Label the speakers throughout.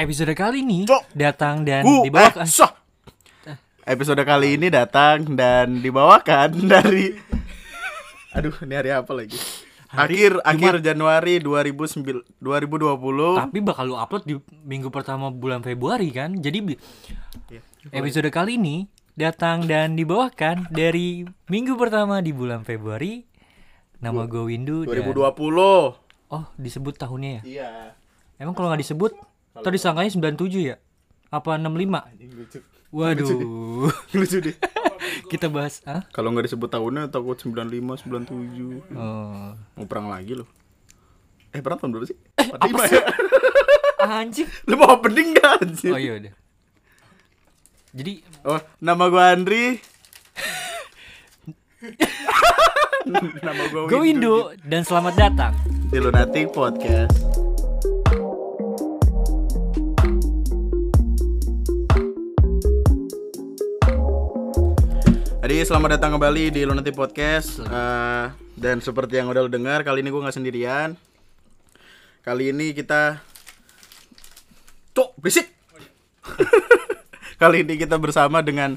Speaker 1: Episode kali ini
Speaker 2: Cok.
Speaker 1: datang dan
Speaker 2: Gu-
Speaker 1: dibawakan
Speaker 2: eh. Episode kali ini datang dan dibawakan dari Aduh, ini hari apa lagi? akhir akhir Januari 2009 2020.
Speaker 1: tapi bakal lu upload di minggu pertama bulan Februari kan. Jadi
Speaker 2: Iya.
Speaker 1: episode kali ini datang dan dibawakan dari minggu pertama di bulan Februari. Nama gue Windu dan
Speaker 2: 2020.
Speaker 1: Oh, disebut tahunnya ya?
Speaker 2: Iya.
Speaker 1: Emang kalau nggak disebut, tadi disangkanya 97 ya? Apa 65?
Speaker 2: Lucu.
Speaker 1: Waduh.
Speaker 2: Lucu deh.
Speaker 1: Kita bahas ah?
Speaker 2: Kalau nggak disebut tahunnya takut 95, 97.
Speaker 1: Oh.
Speaker 2: Mau perang lagi loh. Eh, perang tahun berapa sih? 45 ya?
Speaker 1: Anjing.
Speaker 2: Lu mau opening nggak anjir?
Speaker 1: Oh iya udah. Jadi
Speaker 2: Oh, nama gua Andri. nama gua
Speaker 1: gue Windu dan selamat datang.
Speaker 2: di Lunatic Podcast. Jadi selamat datang kembali di Lunatic Podcast Eh, dan seperti yang udah lo dengar kali ini gue nggak sendirian. Kali ini kita Cok, berisik. kali ini kita bersama dengan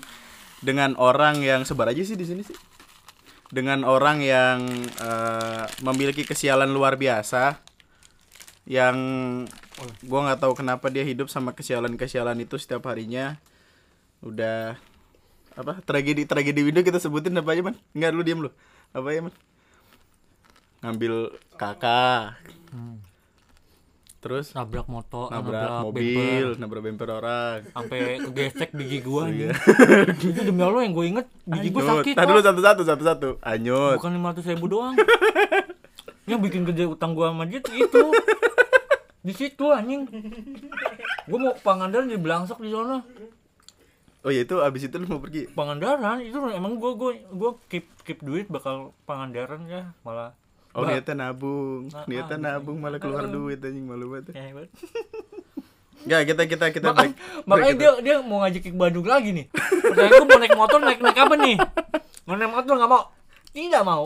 Speaker 2: dengan orang yang sebar aja sih di sini sih. Dengan orang yang eh, memiliki kesialan luar biasa yang gua nggak tahu kenapa dia hidup sama kesialan-kesialan itu setiap harinya. Udah apa tragedi tragedi video kita sebutin apa aja man nggak lu diam lu apa ya man ngambil kakak terus
Speaker 1: Nabrak motor,
Speaker 2: nabrak
Speaker 1: bumper,
Speaker 2: mobil nabrak bemper orang
Speaker 1: sampai kegesek gigi gua nih. Itu demi Allah yang gue inget gigi gua sakit.
Speaker 2: Tar dulu
Speaker 1: Pak.
Speaker 2: satu-satu satu-satu. Anyut.
Speaker 1: Bukan 500 ribu doang. yang bikin gede utang gua sama dia itu. Di situ anjing. Gua mau Pangandaran di Blangsok di sana.
Speaker 2: Oh ya itu abis itu lu mau pergi.
Speaker 1: Pangandaran itu emang gua gua gua keep keep duit bakal Pangandaran ya malah
Speaker 2: Oh niatnya nabung,
Speaker 1: Ah,
Speaker 2: niatnya
Speaker 1: ah,
Speaker 2: nabung malah keluar duit anjing malu banget.
Speaker 1: Ya.
Speaker 2: Enggak, kita kita kita
Speaker 1: Maka-
Speaker 2: break.
Speaker 1: makanya
Speaker 2: break
Speaker 1: dia dia mau ngajak ke Bandung lagi nih. Pertanyaan gue mau naik motor naik naik apa nih? Mau naik motor nggak mau? Tidak mau.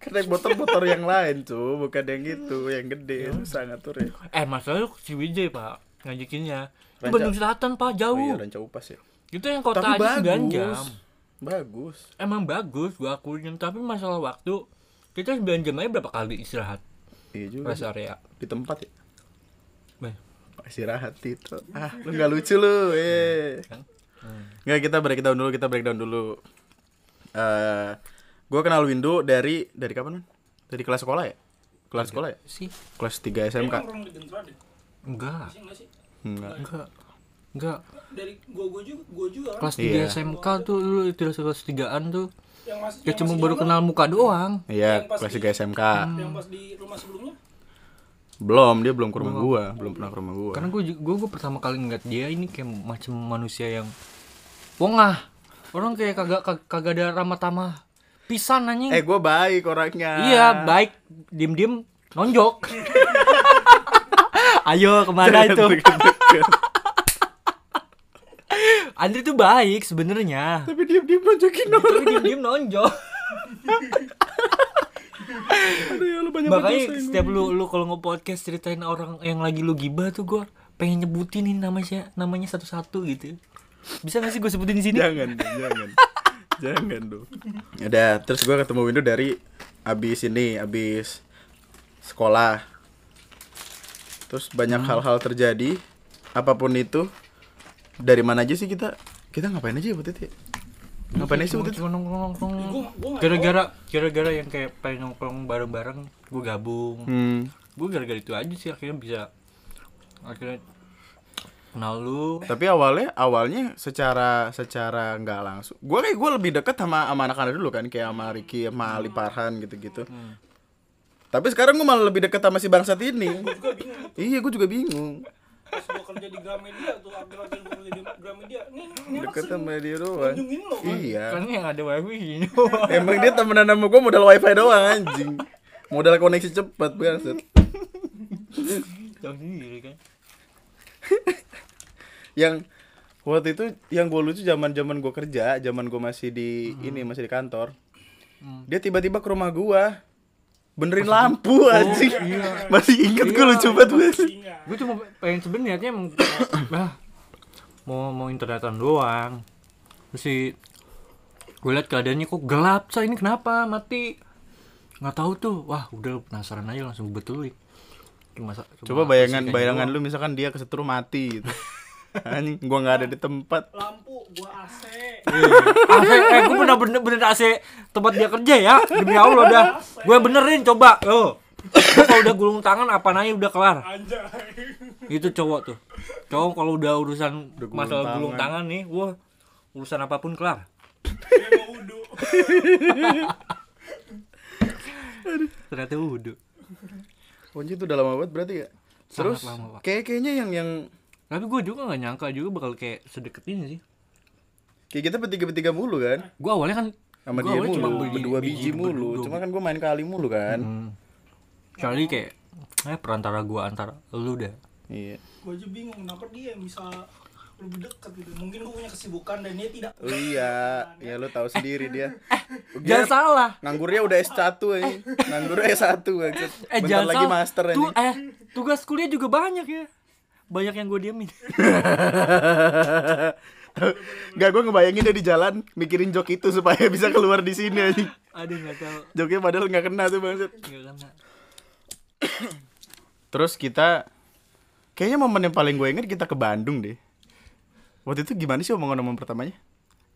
Speaker 2: Kan naik motor-motor yang lain, cu, bukan yang itu, yang gede, susah ngatur ya.
Speaker 1: Eh masalahnya si Wijay pak ngajakinnya. Itu Bandung Selatan pak
Speaker 2: Oh iya,
Speaker 1: jauh.
Speaker 2: ranca upas ya.
Speaker 1: Itu yang kota
Speaker 2: Tapi
Speaker 1: aja 9
Speaker 2: bagus.
Speaker 1: jam.
Speaker 2: Bagus.
Speaker 1: Emang bagus gua akuin tapi masalah waktu kita 9 jam aja berapa kali istirahat
Speaker 2: Iya juga.
Speaker 1: rest area.
Speaker 2: Di tempat ya.
Speaker 1: Beh,
Speaker 2: Istirahat itu. Ah, lu nggak lucu lu. Eh.
Speaker 1: kan?
Speaker 2: Nggak, kita breakdown dulu, kita breakdown dulu. Eh, gua kenal Windu dari dari kapan, Man? Dari kelas sekolah ya? Kelas sekolah ya?
Speaker 1: Sih
Speaker 2: Kelas 3 SMK.
Speaker 1: enggak
Speaker 2: Enggak.
Speaker 1: enggak enggak.
Speaker 3: Dari gua gua juga gua juga kan.
Speaker 1: Kelas 3
Speaker 2: Iya.
Speaker 1: SMK tuh lu itu kelas 3an tuh.
Speaker 3: Yang mas
Speaker 1: ya
Speaker 3: yang
Speaker 1: cuma
Speaker 3: masih
Speaker 1: baru kenal muka doang.
Speaker 2: Iya, kelas
Speaker 3: di-
Speaker 2: 3 SMK.
Speaker 3: yang pas di rumah sebelumnya?
Speaker 2: Belum, dia belum ke rumah gua, belum pernah ke rumah gua.
Speaker 1: karena gue gue gue pertama kali ngeliat dia ini kayak macam manusia yang wongah. Orang kayak kagak kag- kagak ada ramah tamah pisan anjing.
Speaker 2: Eh, gua baik orangnya.
Speaker 1: iya baik. Diem diem nonjok. Ayo ke mana itu Andri tuh baik sebenarnya
Speaker 2: Tapi diam-diam nunjukin
Speaker 1: tapi
Speaker 2: orang.
Speaker 1: diem diem nonjok
Speaker 2: Aduh, ya, lu banyak
Speaker 1: makanya setiap lu lu kalau nge-podcast ceritain orang yang lagi lu gibah tuh gue pengen nyebutin nih namanya namanya satu-satu gitu bisa gak sih gue sebutin di sini
Speaker 2: Jangan, dong, jangan. jangan dong. Udah, terus gua ketemu Windu dari abis ini, abis sekolah. Terus banyak hal-hal terjadi, apa pun itu. Dari mana aja sih kita? Kita ngapain aja ya waktu itu? ya? Ngapain aja sih waktu itu?
Speaker 1: nongkrong nongkrong gara-gara gara-gara yang kayak pengen nongkrong bareng-bareng gue gabung
Speaker 2: Hmm.
Speaker 1: gue gara-gara itu aja sih akhirnya bisa akhirnya kenal lu
Speaker 2: Tapi awalnya awalnya secara secara nggak langsung. Gue kayak gue lebih deket sama sama anak-anak dulu kan kayak sama Ricky, sama Ali Parhan gitu-gitu. Tapi sekarang gue malah lebih deket sama si bangsat ini. iya, gue juga bingung.
Speaker 3: Pas gua kerja di Gramedia tuh akhir-akhir gua kerja di Gramedia nih ini
Speaker 2: Deket sama dia doang.
Speaker 3: kunjungin lo kan
Speaker 2: Iya.
Speaker 1: kan yang ada wifi ini
Speaker 2: Emang dia temenan sama gue modal wifi doang anjing. Modal koneksi cepet bangsat.
Speaker 1: Tahu sendiri kan
Speaker 2: Yang waktu itu yang gue lucu zaman zaman gue kerja, zaman gue masih di ini masih di kantor.
Speaker 1: Hmm.
Speaker 2: Dia tiba-tiba ke rumah gue. Benerin lampu anjing.
Speaker 1: iya.
Speaker 2: Masih inget gue
Speaker 1: Iya,
Speaker 2: lucu banget gue.
Speaker 1: Gue cuma pengen sebenarnya emang ah, mau mau internetan doang terus si gue liat keadaannya kok gelap sa ini kenapa mati nggak tahu tuh wah udah penasaran aja langsung gue betulin cuma, sa- cuma
Speaker 2: Coba bayangan bayangan
Speaker 1: doang.
Speaker 2: lu misalkan dia kesetrum mati gitu. Anjing, gua nggak ada di tempat.
Speaker 3: Lampu, gua AC.
Speaker 1: AC, eh gue bener bener bener AC tempat dia kerja ya demi Allah dah gue benerin coba oh Gua kalau udah gulung tangan apa nanya udah kelar
Speaker 3: Anjay.
Speaker 1: itu cowok tuh cowok kalau udah urusan
Speaker 2: Udah gulung
Speaker 1: masalah gulung
Speaker 2: tangan.
Speaker 1: tangan nih wah urusan apa pun kelar
Speaker 3: Dia mau wudhu.
Speaker 1: ternyata wudhu
Speaker 2: Kunci itu udah lama banget berarti ya.
Speaker 1: Sangat
Speaker 2: Terus kayak kayaknya yang yang
Speaker 1: tapi gue juga nggak nyangka juga bakal kayak sedekat ini sih
Speaker 2: kayak kita bertiga-bertiga mulu kan.
Speaker 1: gue awalnya kan
Speaker 2: Sama dia mulu,
Speaker 1: cuma beli
Speaker 2: berdua biji, mulu.
Speaker 1: berdua.
Speaker 2: Cuma kan gua main kali mulu kan.
Speaker 1: Hmm. kali kayak eh perantara gue antara lu deh
Speaker 2: Iya.
Speaker 3: Gua aja bingung kenapa dia bisa lebih dekat gitu. Mungkin gua punya kesibukan dan dia tidak.
Speaker 2: Oh iya, ya lu tahu sendiri dia.
Speaker 1: jangan salah
Speaker 2: Nganggurnya udah S1 aja. Nganggurnya S1 aja.
Speaker 1: eh
Speaker 2: Bentar
Speaker 1: jangan
Speaker 2: lagi
Speaker 1: salah
Speaker 2: master
Speaker 1: tuh eh tugas kuliah juga banyak ya banyak yang gue diemin
Speaker 2: Gak gue ngebayangin dia di jalan mikirin jok itu supaya bisa keluar di sini aja.
Speaker 1: aduh nggak tahu
Speaker 2: Joknya padahal nggak kena tuh bangset.
Speaker 1: nggak kena
Speaker 2: Terus kita kayaknya momen yang paling gue inget kita ke Bandung deh. Waktu itu gimana sih omongan-omongan pertamanya?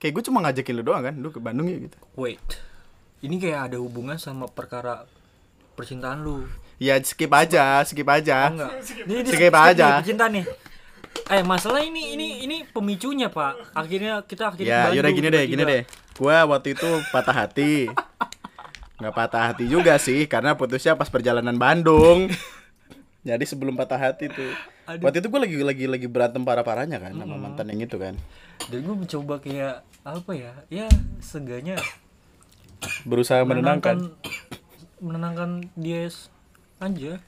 Speaker 2: Kayak gue cuma ngajakin lu doang kan, lu ke Bandung ya gitu.
Speaker 1: wait ini kayak ada hubungan sama perkara percintaan lu
Speaker 2: Ya skip aja, skip aja.
Speaker 1: enggak ini, ini
Speaker 2: Skip aja.
Speaker 1: nih, percintaan nih eh masalah ini ini ini pemicunya pak akhirnya kita akhirnya
Speaker 2: Ya, yaudah gini deh, gini deh. Gua waktu itu patah hati. Nggak patah hati juga sih, karena putusnya pas perjalanan Bandung. Jadi sebelum patah hati tuh.
Speaker 1: Aduh.
Speaker 2: Waktu itu gue lagi lagi lagi berantem parah-parahnya kan sama mantan yang itu kan.
Speaker 1: dan gue mencoba kayak apa ya ya seenggaknya
Speaker 2: Berusaha menenangkan.
Speaker 1: menenangkan dia aja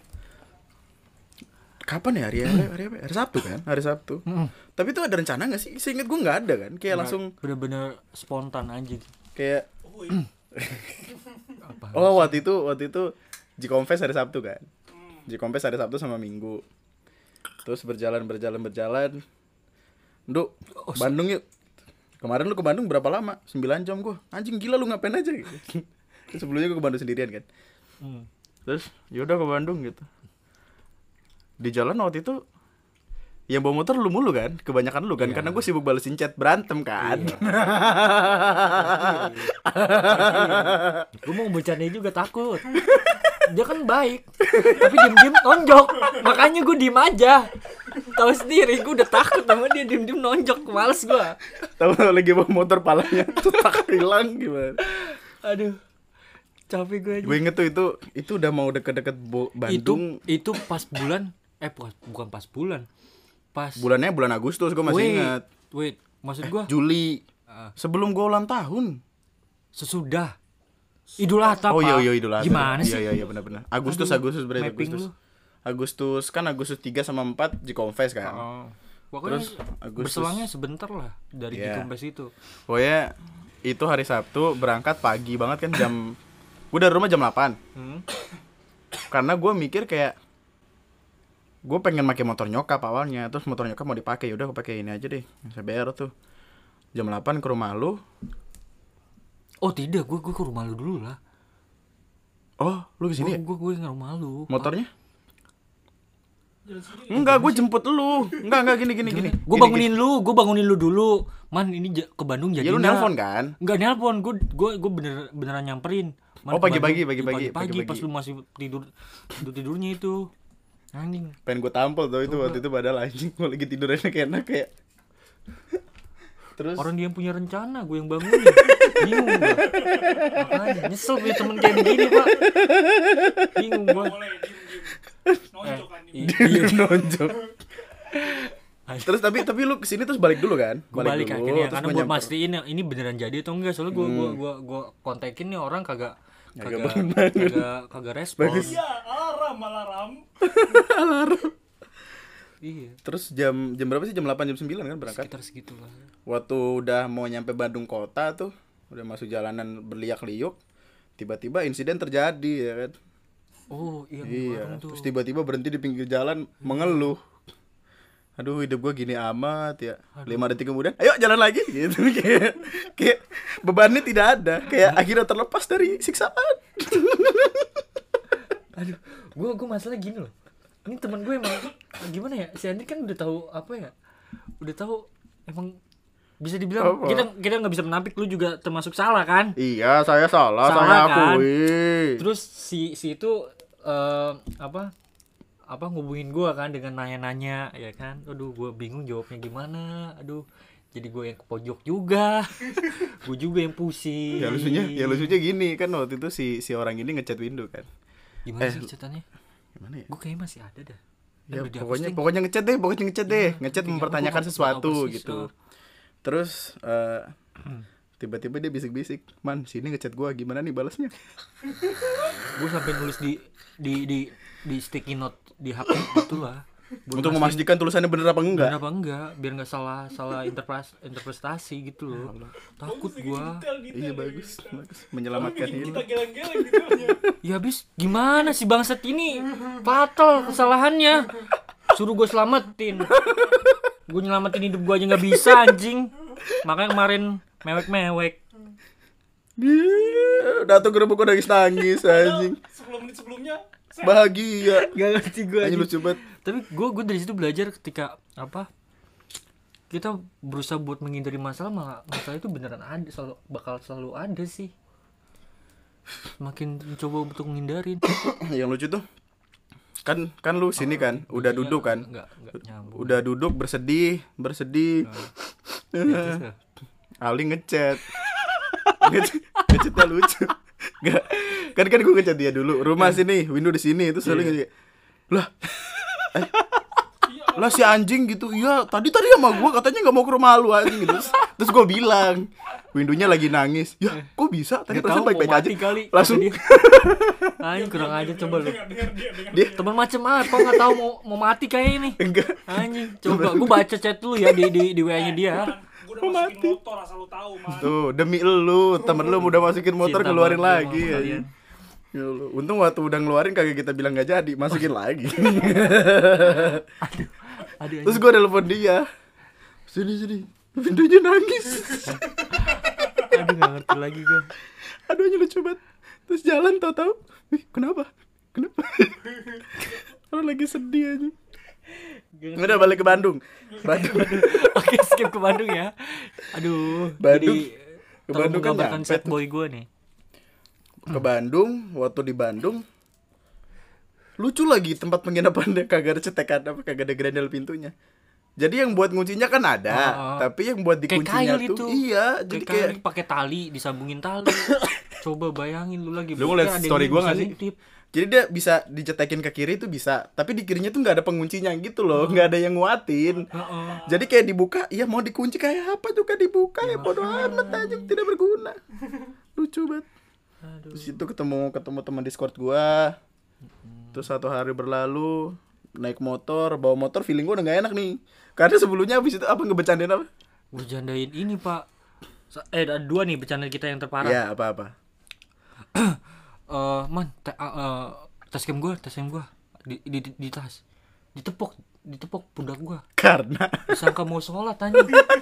Speaker 2: Kapan ya hari hari, hari, apa? hari Sabtu kan? Hari Sabtu.
Speaker 1: Mm.
Speaker 2: Tapi itu ada rencana gak sih? Seinget gue nggak ada kan? Kayak langsung
Speaker 1: bener-bener spontan aja gitu.
Speaker 2: kayak
Speaker 3: Oh,
Speaker 2: oh waktu itu waktu itu Jikonfes hari Sabtu kan? Jikonfes hari Sabtu sama Minggu. Terus berjalan berjalan berjalan. Nduk, Bandung yuk. Kemarin lu ke Bandung berapa lama? 9 jam gua. Anjing gila lu ngapain aja gitu. Sebelumnya gua ke Bandung sendirian kan.
Speaker 1: Hmm.
Speaker 2: Terus yaudah ke Bandung gitu. Di jalan waktu itu yang bawa motor lu mulu kan? Kebanyakan lu kan? Karena gue sibuk balesin chat berantem kan?
Speaker 1: Gue mau bercanda juga takut. Dia kan baik tapi diem-diem tonjok makanya gue diem aja. Tahu sendiri gue udah takut sama dia. Diem-diem nonjok males gue
Speaker 2: tahu lagi bawa motor palanya cetak hilang gimana?
Speaker 1: Aduh capek gue aja
Speaker 2: gue inget tuh itu itu udah mau deket-deket Bandung
Speaker 1: itu itu pas bulan eh bukan bukan pas bulan. Pas
Speaker 2: bulannya bulan Agustus gue masih
Speaker 1: wait,
Speaker 2: ingat.
Speaker 1: wait maksud gue
Speaker 2: Juli.
Speaker 1: Ah.
Speaker 2: sebelum gue ulang tahun.
Speaker 1: Sesudah. Idul Adha
Speaker 2: oh iya iya Idul Adha.
Speaker 1: Gimana sih?
Speaker 2: iya iya iya benar-benar. Agustus
Speaker 1: Aduh,
Speaker 2: Agustus berarti Agustus.
Speaker 1: lu.
Speaker 2: Agustus kan Agustus 3 sama 4 di confess kan?
Speaker 1: Oh. Pokoknya
Speaker 2: Terus Agustus-
Speaker 1: berselangnya sebentar lah dari
Speaker 2: Iya.
Speaker 1: di kompes itu.
Speaker 2: pokoknya itu hari Sabtu berangkat pagi banget kan jam gue dari rumah jam 8
Speaker 1: Hmm.
Speaker 2: karena gue mikir kayak gue pengen pakai motor nyokap awalnya terus motor nyokap mau dipakai udah gue pakai ini aja deh CBR tuh jam 8 ke rumah lu
Speaker 1: Oh tidak, gue gue ke rumah lu dulu lah.
Speaker 2: oh lu ke sini ya?
Speaker 1: Gue gue ke rumah lu.
Speaker 2: motornya enggak gue jemput lu enggak enggak gini gini gini
Speaker 1: Gue
Speaker 2: Gini,
Speaker 1: bangunin lu, gue bangunin lu dulu. Man ini ke Bandung jadi
Speaker 2: ya lu nelpon kan
Speaker 1: Enggak nelpon, gue gue gue bener beneran nyamperin.
Speaker 2: Oh,
Speaker 1: ke
Speaker 2: pagi-pagi, pagi-pagi,
Speaker 1: pagi
Speaker 2: pagi-pagi.
Speaker 1: pas lu masih tidur tidur tidurnya itu. Anjing.
Speaker 2: pengen gue tampol tuh itu waktu itu padahal anjing gue lagi tidur kayak enak kayak terus
Speaker 1: Orang dia yang punya rencana, gue yang bangunin. Bingung gue. Makanya nyesel punya temen kayak begini, Pak. Bingung gue.
Speaker 3: Kan
Speaker 2: dia nonjok terus tapi tapi lu ke sini terus balik dulu kan
Speaker 1: gue balik,
Speaker 2: dulu,
Speaker 1: akhirnya
Speaker 2: terus
Speaker 1: karena
Speaker 2: gua
Speaker 1: buat mastiin ini beneran jadi atau enggak soalnya gue gua gua gua kontekin nih orang kagak
Speaker 2: Kagak
Speaker 1: kagak
Speaker 2: bangun-bangun.
Speaker 1: kagak kagak respon.
Speaker 3: Iya, alarm alarm.
Speaker 1: iya.
Speaker 2: Terus jam jam berapa sih? Jam 8 jam 9 kan berangkat?
Speaker 1: Sekitar segitulah.
Speaker 2: Waktu udah mau nyampe Bandung kota tuh udah masuk jalanan berliak-liuk tiba-tiba insiden terjadi ya kan?
Speaker 1: Oh iya,
Speaker 2: Iya, terus tiba-tiba berhenti di pinggir jalan mengeluh. Aduh hidup gua gini amat ya. Lima detik kemudian, ayo jalan lagi gitu kayak kayak bebannya tidak ada, kayak akhirnya terlepas dari siksaan.
Speaker 1: Aduh, gue gue masalah gini loh. Ini teman gue emang gimana ya? Si Andi kan udah tahu apa ya? Udah tahu emang bisa dibilang
Speaker 2: Apa?
Speaker 1: kita kita nggak bisa menampik lu juga termasuk salah kan?
Speaker 2: Iya, saya salah,
Speaker 1: Salah,
Speaker 2: saya
Speaker 1: kan?
Speaker 2: akui.
Speaker 1: Terus si si itu eh, apa apa ngubungin gua kan dengan nanya-nanya ya kan? Aduh, gua bingung jawabnya gimana. Aduh, jadi gue yang ke pojok juga. gue juga yang pusing.
Speaker 2: Ya lucunya, ya lucunya gini kan waktu itu si si orang ini ngechat window kan.
Speaker 1: Gimana
Speaker 2: Eh,
Speaker 1: sih ceritanya?
Speaker 2: Gimana ya?
Speaker 1: Gue kayaknya masih ada dah. Dan
Speaker 2: Ya,
Speaker 1: dihapus
Speaker 2: pokoknya
Speaker 1: deh.
Speaker 2: pokoknya ngechat deh, pokoknya ngechat deh, ngechat
Speaker 1: iya,
Speaker 2: mempertanyakan
Speaker 1: gua- gua
Speaker 2: sesuatu gitu.
Speaker 1: oh.
Speaker 2: Terus eh, tiba-tiba dia bisik-bisik, "Man, sini ngechat gua gimana nih balasnya?"
Speaker 1: gue sampai nulis di di di di sticky note di HP gitu lah Buat
Speaker 2: Untuk memastikan tulisannya bener apa enggak.
Speaker 1: bener apa enggak biar nggak salah salah interpres interpretasi gitu loh takut gua
Speaker 3: Detail, detail,
Speaker 2: Iya
Speaker 3: ya,
Speaker 2: bagus,
Speaker 3: gitu.
Speaker 2: bagus. Menyelamatkan ini.
Speaker 3: kita geleng-geleng detailnya.
Speaker 1: ya habis gimana sih bangsat ini fatal kesalahannya suruh gue selamatin gue nyelamatin hidup gue aja nggak bisa anjing makanya kemarin mewek mewek
Speaker 2: Dia datang ke rumah gua nangis-nangis anjing.
Speaker 3: Sepuluh menit sebelumnya
Speaker 2: Bahagia.
Speaker 1: gak ngerti gue
Speaker 2: Anjing lucu banget.
Speaker 1: tapi gue gue dari situ belajar ketika apa kita berusaha buat menghindari masalah malah masalah itu beneran ada selalu bakal selalu ada sih makin mencoba untuk menghindarin
Speaker 2: Yang lucu tuh kan kan lu sini kan, udah duduk kan.
Speaker 1: nggak nggak nyambung
Speaker 2: Udah duduk bersedih, bersedih.
Speaker 1: Terus, ya?
Speaker 2: Ali ngechat. Nge- Ngechatnya lucu. Gak. Kan kan gue ngechat dia dulu. Rumah sini, window di sini. Terus Ali ngechat. Lah. Eh. Lah si anjing gitu. Iya, tadi tadi sama gua katanya nggak mau ke rumah lu anjing gitu. Terus, terus gue bilang, windownya lagi nangis. Ya, kok bisa? Tadi perasaan
Speaker 1: tahu,
Speaker 2: baik-baik aja.
Speaker 1: kali
Speaker 2: Langsung
Speaker 1: anjing kurang aja coba lu
Speaker 3: dia
Speaker 1: teman macem apa nggak tahu mau mau mati kayak ini
Speaker 2: enggak.
Speaker 1: anjing coba gue baca chat dulu ya di di di wa nya dia
Speaker 3: Udah masukin motor asal lu tahu, Man.
Speaker 2: Tuh, demi lu, temen lu udah masukin motor
Speaker 1: Cinta
Speaker 2: keluarin
Speaker 1: banget
Speaker 2: lagi. Ya Allah. Untung waktu udah ngeluarin kagak kita bilang gak jadi, masukin lagi.
Speaker 1: aduh
Speaker 2: Terus gue telepon dia. Sini sini. Pintunya nangis.
Speaker 1: aduh nggak ngerti lagi gue
Speaker 2: Aduh aja lucu banget. Terus jalan tahu-tahu. Ih, kenapa? Kenapa? Orang lagi sedih aja. Udah balik ke Bandung. Bandung.
Speaker 1: Oke skip ke Bandung ya. Aduh.
Speaker 2: Bandung.
Speaker 1: Jadi
Speaker 2: Ke Bandung kan nyampe
Speaker 1: set boy gue nih.
Speaker 2: Ke Bandung, waktu di Bandung lucu lagi tempat penginapannya kagak ada cetekan apa kagak ada grendel pintunya. Jadi yang buat nguncinya kan ada,
Speaker 1: Oh.
Speaker 2: tapi yang buat dikuncinya tuh
Speaker 1: itu.
Speaker 2: iya, jadi
Speaker 1: Kayak
Speaker 2: kayak
Speaker 1: kayak pakai tali disambungin tali. Coba bayangin lu lagi.
Speaker 2: Lu ngeliat story gua nggak sih? Jadi dia bisa dicetekin ke kiri tuh bisa, tapi di kirinya tuh nggak ada penguncinya gitu loh, nggak ada yang nguatin.
Speaker 1: Heeh.
Speaker 2: Jadi kayak dibuka, iya mau dikunci kayak apa juga dibuka ya bodoh amat aja tidak berguna. Lucu banget.
Speaker 1: Aduh.
Speaker 2: Terus itu ketemu ketemu teman Discord gua. Terus satu hari berlalu naik motor, bawa motor feeling gua udah gak enak nih. Karena sebelumnya habis itu apa ngebecandain apa?
Speaker 1: Bercandain ini pak. Eh ada dua nih bercanda kita yang terparah.
Speaker 2: Ya, apa-apa.
Speaker 1: Eh man, te- ah, eh, tas cam gue, tas cam gue di, di, di, di tas, ditepok, ditepok pundak gue.
Speaker 2: Karena
Speaker 1: Disangka mau sholat tanya.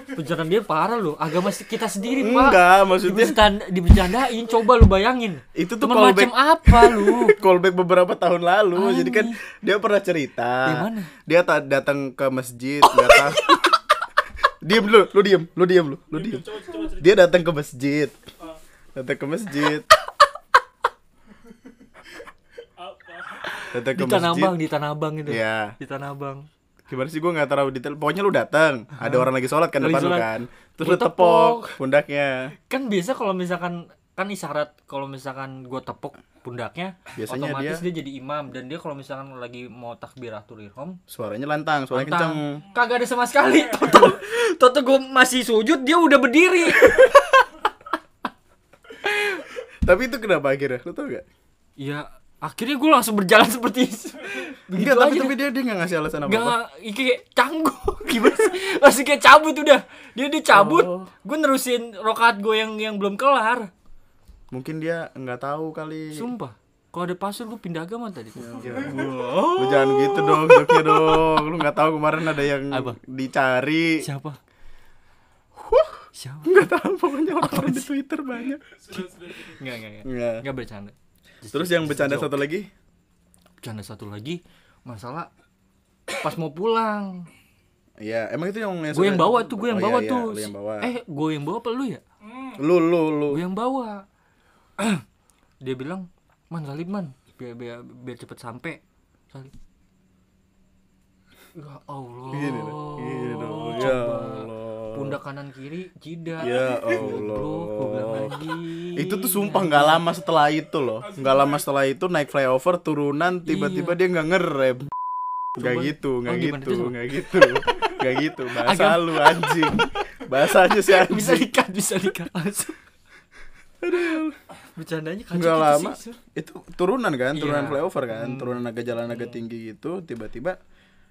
Speaker 1: Perjalanan dia parah loh. Agama kita sendiri pak.
Speaker 2: enggak maksudnya
Speaker 1: Dibercanda, dibercandain. Coba lu bayangin.
Speaker 2: Itu tuh
Speaker 1: Teman
Speaker 2: callback.
Speaker 1: macam apa lu?
Speaker 2: callback beberapa tahun lalu.
Speaker 1: Anjing.
Speaker 2: Jadi kan dia pernah cerita.
Speaker 1: Di mana?
Speaker 2: Dia ta- datang ke masjid, nggak tahu. diem lu, lu diem, lu diem lu, lu diem. Dia datang ke masjid.
Speaker 3: Ah,
Speaker 2: Datang ke masjid.
Speaker 3: apa?
Speaker 2: Datang ke
Speaker 1: Di Tanah
Speaker 2: masjid.
Speaker 1: Abang, di Tanah Abang itu.
Speaker 2: Iya.
Speaker 1: Di Tanah Abang.
Speaker 2: Gimana sih gue nggak tahu detail. Pokoknya lu datang, ada orang lagi sholat kan
Speaker 1: Lagi
Speaker 2: depan lu kan. Terus
Speaker 1: Lu
Speaker 2: tepok pundaknya.
Speaker 1: Kan biasa kalau misalkan kan isyarat kalau misalkan gue tepok pundaknya
Speaker 2: Biasanya
Speaker 1: otomatis dia... jadi imam dan dia kalau misalkan lagi mau takbiratul ihram
Speaker 2: Suaranya lantang, suaranya kenceng.
Speaker 1: Tentang kagak ada sama sekali. Toto, Toto gue masih sujud, dia udah berdiri.
Speaker 2: Tapi itu kenapa akhirnya? Lu tau gak?
Speaker 1: ya akhirnya gue langsung berjalan seperti itu.
Speaker 2: Enggak, tapi, tapi dia dia nggak ngasih alasan apa-apa.
Speaker 1: Gak, kayak canggung gimana sih? Masih kayak cabut udah. Dia dia cabut,
Speaker 2: Oh.
Speaker 1: gue nerusin rokat gue yang yang belum kelar.
Speaker 2: Mungkin dia nggak tahu kali.
Speaker 1: Sumpah. kalau ada pasir lu pindah agama tadi
Speaker 2: Lu jangan gitu dong, joknya dong. Lu nggak tahu kemarin ada yang
Speaker 1: Apa?
Speaker 2: dicari.
Speaker 1: siapa siapa
Speaker 2: Nggak tahu pokoknya orang di Twitter banyak.
Speaker 1: nggak nggak nggak
Speaker 2: Nggak.
Speaker 1: nggak bercanda
Speaker 2: Terus yang bercanda satu lagi?
Speaker 1: bercanda satu lagi masalah pas mau pulang
Speaker 2: Iya, emang itu yang
Speaker 1: gue yang bawa tuh gue yang
Speaker 2: Oh,
Speaker 1: bawa
Speaker 2: iya, iya,
Speaker 1: tuh
Speaker 2: lu yang bawa.
Speaker 1: eh gue yang bawa apa lu ya
Speaker 2: Lu lu lu.
Speaker 1: gue yang bawa dia bilang man salib man biar biar, biar cepet sampai salib ya Allah
Speaker 2: Gini. Gini. Ya. Allah.
Speaker 1: Pundak kanan kiri jidat
Speaker 2: Ya
Speaker 1: Goblok, gue bilang
Speaker 2: Allah.
Speaker 1: lagi
Speaker 2: Itu tuh sumpah nggak lama setelah itu loh. Nggak lama setelah itu naik flyover turunan tiba-tiba dia nggak ngerem. Nggak gitu, nggak
Speaker 1: Oh,
Speaker 2: gitu,
Speaker 1: tuh?
Speaker 2: nggak gitu, nggak gitu. Bahasa lu anjing. Bahasanya si
Speaker 1: bisa
Speaker 2: anjing.
Speaker 1: dikat bisa dikat langsung bercandanya kacau
Speaker 2: Nggak
Speaker 1: gitu
Speaker 2: lama.
Speaker 1: sih.
Speaker 2: Itu turunan kan, turunan
Speaker 1: Iya.
Speaker 2: flyover kan, turunan agak jalan agak tinggi gitu, tiba-tiba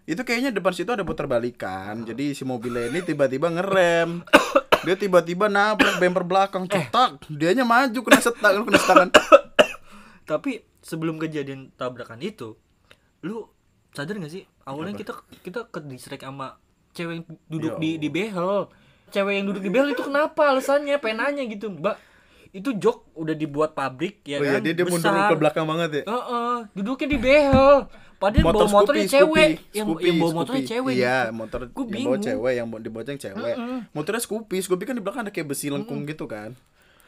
Speaker 2: itu kayaknya depan situ ada putar balikan. Jadi si mobilnya ini tiba-tiba ngerem. Dia tiba-tiba nabrak bumper belakang, cetak. Dianya maju kena setak, lu kena setangan.
Speaker 1: tapi sebelum kejadian tabrakan itu lu sadar gak sih awalnya kita kita ke distract sama cewek yang duduk
Speaker 2: Ya
Speaker 1: di di behel cewek yang duduk di behel itu kenapa alasannya penanya gitu mbak itu jok udah dibuat pabrik ya
Speaker 2: Oh iya,
Speaker 1: kan
Speaker 2: dia dia mundur
Speaker 1: besar.
Speaker 2: ke belakang banget ya.
Speaker 1: Heeh, duduknya di behel padahal bawa motornya
Speaker 2: Scoopy,
Speaker 1: cewek
Speaker 2: Scoopy,
Speaker 1: yang
Speaker 2: Scoopy,
Speaker 1: yang bawa
Speaker 2: Scoopy.
Speaker 1: motornya cewek
Speaker 2: Iya,
Speaker 1: gitu.
Speaker 2: motor
Speaker 1: Gua
Speaker 2: yang bawa cewek, yang diboceng cewek. Motornya Scoopy, Scoopy kan di belakang ada kayak besi lengkung gitu kan.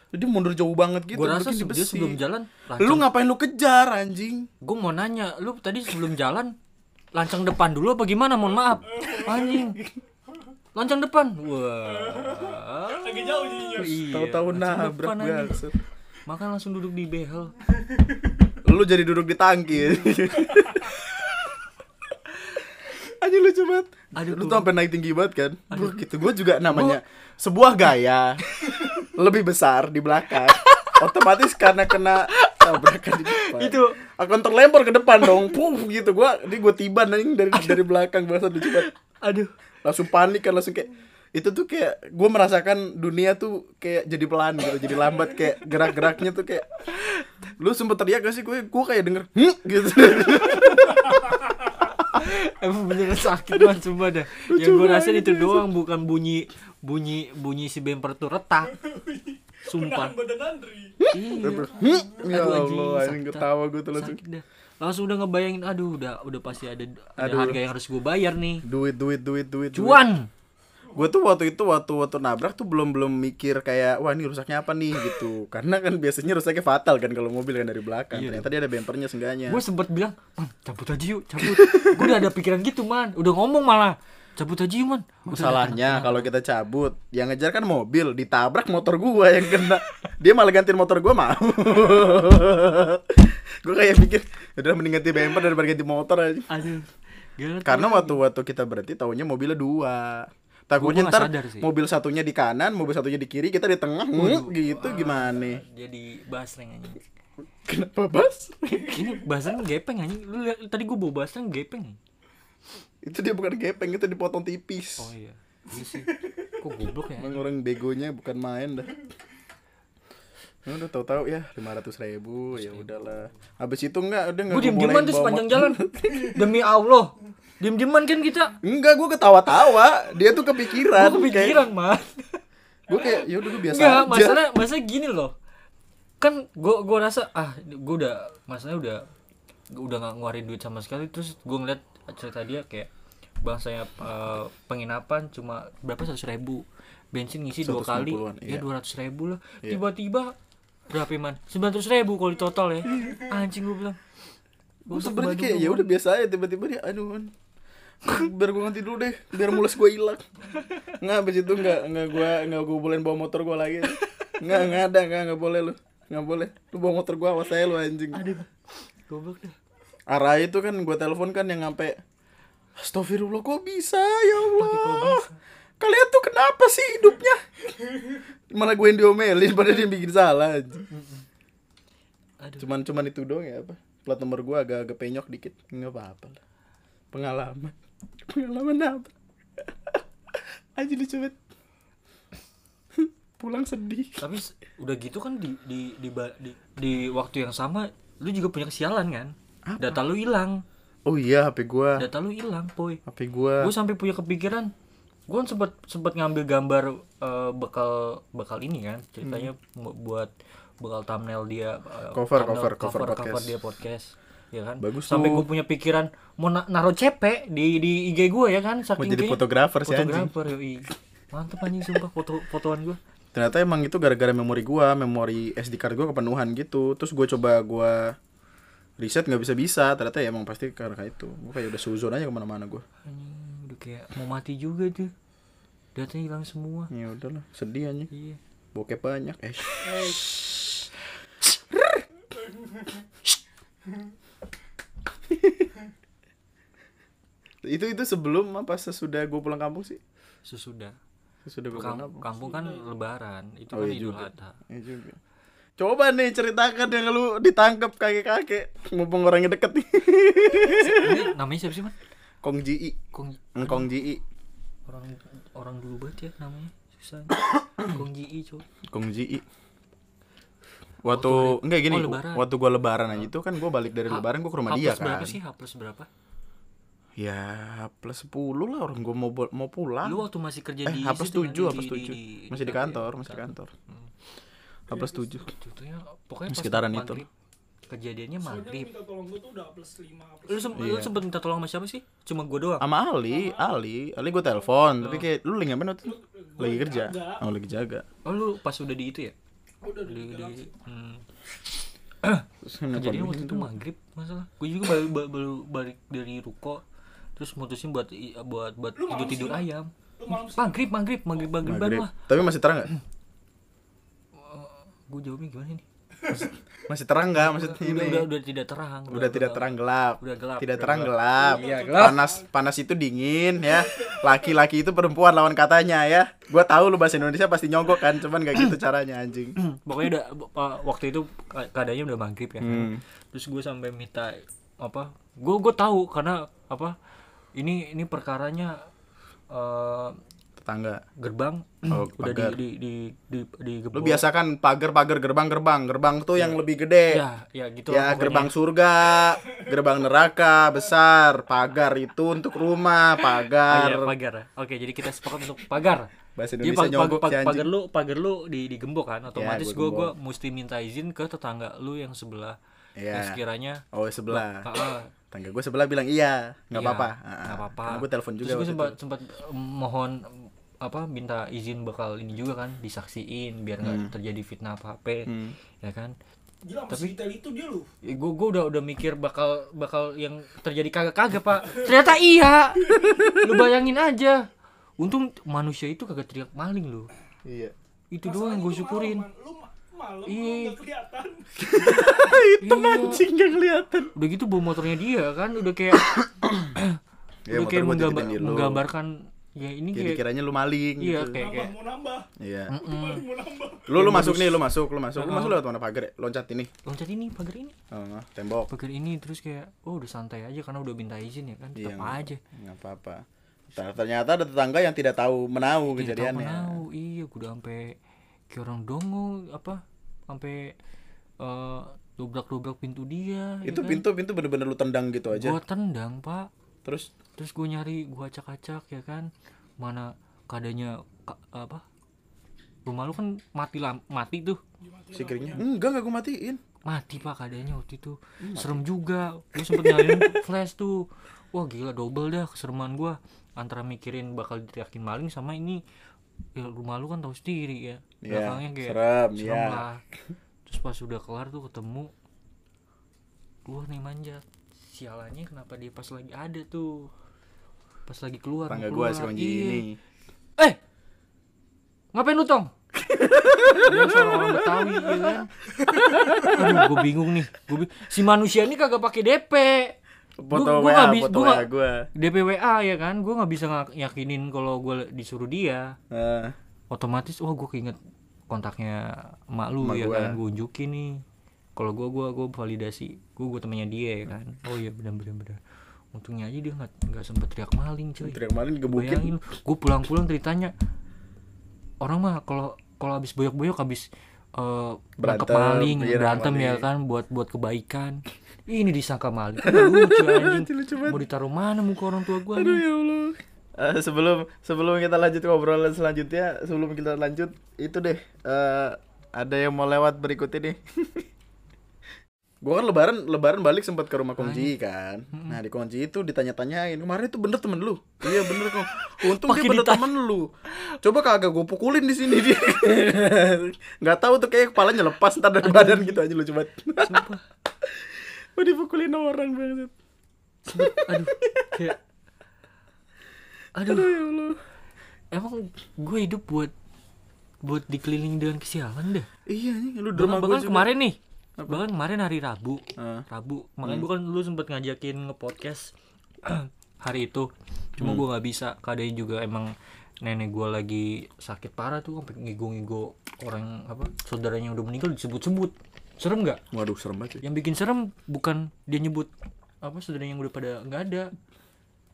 Speaker 2: Jadi mundur jauh banget gitu.
Speaker 1: Gua rasa dia sebelum jalan
Speaker 2: Lu ngapain lu kejar anjing?
Speaker 1: gue mau nanya lu tadi sebelum jalan lancang depan dulu apa gimana mohon maaf anjing lancang depan wah
Speaker 3: Agak jauh jadinya.
Speaker 1: iya,
Speaker 2: Tahu-tahu nabrak bangsat.
Speaker 1: makan langsung duduk di behel
Speaker 2: Lu jadi duduk di tangki. Anjing lucu banget.
Speaker 1: Aduh,
Speaker 2: lu tuh sampai naik tinggi banget kan? Gua gitu. Gua juga namanya sebuah gaya lebih besar di belakang. Otomatis karena kena tabrakan di depan.
Speaker 1: Itu.
Speaker 2: akan terlempar ke depan dong. Puh gitu gua ini gua tiban anjing dari dari belakang bahasa lucu banget.
Speaker 1: aduh
Speaker 2: Langsung panik kan langsung kayak itu tuh kayak gue merasakan dunia tuh kayak jadi pelan gitu jadi lambat kayak gerak-geraknya tuh kayak lu sempet teriak gak sih? Gue gue kayak denger hm gitu.
Speaker 1: Emang beneran sakit banget sumpah dah. Yang gue rasain itu doang bukan bunyi bunyi bunyi si bumper tuh retak. Sumpah.
Speaker 3: Badan Andri.
Speaker 1: iya.
Speaker 2: Hm, ya
Speaker 1: Aduh,
Speaker 2: Allah
Speaker 1: anjing,
Speaker 2: ketawa gue tuh langsung.
Speaker 1: Sakit dah langsung udah ngebayangin aduh udah udah pasti ada ada
Speaker 2: Aduh.
Speaker 1: harga yang harus gue bayar nih.
Speaker 2: Duit duit duit duit
Speaker 1: cuan!
Speaker 2: Gue tuh waktu itu waktu waktu nabrak tuh belum belum mikir kayak wah ini rusaknya apa nih? gitu. Karena kan biasanya rusaknya fatal kan kalau mobil kan dari belakang.
Speaker 1: Iya.
Speaker 2: ternyata dia ada bempernya seenggaknya.
Speaker 1: Gue sempet bilang man cabut aja yuk cabut. Gue udah ada pikiran gitu man. Udah ngomong malah cabut aja yuk man Udah
Speaker 2: masalahnya kalau kita cabut yang ngejar kan mobil ditabrak motor gua yang kena. Dia malah gantiin motor gua mau. Gua kayak mikir udah mending ganti bemper daripada ganti motor aja.
Speaker 1: Aduh
Speaker 2: karena waktu waktu kita berhenti taunya mobilnya dua. Takutnya
Speaker 1: Gua- gua
Speaker 2: ntar mobil satunya di kanan mobil satunya di kiri kita di tengah hmm, gitu gimana?
Speaker 1: jadi basreng anjing.
Speaker 2: Kenapa bas?
Speaker 1: Ini bahasan gepeng anjing. Lu liat, tadi gue bawa basreng gepeng.
Speaker 2: Itu dia bukan gepeng itu dipotong tipis
Speaker 1: oh iya iya sih kok goblok ya
Speaker 2: Emang orang begonya bukan main dah. Ya udah tahu-tahu ya lima ratus ribu ya udahlah. Habis itu enggak udah enggak
Speaker 1: gue diem dieman tuh sepanjang jalan demi allah diem dieman kan kita
Speaker 2: Enggak, gue ketawa-tawa. Dia tuh kepikiran.
Speaker 1: gue kepikiran man
Speaker 2: Gue kayak ya udah gue biasa
Speaker 1: Enggak,
Speaker 2: aja.
Speaker 1: masalah masalah gini loh. Kan gua gua rasa ah gua udah masalahnya udah gua udah nggak ngeluarin duit sama sekali terus gua ngeliat cerita dia kayak bangsanya eh, penginapan cuma berapa? seratus ribu. Bensin ngisi dua kali.
Speaker 2: 150-an,
Speaker 1: ya
Speaker 2: iya.
Speaker 1: dua ratus ribu lah. Tiba-tiba berapa man sembilan ratus ribu kalau di total ya. Anjing gua bilang.
Speaker 2: Gue sebenarnya kayak ya udah biasa aja tiba-tiba dia aduh man. biar gue ganti dulu deh biar mules gue hilang. Nggak habis itu nggak nggak gue nggak gue bolehin bawa motor gue lagi. Nggak nggak ada nggak nggak boleh lu. Nggak boleh. Lu bawa motor gue awas saya lu anjing.
Speaker 1: Aduh goblok deh.
Speaker 2: Arah itu kan gue telepon kan yang sampai Astagfirullah kok bisa? Ya Allah. Kalian tuh kenapa sih hidupnya? Malah gue yang diomelin pada dia bikin salah aja.
Speaker 1: Aduh.
Speaker 2: Cuman cuman itu doang ya apa? Plat nomor gue agak-agak penyok dikit. Nggak apa-apa lah. Pengalaman. Pengalaman apa? Aja lucu banget. Pulang sedih.
Speaker 1: Tapi udah gitu kan di di di, di, di waktu yang sama lu juga punya kesialan kan? Data lu hilang
Speaker 2: Oh iya, HP gua.
Speaker 1: data lu hilang boy
Speaker 2: HP gua.
Speaker 1: gue sampai punya kepikiran gue sempat sempat ngambil gambar eh, bekal bekal ini kan ceritanya mu- buat bekal thumbnail dia eh,
Speaker 2: Cover,
Speaker 1: thumbnail-
Speaker 2: cover, cover podcast.
Speaker 1: dia podcast ya kan
Speaker 2: Bagus
Speaker 1: sampai gue punya pikiran mau na naruh CP di di IG gue ya kan
Speaker 2: Mau
Speaker 1: saking
Speaker 2: jadi
Speaker 1: kayaknya-
Speaker 2: fotografer sih anjing.
Speaker 1: fotografer yoi. mantep anjing sumpah foto fotoan gue
Speaker 2: Ternyata emang itu gara-gara memori gua, memori SD card gua kepenuhan gitu. Terus gua coba gua riset nggak bisa-bisa. Ternyata ya emang pasti karena itu. Gua kayak udah suzon aja ke mana-mana gua.
Speaker 1: anjing udah kayak mau mati juga tuh datanya hilang semua
Speaker 2: Ya udahlah, sedih aja.
Speaker 1: iya
Speaker 2: Bokep banyak. Eh. itu itu sebelum apa sesudah gue pulang kampung sih?
Speaker 1: sesudah
Speaker 2: Sesudah gue pulang
Speaker 1: Kam-
Speaker 2: kampung.
Speaker 1: kampung kan lebaran itu
Speaker 2: Oh,
Speaker 1: kan
Speaker 2: iya
Speaker 1: idul adha
Speaker 2: Ya juga. Coba nih ceritakan yang lu ditangkap kakek-kakek. Mumpung orangnya deket nih.
Speaker 1: ini namanya siapa sih man
Speaker 2: Kong Ji
Speaker 1: Kong
Speaker 2: Kong Ji
Speaker 1: orang orang dulu banget ya namanya. Susah. Kong Ji cow
Speaker 2: Kong Ji Waktu
Speaker 1: Waktu
Speaker 2: enggak gini,
Speaker 1: oh, lebaran.
Speaker 2: waktu gua lebaran aja itu kan gua balik dari lebaran gua ke rumah
Speaker 1: H
Speaker 2: dia
Speaker 1: plus berapa
Speaker 2: kan.
Speaker 1: sih? H plus berapa?
Speaker 2: Ya plus 10 lah orang gua mau mau pulang.
Speaker 1: lu waktu masih kerja
Speaker 2: eh,
Speaker 1: di
Speaker 2: H plus
Speaker 1: situ kan,
Speaker 2: 7,
Speaker 1: di-
Speaker 2: H plus
Speaker 1: di-
Speaker 2: 7.
Speaker 1: di-
Speaker 2: Masih di kantor, masih di kantor. H plus 7.
Speaker 1: Contohnya pokoknya pas
Speaker 2: Sekitaran itu.
Speaker 1: maghrib. kejadiannya maghrib
Speaker 3: minta tolong gue tuh udah plus 5 plus
Speaker 1: lu, sem- lu sempet minta tolong sama siapa sih cuma gue doang
Speaker 2: Sama Ali, Ali, Ali gua telepon, tapi kayak lu lagi ngapain waktu itu? Lagi kerja. Oh, lagi jaga.
Speaker 1: oh lu pas udah di itu ya
Speaker 3: udah
Speaker 1: di,
Speaker 3: di,
Speaker 1: di hmm. Kejadian
Speaker 2: gua
Speaker 1: waktu itu maghrib masalah gue juga baru, baru, baru balik dari ruko terus mutusin buat buat buat tidur tidur ayam maghrib maghrib maghrib maghrib
Speaker 2: Maghrib.
Speaker 1: lah
Speaker 2: Tapi masih terang nggak?
Speaker 1: gue jawabnya gimana nih
Speaker 2: Masih terang nggak maksudnya
Speaker 1: udah,
Speaker 2: ini?
Speaker 1: udah udah tidak terang
Speaker 2: Udah tidak terang gelap.
Speaker 1: Udah gelap,
Speaker 2: Tidak
Speaker 1: udah
Speaker 2: terang
Speaker 1: gelap.
Speaker 2: gelap.
Speaker 1: Iya, gelap.
Speaker 2: Panas panas itu dingin ya. Laki-laki itu perempuan lawan katanya ya. Gua tahu lu bahasa Indonesia pasti nyogok kan, cuman gak gitu caranya anjing.
Speaker 1: pokoknya udah uh, waktu itu ke- keadaannya udah maghrib ya
Speaker 2: Hmm.
Speaker 1: terus gue sampai minta apa gue gue tahu karena apa ini ini perkaranya eh,
Speaker 2: Tetangga.
Speaker 1: gerbang
Speaker 2: Oh,
Speaker 1: udah di
Speaker 2: pagar.
Speaker 1: di di di, di
Speaker 2: Lu biasa kan pagar-pagar gerbang-gerbang. Gerbang tuh yang lebih gede.
Speaker 1: ya ya gitu
Speaker 2: Ya,
Speaker 1: pokoknya.
Speaker 2: gerbang surga, gerbang neraka besar, pagar itu untuk rumah,
Speaker 1: Ah,
Speaker 2: pagar.
Speaker 1: iya, pagar ya. oke jadi kita sepakat untuk pagar
Speaker 2: Bahasa
Speaker 1: Jadi
Speaker 2: Indonesia
Speaker 1: pag-
Speaker 2: nyogok
Speaker 1: pag-
Speaker 2: si anjing.
Speaker 1: pagar lu pagar lu di digembok kan otomatis
Speaker 2: gua
Speaker 1: gue gue
Speaker 2: gembok.
Speaker 1: mesti minta izin ke tetangga lu yang sebelah
Speaker 2: Iya.
Speaker 1: yang sekiranya
Speaker 2: Oh, sebelah.
Speaker 1: Ah, ah,
Speaker 2: Tangga gue sebelah bilang iya, nggak
Speaker 1: Iya,
Speaker 2: apa-apa.
Speaker 1: nggak apa-apa.
Speaker 2: Gue telepon juga
Speaker 1: Terus gue sempat sempat em, mohon apa minta izin bakal ini juga kan disaksiin biar nggak terjadi fitnah apa apa
Speaker 2: Hmm.
Speaker 1: ya kan?
Speaker 3: Gila detail itu dia lu?
Speaker 1: Gue gue udah udah mikir bakal bakal yang terjadi kagak kagak pak. Ternyata iya. Lu bayangin aja. Untung manusia itu kagak teriak maling lu.
Speaker 2: Iya.
Speaker 1: itu doang yang gue syukurin.
Speaker 3: lu malam, Lu
Speaker 1: Iya.
Speaker 3: kelihatan.
Speaker 2: Hitam
Speaker 1: Iya.
Speaker 2: anjing nggak kelihatan.
Speaker 1: udah gitu bawa motornya dia kan udah kayak
Speaker 2: Ya,
Speaker 1: udah
Speaker 2: motor
Speaker 1: kayak menggambar, menggambarkan ya ini kayak
Speaker 2: kiranya lu maling
Speaker 1: iya
Speaker 2: gitu.
Speaker 1: kayak
Speaker 3: nambah
Speaker 1: kayak
Speaker 3: mau nambah
Speaker 2: Iya.
Speaker 3: Maling mau nambah
Speaker 2: Lu lu masuk nih, lu masuk, lu masuk. Lu masuk lewat mana pagar? ya? Loncat ini.
Speaker 1: loncat ini pagar ini
Speaker 2: Oh, tembok.
Speaker 1: pagar ini terus kayak oh udah santai aja karena udah minta izin ya kan
Speaker 2: Iya,
Speaker 1: tetap
Speaker 2: nggak-
Speaker 1: aja
Speaker 2: nggak apa-apa. Ter- Ternyata ada tetangga yang tidak tahu menahu
Speaker 1: Tidak tahu
Speaker 2: kejadiannya.
Speaker 1: menau iya gue udah sampai kayak orang dongo apa sampai eh dobrak dobrak pintu dia
Speaker 2: Itu pintu-pintu bener-bener lu tendang gitu aja.
Speaker 1: gue tendang pak
Speaker 2: Terus
Speaker 1: terus gue nyari gue acak-acak ya kan? Mana keadaannya ka- apa? Rumah lu kan mati lam mati tuh.
Speaker 2: Si keringnya, enggak enggak gue matiin.
Speaker 1: mati pak keadaannya waktu itu. Serem juga. Gue sempet nyalain flash tuh. Wah gila double dah kesereman gue antara mikirin bakal diteriakin maling sama ini ya rumah lu kan tahu sendiri ya.
Speaker 2: Iya,
Speaker 1: belakangnya kayak
Speaker 2: serem,
Speaker 1: serem
Speaker 2: iya.
Speaker 1: lah. Terus pas udah kelar tuh ketemu keluar nih manjat sialannya kenapa dia pas lagi ada tuh pas lagi keluar
Speaker 2: Tetangga
Speaker 1: mau
Speaker 2: gua si
Speaker 1: keluar.
Speaker 2: Konji
Speaker 1: Iya.
Speaker 2: ini.
Speaker 1: eh! Ngapain lu tong? Suara orang Betawi ya kan? Aduh gue bingung nih. Gue si manusia ini kagak pakai DP
Speaker 2: Foto
Speaker 1: Gua- gua
Speaker 2: WA,
Speaker 1: nggak bis-
Speaker 2: foto
Speaker 1: gua
Speaker 2: gua.
Speaker 1: DP WA ya kan? Gue nggak bisa ngak- yakinin kalau gue disuruh dia.
Speaker 2: Eh,
Speaker 1: otomatis wah gue keinget kontaknya emak lu
Speaker 2: Emak
Speaker 1: ya
Speaker 2: gua.
Speaker 1: kan? Gue unjukin nih. Kalau gue gua gue validasi gue gue temannya dia ya kan? Oh iya benar benar benar untungnya aja dia nggak nggak sempet teriak maling cuy
Speaker 2: teriak maling digebukin.
Speaker 1: bayangin gue pulang-pulang ceritanya orang mah kalau kalau habis boyok-boyok habis eh
Speaker 2: Berantem,
Speaker 1: maling
Speaker 2: iya,
Speaker 1: berantem ya
Speaker 2: maling.
Speaker 1: kan buat buat kebaikan ini disangka maling lucu anjing
Speaker 2: Lucu banget.
Speaker 1: mau ditaruh mana muka orang tua gua
Speaker 2: Aduh ya Allah. Eh, sebelum sebelum kita lanjut ke obrolan selanjutnya, sebelum kita lanjut itu deh eh, ada yang mau lewat berikut ini. gua kan lebaran lebaran balik sempat ke rumah Kongji kan. Nah, di Kongji itu ditanya-tanyain, "Kemarin itu bener temen lu?" "Iya, bener kok." "Untung dia bener
Speaker 1: ditanya.
Speaker 2: temen lu." Coba kagak gua pukulin di sini dia. nggak tahu tuh kayak kepalanya lepas ntar dari badan gitu aja banget.
Speaker 1: Sumpah.
Speaker 2: Mau dipukulin orang banget.
Speaker 1: aduh kayak aduh
Speaker 2: Ya Allah.
Speaker 1: emang gue hidup buat buat dikelilingi dengan kesialan deh
Speaker 2: Iya nih, lu drama
Speaker 1: bahkan
Speaker 2: juga.
Speaker 1: kemarin nih bahkan kemarin hari Rabu.
Speaker 2: Ah.
Speaker 1: Rabu. Makanya bukan lu sempet ngajakin nge-podcast hari itu. Cuma gua nggak bisa keadaannya juga emang nenek gua lagi sakit parah tuh sampai ngigo-ngigo orang apa saudaranya udah meninggal disebut-sebut. Serem nggak?
Speaker 2: Waduh, serem banget.
Speaker 1: yang bikin serem bukan dia nyebut apa saudaranya yang udah pada nggak ada.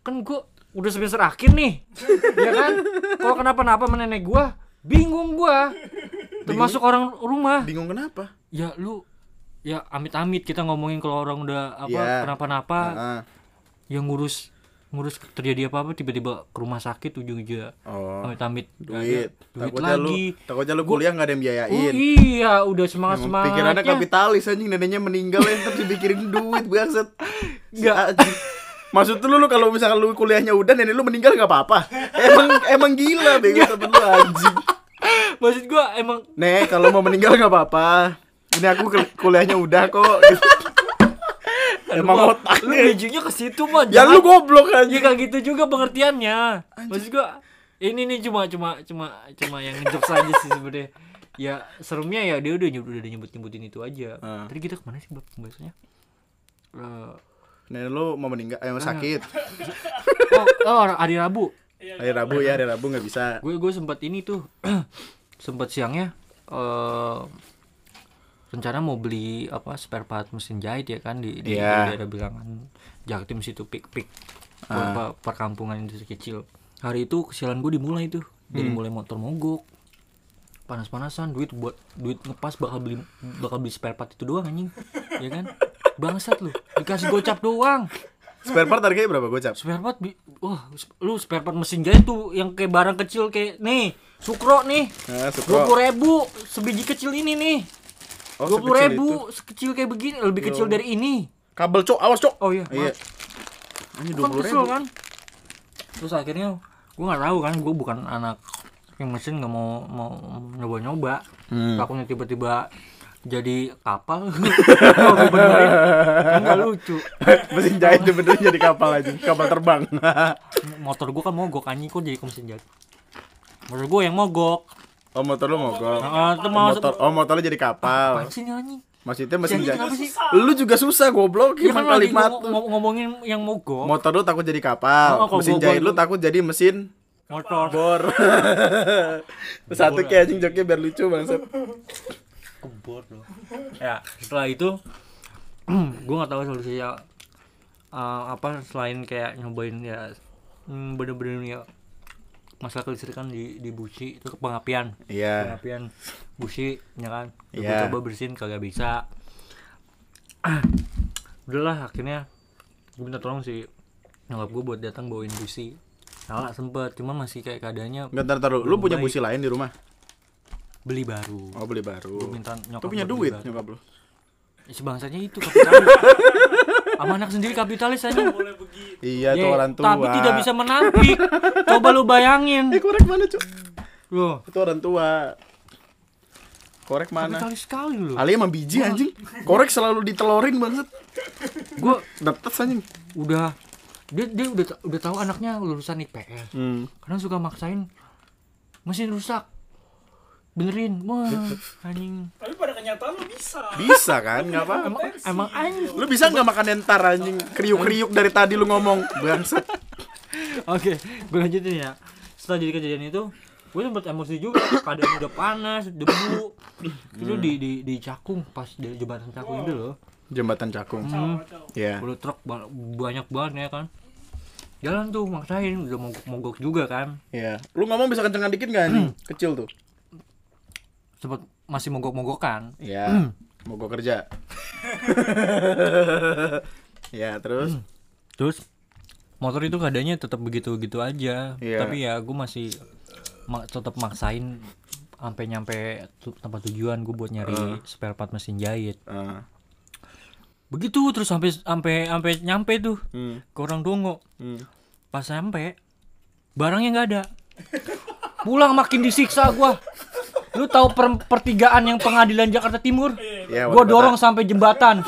Speaker 1: Kan gua udah semester akhir nih ya kan? Kalau kenapa-napa sama nenek gua bingung gua. Termasuk orang rumah.
Speaker 2: Bingung kenapa?
Speaker 1: ya lu ya amit-amit kita ngomongin kalau orang udah apa
Speaker 2: Iya.
Speaker 1: kenapa-napa
Speaker 2: Ah.
Speaker 1: yang ngurus ngurus terjadi apa-apa tiba-tiba ke rumah sakit ujung-ujung
Speaker 2: Oh,
Speaker 1: amit-amit
Speaker 2: duit.
Speaker 1: duit
Speaker 2: Takutnya lu,
Speaker 1: lagi
Speaker 2: takutnya lu kuliah nggak ada yang
Speaker 1: oh
Speaker 2: biayain.
Speaker 1: iya udah semangat
Speaker 2: Emang Pikirannya kapitalis anjing neneknya meninggal ya ntar dipikirin duit bangsat. Si
Speaker 1: Nggak.
Speaker 2: Maksud lu lu kalau misalkan lu kuliahnya udah nenek lu meninggal nggak apa-apa. Emang emang gila bego temen lu anjing.
Speaker 1: maksud gua emang
Speaker 2: Nek, kalau mau meninggal nggak apa-apa. Ini aku kul- kuliahnya udah kok. Emang
Speaker 1: lu,
Speaker 2: otaknya.
Speaker 1: lu mejunya ke situ mah
Speaker 2: Ya lu goblok
Speaker 1: ya
Speaker 2: anjing.
Speaker 1: kayak gitu juga pengertiannya maksud gua ini nih cuma cuma cuma cuma yang ngejok saja sih sebenarnya ya seremnya ya dia udah nyebut udah nyebut nyebutin itu aja
Speaker 2: Ah.
Speaker 1: tadi kita ke mana sih bab pembahasannya Eh,
Speaker 2: Nenek lu mau meninggal, eh mau sakit.
Speaker 1: oh, oh hari Rabu
Speaker 2: Hari Rabu ya, hari Rabu nggak bisa.
Speaker 1: gue gue sempat ini tuh sempat siangnya eh rencana mau beli apa spare part mesin jahit ya kan di di,
Speaker 2: Iya.
Speaker 1: di daerah bilangan Jaktim situ pik pik beberapa perkampungan industri kecil. Hari itu kesialan gue dimulai tuh dari mulai motor mogok. Panas-panasan duit buat duit ngepas bakal beli bakal beli spare part itu doang anjing. Ya kan? Bangsat lu dikasih gocap doang.
Speaker 2: Spare part harganya berapa gocap?
Speaker 1: spare part wah lu spare part mesin jahit tuh yang kayak barang kecil kayak nih sukro nih.
Speaker 2: Nah,
Speaker 1: dua puluh ribu sebiji kecil ini nih dua puluh ribu
Speaker 2: itu.
Speaker 1: sekecil kayak begini lebih kecil dari ini.
Speaker 2: Kabel cok, awas cok.
Speaker 1: oh iya.
Speaker 2: Iya. Ini
Speaker 1: kan
Speaker 2: dua puluh ribu.
Speaker 1: kan? Terus akhirnya gue nggak tahu kan? Gue bukan anak yang mesin nggak mau mau nyoba nyoba
Speaker 2: Hmm.
Speaker 1: takutnya tiba-tiba jadi kapal. Oh, benerin. Nggak lucu.
Speaker 2: Mesin jahit bener jadi kapal aja, kapal terbang.
Speaker 1: motor gue kan mogok anjing. Kok jadi ke mesin jahit? Motor gue yang mogok
Speaker 2: oh motor lu mogok.
Speaker 1: Itu
Speaker 2: Oh,
Speaker 1: mau
Speaker 2: motor, oh motornya jadi kapal.
Speaker 1: Apaan sih anjing
Speaker 2: Maksudnya mesin
Speaker 1: sih?
Speaker 2: Lu juga susah goblok,
Speaker 1: Iya kan
Speaker 2: gimana
Speaker 1: lagi
Speaker 2: kalimat
Speaker 1: ngom-
Speaker 2: lu.
Speaker 1: ngom- ngomongin yang mogok
Speaker 2: Motor lu takut jadi kapal,
Speaker 1: Oh,
Speaker 2: mesin jahit lu takut jadi mesin
Speaker 1: motor
Speaker 2: bor. Satu kayak anjing joknya biar lucu bangsat.
Speaker 1: kebor loh ya setelah itu gue nggak tahu solusinya eh, apa selain kayak nyobain ya hmm, bener-bener ya masalah kelistrikan di di busi itu pengapian
Speaker 2: Iya.
Speaker 1: pengapian busi ya kan Udah
Speaker 2: Iya.
Speaker 1: coba bersihin kagak bisa udahlah akhirnya gue minta tolong si nyokap gue buat datang bawain busi salah sempet cuma masih kayak keadaannya
Speaker 2: Enggak ntar taruh. Lu punya
Speaker 1: baik.
Speaker 2: busi lain di rumah?
Speaker 1: beli baru
Speaker 2: Oh, beli baru.
Speaker 1: Gua minta nyokap
Speaker 2: Tuh punya duit
Speaker 1: baru.
Speaker 2: nyokap lu.
Speaker 1: Ya, sebangsanya itu kapitalis sama anak sendiri kapitalis aja
Speaker 3: boleh begitu
Speaker 2: Iya tuh orang tua.
Speaker 1: tapi tidak bisa menampik coba lu bayangin
Speaker 2: Eh korek mana, Cuk?
Speaker 1: loh
Speaker 2: Itu orang tua. Korek mana?
Speaker 1: kapitalis sekali lu
Speaker 2: Ali emang biji anjing. Korek selalu ditelorin banget.
Speaker 1: gua
Speaker 2: Detes anjing.
Speaker 1: udah dia dia udah udah tahu anaknya lulusan IPS
Speaker 2: Hmm.
Speaker 1: karena suka maksain mesin rusak benerin wah anjing
Speaker 3: tapi pada kenyataan lu bisa
Speaker 2: Bisa kan? Enggak apa?
Speaker 1: emang emang anjing
Speaker 2: Lu bisa nggak makan entar anjing? Kriuk-kriuk dari tadi lu ngomong. Bangsat.
Speaker 1: Oke, gue lanjutin ya. Setelah jadi kejadian itu, gue sempet emosi juga. Keadaan udah panas, debu. Itu di di di Cakung pas di jembatan Cakung itu loh.
Speaker 2: Jembatan Cakung.
Speaker 1: Hmm,
Speaker 2: Iya.
Speaker 1: udah truk ba- banyak banget ya kan. Jalan tuh maksain udah mogok, mogok juga kan.
Speaker 2: Iya. Lu ngomong bisa kencengan dikit nggak anjing? Kecil tuh.
Speaker 1: Sempet masih mogok-mogokan
Speaker 2: Ya, mogok kerja. ya, terus?
Speaker 1: Terus motor itu keadaannya tetap begitu-begitu aja.
Speaker 2: Iya.
Speaker 1: tapi ya gue masih ma- tetap maksain sampai nyampe tempat tujuan gue buat nyari spare part mesin jahit.
Speaker 2: Eh,
Speaker 1: begitu terus sampai sampai sampai nyampe tuh
Speaker 2: hmm,
Speaker 1: ke orang dongo.
Speaker 2: Hmm.
Speaker 1: pas sampai barangnya nggak ada. Pulang makin disiksa gua lu tahu per- pertigaan yang pengadilan Jakarta Timur
Speaker 2: Ya,
Speaker 1: gua
Speaker 2: wali
Speaker 1: dorong
Speaker 2: kota.
Speaker 1: sampai jembatan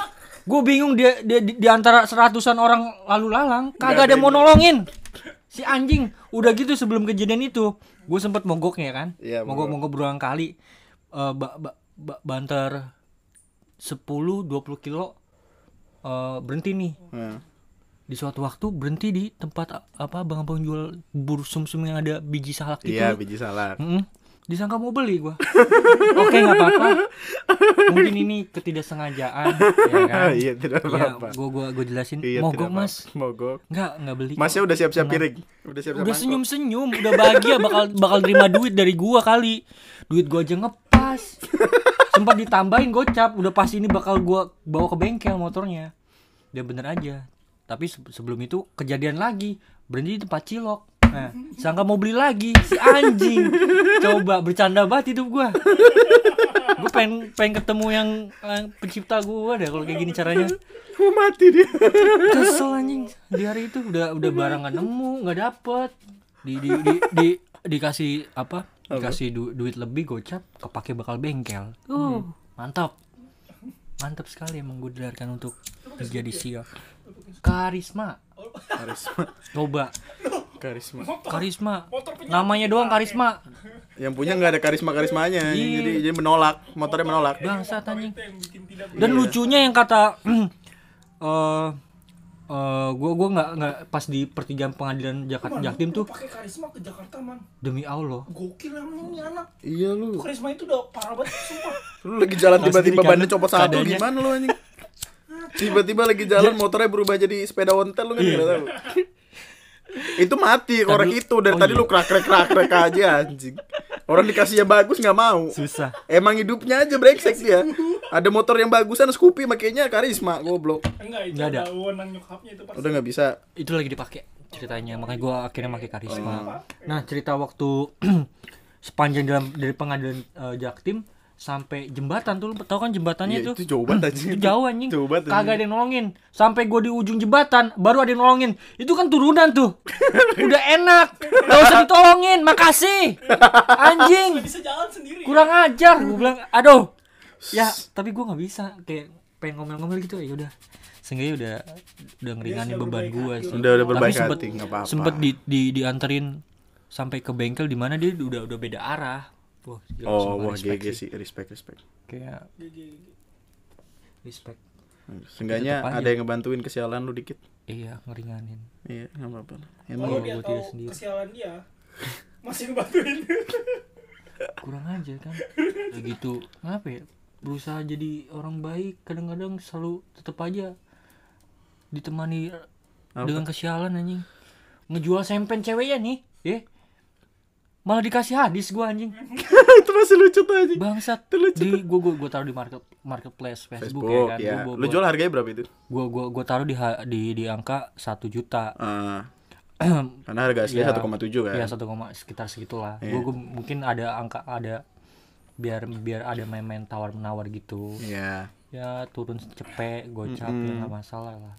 Speaker 1: gue bingung dia, dia di, di antara seratusan orang lalu lalang kagak ada mau nolongin si anjing udah gitu sebelum kejadian itu gue sempet mogoknya kan
Speaker 2: Iya,
Speaker 1: mogok
Speaker 2: mogok.
Speaker 1: berulang kali Eh, ba, ba, ba- banter 10 20 kilo eh, berhenti nih
Speaker 2: Hmm.
Speaker 1: di suatu waktu berhenti di tempat apa abang-abang jual bubur sumsum yang ada biji salak gitu.
Speaker 2: Iya, biji salak.
Speaker 1: Mm-mm. Disangka mau beli gua. Oke nggak apa-apa. Mungkin ini ketidaksengajaan, ya kan?
Speaker 2: Iya, tidak
Speaker 1: Ya,
Speaker 2: apa-apa.
Speaker 1: gua gua gua jelasin.
Speaker 2: Iya,
Speaker 1: Mogok mas.
Speaker 2: Mogok.
Speaker 1: Nggak nggak beli.
Speaker 2: Masnya udah siap-siap piring. Udah siap-siap
Speaker 1: Udah senyum-senyum, udah bahagia bakal bakal terima duit dari gua kali. Duit gua aja ngepas. Sempat ditambahin gocap, udah pas ini bakal gua bawa ke bengkel motornya. Dia bener aja. Tapi se- sebelum itu kejadian lagi, berhenti di tempat cilok. Nah, sangka mau beli lagi si anjing. Coba bercanda banget hidup gua. Gue pengen pengen ketemu yang, pencipta gua deh kalau kayak gini caranya.
Speaker 2: Mau mati dia.
Speaker 1: Kesel anjing di hari itu udah udah barang nggak nemu nggak dapet di di di, di dikasih apa dikasih du- duit lebih gocap kepake bakal bengkel uh mantap mantap sekali emang gue dilarkan untuk menjadi siap karisma
Speaker 2: Karisma.
Speaker 1: coba
Speaker 2: Karisma.
Speaker 1: karisma. Namanya doang karisma.
Speaker 2: Yang punya nggak ada karisma-karismanya.
Speaker 1: Iya.
Speaker 2: Jadi jadi menolak, motornya menolak.
Speaker 3: bikin tidak
Speaker 1: dan lucunya yang kata eh eh gue gua nggak nggak pas di pertigaan pengadilan Jakarta Jaktim tuh.
Speaker 3: Pakai karisma ke Jakarta man.
Speaker 1: Demi Allah.
Speaker 3: Gokil emang ini anak.
Speaker 2: Iya lu.
Speaker 3: karisma itu udah parah banget sumpah.
Speaker 2: Lu lagi jalan tiba-tiba bannya copot satu gimana lu anjing? Tiba-tiba lagi jalan motornya berubah jadi sepeda ontel lu kan? Nggak tahu. Itu mati korek
Speaker 1: Tadi lu-
Speaker 2: itu dari
Speaker 1: oh
Speaker 2: tadi
Speaker 1: iya.
Speaker 2: lu krak krek krak krek aja anjing. Orang dikasihnya bagus nggak mau.
Speaker 1: susah
Speaker 2: Emang hidupnya aja brengsek dia. Ada motor yang bagusan Scoopy makanya karisma goblok.
Speaker 3: enggak itu
Speaker 1: ada.
Speaker 3: nyokapnya itu pasti
Speaker 2: Udah nggak bisa.
Speaker 1: itu lagi dipakai ceritanya makanya gua akhirnya pakai karisma nah cerita waktu sepanjang dalam dari pengadilan eh, Jaktim sampai jembatan tuh lu tau kan jembatannya
Speaker 2: Iya,
Speaker 1: tuh?
Speaker 2: itu jauh banget anjing.
Speaker 1: itu jauh anjing.
Speaker 2: Jauh banget,
Speaker 1: kagak ada yang nolongin. Sampai gue di ujung jembatan baru ada yang nolongin. Itu kan turunan tuh. Udah enak. Gak usah ditolongin. Makasih. Anjing.
Speaker 3: Bisa jalan sendiri
Speaker 1: kurang ajar. Gue bilang aduh. Ya tapi gue nggak bisa. Kayak pengen ngomel-ngomel gitu. Ya udah. Seenggaknya udah udah ngeringanin beban gue sih.
Speaker 2: Udah udah berbaik
Speaker 1: tapi sempet
Speaker 2: hati, nggak apa-apa.
Speaker 1: sempet di, di dianterin sampai ke bengkel di mana dia udah udah beda arah wah gila,
Speaker 2: Oh,
Speaker 1: sumpah
Speaker 2: wah
Speaker 1: respect
Speaker 2: GG sih, respect respect.
Speaker 1: kayak respect.
Speaker 2: Seenggaknya ada yang ngebantuin kesialan lu dikit.
Speaker 1: iya ngeringanin.
Speaker 2: Iya, nggak apa-apa. Emang
Speaker 1: Kalau
Speaker 3: dia
Speaker 1: gua
Speaker 3: tahu
Speaker 1: sendiri.
Speaker 3: kesialan dia masih ngebantuin
Speaker 1: kurang aja kan? Kayak gitu. Ngapa ya? Berusaha jadi orang baik kadang-kadang selalu tetap aja ditemani dengan kesialan anjing. Ngejual sempen ceweknya nih ya malah dikasih hadis gua anjing
Speaker 2: itu masih lucu tuh anjing.
Speaker 1: bangsat
Speaker 2: Itu lucu
Speaker 1: di gua gua, gua taruh di market marketplace Facebook,
Speaker 2: Facebook,
Speaker 1: ya kan
Speaker 2: ya.
Speaker 1: Gua,
Speaker 2: Lu
Speaker 1: gua,
Speaker 2: jual harganya berapa itu?
Speaker 1: gua, gua, gua taruh di di di angka satu juta
Speaker 2: Ah, karena harga asli
Speaker 1: Ya,
Speaker 2: 1,7 kan.
Speaker 1: Iya satu koma sekitar segitulah.
Speaker 2: Iya.
Speaker 1: Gua, gua mungkin ada angka ada biar biar ada main-main tawar menawar gitu.
Speaker 2: Iya.
Speaker 1: Ya turun cepet gocap ya nggak masalah lah.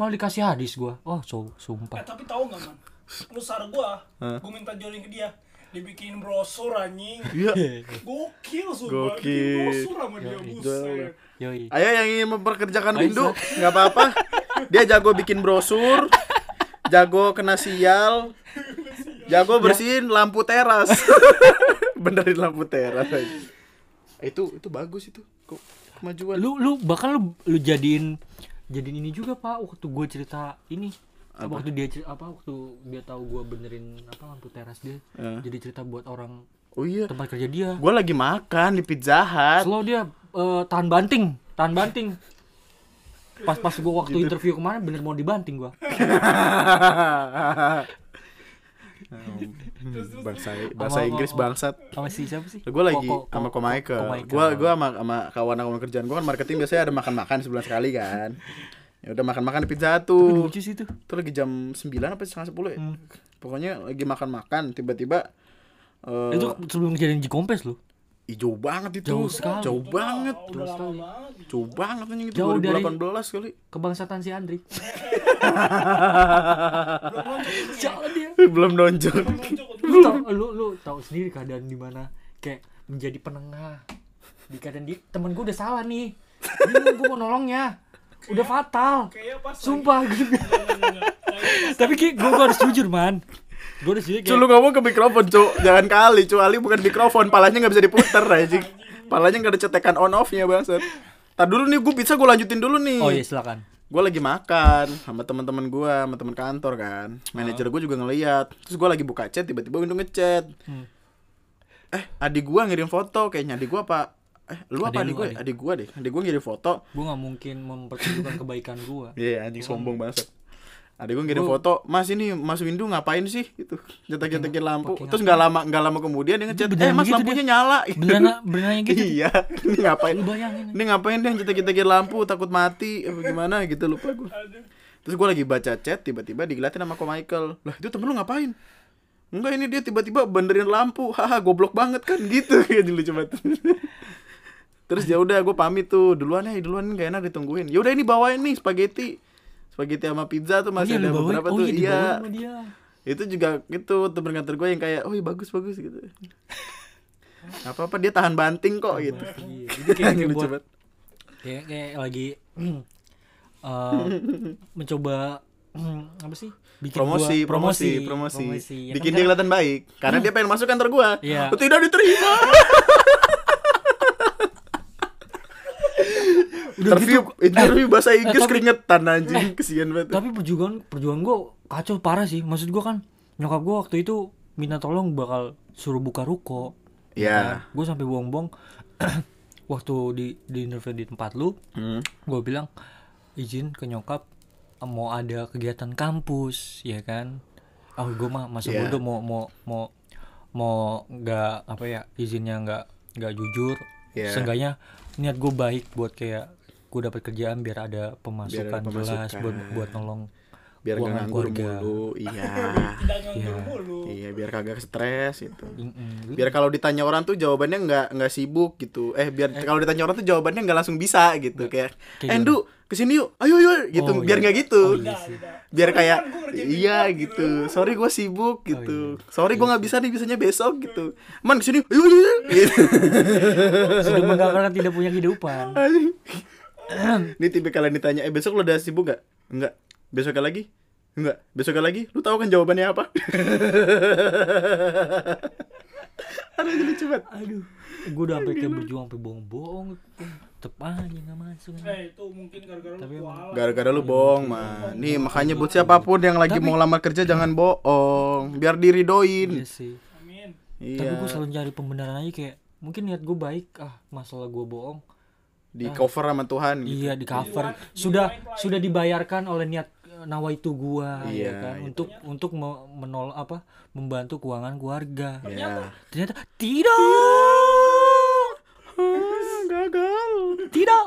Speaker 1: Malah dikasih hadis gua. Oh so,
Speaker 3: eh
Speaker 1: sumpah.
Speaker 3: tapi tahu nggak man lu sar gua
Speaker 2: Hah?
Speaker 3: gua minta jualin ke dia dibikin brosur anjing
Speaker 2: Iya.
Speaker 3: gokil sumpah
Speaker 2: Gokil.
Speaker 3: bikin brosur sama dia buset
Speaker 1: Yoi.
Speaker 2: Ayo yang ingin memperkerjakan Windu, nggak apa-apa. Dia jago bikin brosur, jago kena sial, jago bersihin lampu teras. Benerin lampu teras aja. Itu itu bagus itu. Kok kemajuan.
Speaker 1: Lu lu bahkan lu lu jadiin jadiin ini juga Pak waktu gua cerita ini. Waktu dia apa waktu dia tahu gua benerin apa lampu teras dia.
Speaker 2: Eh.
Speaker 1: Jadi cerita buat orang
Speaker 2: Oh iya.
Speaker 1: tempat kerja dia.
Speaker 2: Gua lagi makan di Pizza Hut.
Speaker 1: Slow dia eh, tahan banting, tahan banting. Pas pas gua waktu interview kemarin bener mau dibanting gua.
Speaker 2: Bangsa bahasa Inggris bangsat.
Speaker 1: sama si siapa sih
Speaker 2: Gue lagi
Speaker 1: Ko- ko-
Speaker 2: sama
Speaker 1: ko-
Speaker 2: Ko Michael.
Speaker 1: Ko Michael.
Speaker 2: Gue gua sama sama kawan kawan kerjaan gue kan marketing biasanya ada makan-makan sebulan sekali kan. Ya udah makan-makan di pizza tuh.
Speaker 1: lucu sih itu
Speaker 2: Itu lagi jam 9 apa setengah 10 ya?
Speaker 1: Hmm.
Speaker 2: Pokoknya lagi makan-makan tiba-tiba eh
Speaker 1: itu sebelum kejadian Jikompes loh
Speaker 2: jauh banget itu.
Speaker 1: Jauh sekali.
Speaker 2: Jauh banget.
Speaker 3: lama banget
Speaker 2: Jauh banget anjing itu
Speaker 1: Jauh dari-
Speaker 2: 2018 kali.
Speaker 1: kebangsaan si Andri jalan dia
Speaker 2: Belum nonjol.
Speaker 1: lu tau lu lu tau sendiri keadaan di mana kayak menjadi penengah di keadaan di temen gue udah salah nih ini gue mau nolongnya udah fatal
Speaker 3: kayak pas
Speaker 1: sumpah gitu tapi ki gue harus jujur man gue harus jujur
Speaker 2: Cu
Speaker 1: kayak
Speaker 2: lu ngomong ke mikrofon, Cu. Jangan kali, Cu. Ali bukan mikrofon, palanya nggak bisa diputer anjing. Palanya nggak ada cetekan on off-nya, Bangsat. Tar dulu nih, gue bisa gue lanjutin dulu nih.
Speaker 1: oh iya silakan
Speaker 2: Gue lagi makan sama teman-teman gue, sama teman kantor kan. Manajer gue juga ngeliat. Terus gue lagi buka chat, tiba-tiba Windows ngechat.
Speaker 1: Hmm.
Speaker 2: Eh, adik gue ngirim foto, kayaknya adik gue apa? Eh, lu apa
Speaker 1: Adik
Speaker 2: gue?
Speaker 1: adik.
Speaker 2: Adik gue deh. Adik gue ngirim foto.
Speaker 1: gue nggak mungkin mempertunjukkan kebaikan gue
Speaker 2: Iya, anjing sombong banget. Adik gue ngirim
Speaker 1: Gua-
Speaker 2: foto, Mas ini Mas Windu ngapain sih? Gitu. Nyetek-nyetekin lampu.
Speaker 1: pakai
Speaker 2: Terus nggak lama nggak lama kemudian dia ngechat, "Eh, Mas
Speaker 1: gitu
Speaker 2: lampunya nyala."
Speaker 1: beneran beneran gitu
Speaker 2: iya, ini ngapain?
Speaker 1: lu bayangin
Speaker 2: Ini ngapain dia nyetek-nyetekin lampu takut mati apa gimana gitu lupa gue. Terus gue lagi baca chat tiba-tiba digelatin sama ko Michael. Lah, itu temen lu ngapain? Enggak ini dia tiba-tiba benerin lampu. Haha, goblok banget kan gitu. Gitu lucu banget. Terus ya udah gue pamit tuh duluan ya duluan gak enak ditungguin. Ya udah ini bawain nih spaghetti. Spaghetti sama pizza tuh masih
Speaker 1: Oh iya,
Speaker 2: ada
Speaker 1: bawain.
Speaker 2: beberapa
Speaker 1: oh
Speaker 2: tuh.
Speaker 1: iya,
Speaker 2: Iya.
Speaker 1: dia.
Speaker 2: Itu juga gitu temen kantor gue yang kayak, "Oh iya bagus bagus" gitu. Apa-apa dia tahan banting kok gitu.
Speaker 1: Iya, itu kayak
Speaker 2: Lucu
Speaker 1: buat kayak kayak lagi eh, mencoba apa sih bikin
Speaker 2: promosi,
Speaker 1: gua-
Speaker 2: promosi, promosi,
Speaker 1: Ya kan,
Speaker 2: bikin dia
Speaker 1: karena-
Speaker 2: kelihatan baik karena dia pengen masuk kantor gua.
Speaker 1: Iya.
Speaker 2: Tidak diterima.
Speaker 1: Udah
Speaker 2: interview
Speaker 1: gitu,
Speaker 2: interview bahasa Inggris
Speaker 1: tapi-
Speaker 2: keringetan anjing kesian banget.
Speaker 1: tapi perjuangan perjuangan gue kacau parah sih maksud gue kan nyokap gue waktu itu minta tolong bakal suruh buka ruko
Speaker 2: Iya.
Speaker 1: gue sampai buang-buang waktu di di interview di tempat lu
Speaker 2: Hmm.
Speaker 1: gue bilang izin ke nyokap mau ada kegiatan kampus ya kan oh gue mah masa
Speaker 2: Iya.
Speaker 1: bodoh mau mau mau mau nggak apa ya izinnya nggak nggak jujur
Speaker 2: Iya.
Speaker 1: seenggaknya niat gue baik buat kayak gue dapat kerjaan biar ada pemasukan, jelas
Speaker 2: pemasukan.
Speaker 1: buat buat nolong
Speaker 2: Biar gak nganggur
Speaker 1: keluarga.
Speaker 2: mulu. Iya.
Speaker 1: Iya.
Speaker 2: iya, biar kagak stres gitu. Biar kalau ditanya orang tuh jawabannya nggak nggak sibuk gitu. Eh biar kalau ditanya orang tuh jawabannya nggak langsung bisa gitu kayak,
Speaker 1: Kayak
Speaker 2: "Endu, ke sini yuk. Ayo yuk." gitu.
Speaker 1: Oh,
Speaker 2: biar
Speaker 1: iya.
Speaker 2: nggak gitu.
Speaker 1: Oh, iya sih.
Speaker 2: biar kayak
Speaker 3: kan
Speaker 2: iya gitu sorry gue sibuk gitu
Speaker 1: iya.
Speaker 2: sorry gue nggak bisa nih bisanya besok gitu man ke sini ayo ayo ayo." gitu
Speaker 1: sudah menggambarkan tidak punya kehidupan.
Speaker 2: ini tipe kalian ditanya eh besok lo udah sibuk gak enggak besoknya lagi? Enggak besoknya lagi? Lu tahu kan jawabannya apa? Aduh jadi cepat
Speaker 1: aduh. Gue udah sampai kayak berjuang sampai bohong-bohong. Tetep aja nggak masuk.
Speaker 3: Eh itu mungkin gara-gara lu
Speaker 1: Tapi
Speaker 3: kualat.
Speaker 2: gara-gara lu bohong mah nih makanya buat siapa pun yang lagi mau lamar kerja jangan bohong. Biar diridoin.
Speaker 1: Iya sih.
Speaker 3: Amin.
Speaker 1: Tapi
Speaker 2: iya
Speaker 1: gue selalu cari pembenaran aja kayak mungkin niat gue baik. Ah masalah gue bohong
Speaker 2: di cover sama Tuhan gitu.
Speaker 1: iya di cover. Sudah sudah dibayarkan oleh niat eh, nawaitu gua ya
Speaker 2: Iya,
Speaker 1: kan.
Speaker 2: itu.
Speaker 1: untuk untuk me- menol apa membantu keuangan keluarga.
Speaker 2: Ya
Speaker 1: ternyata tidak!
Speaker 2: Ah, gagal.
Speaker 1: Tidak!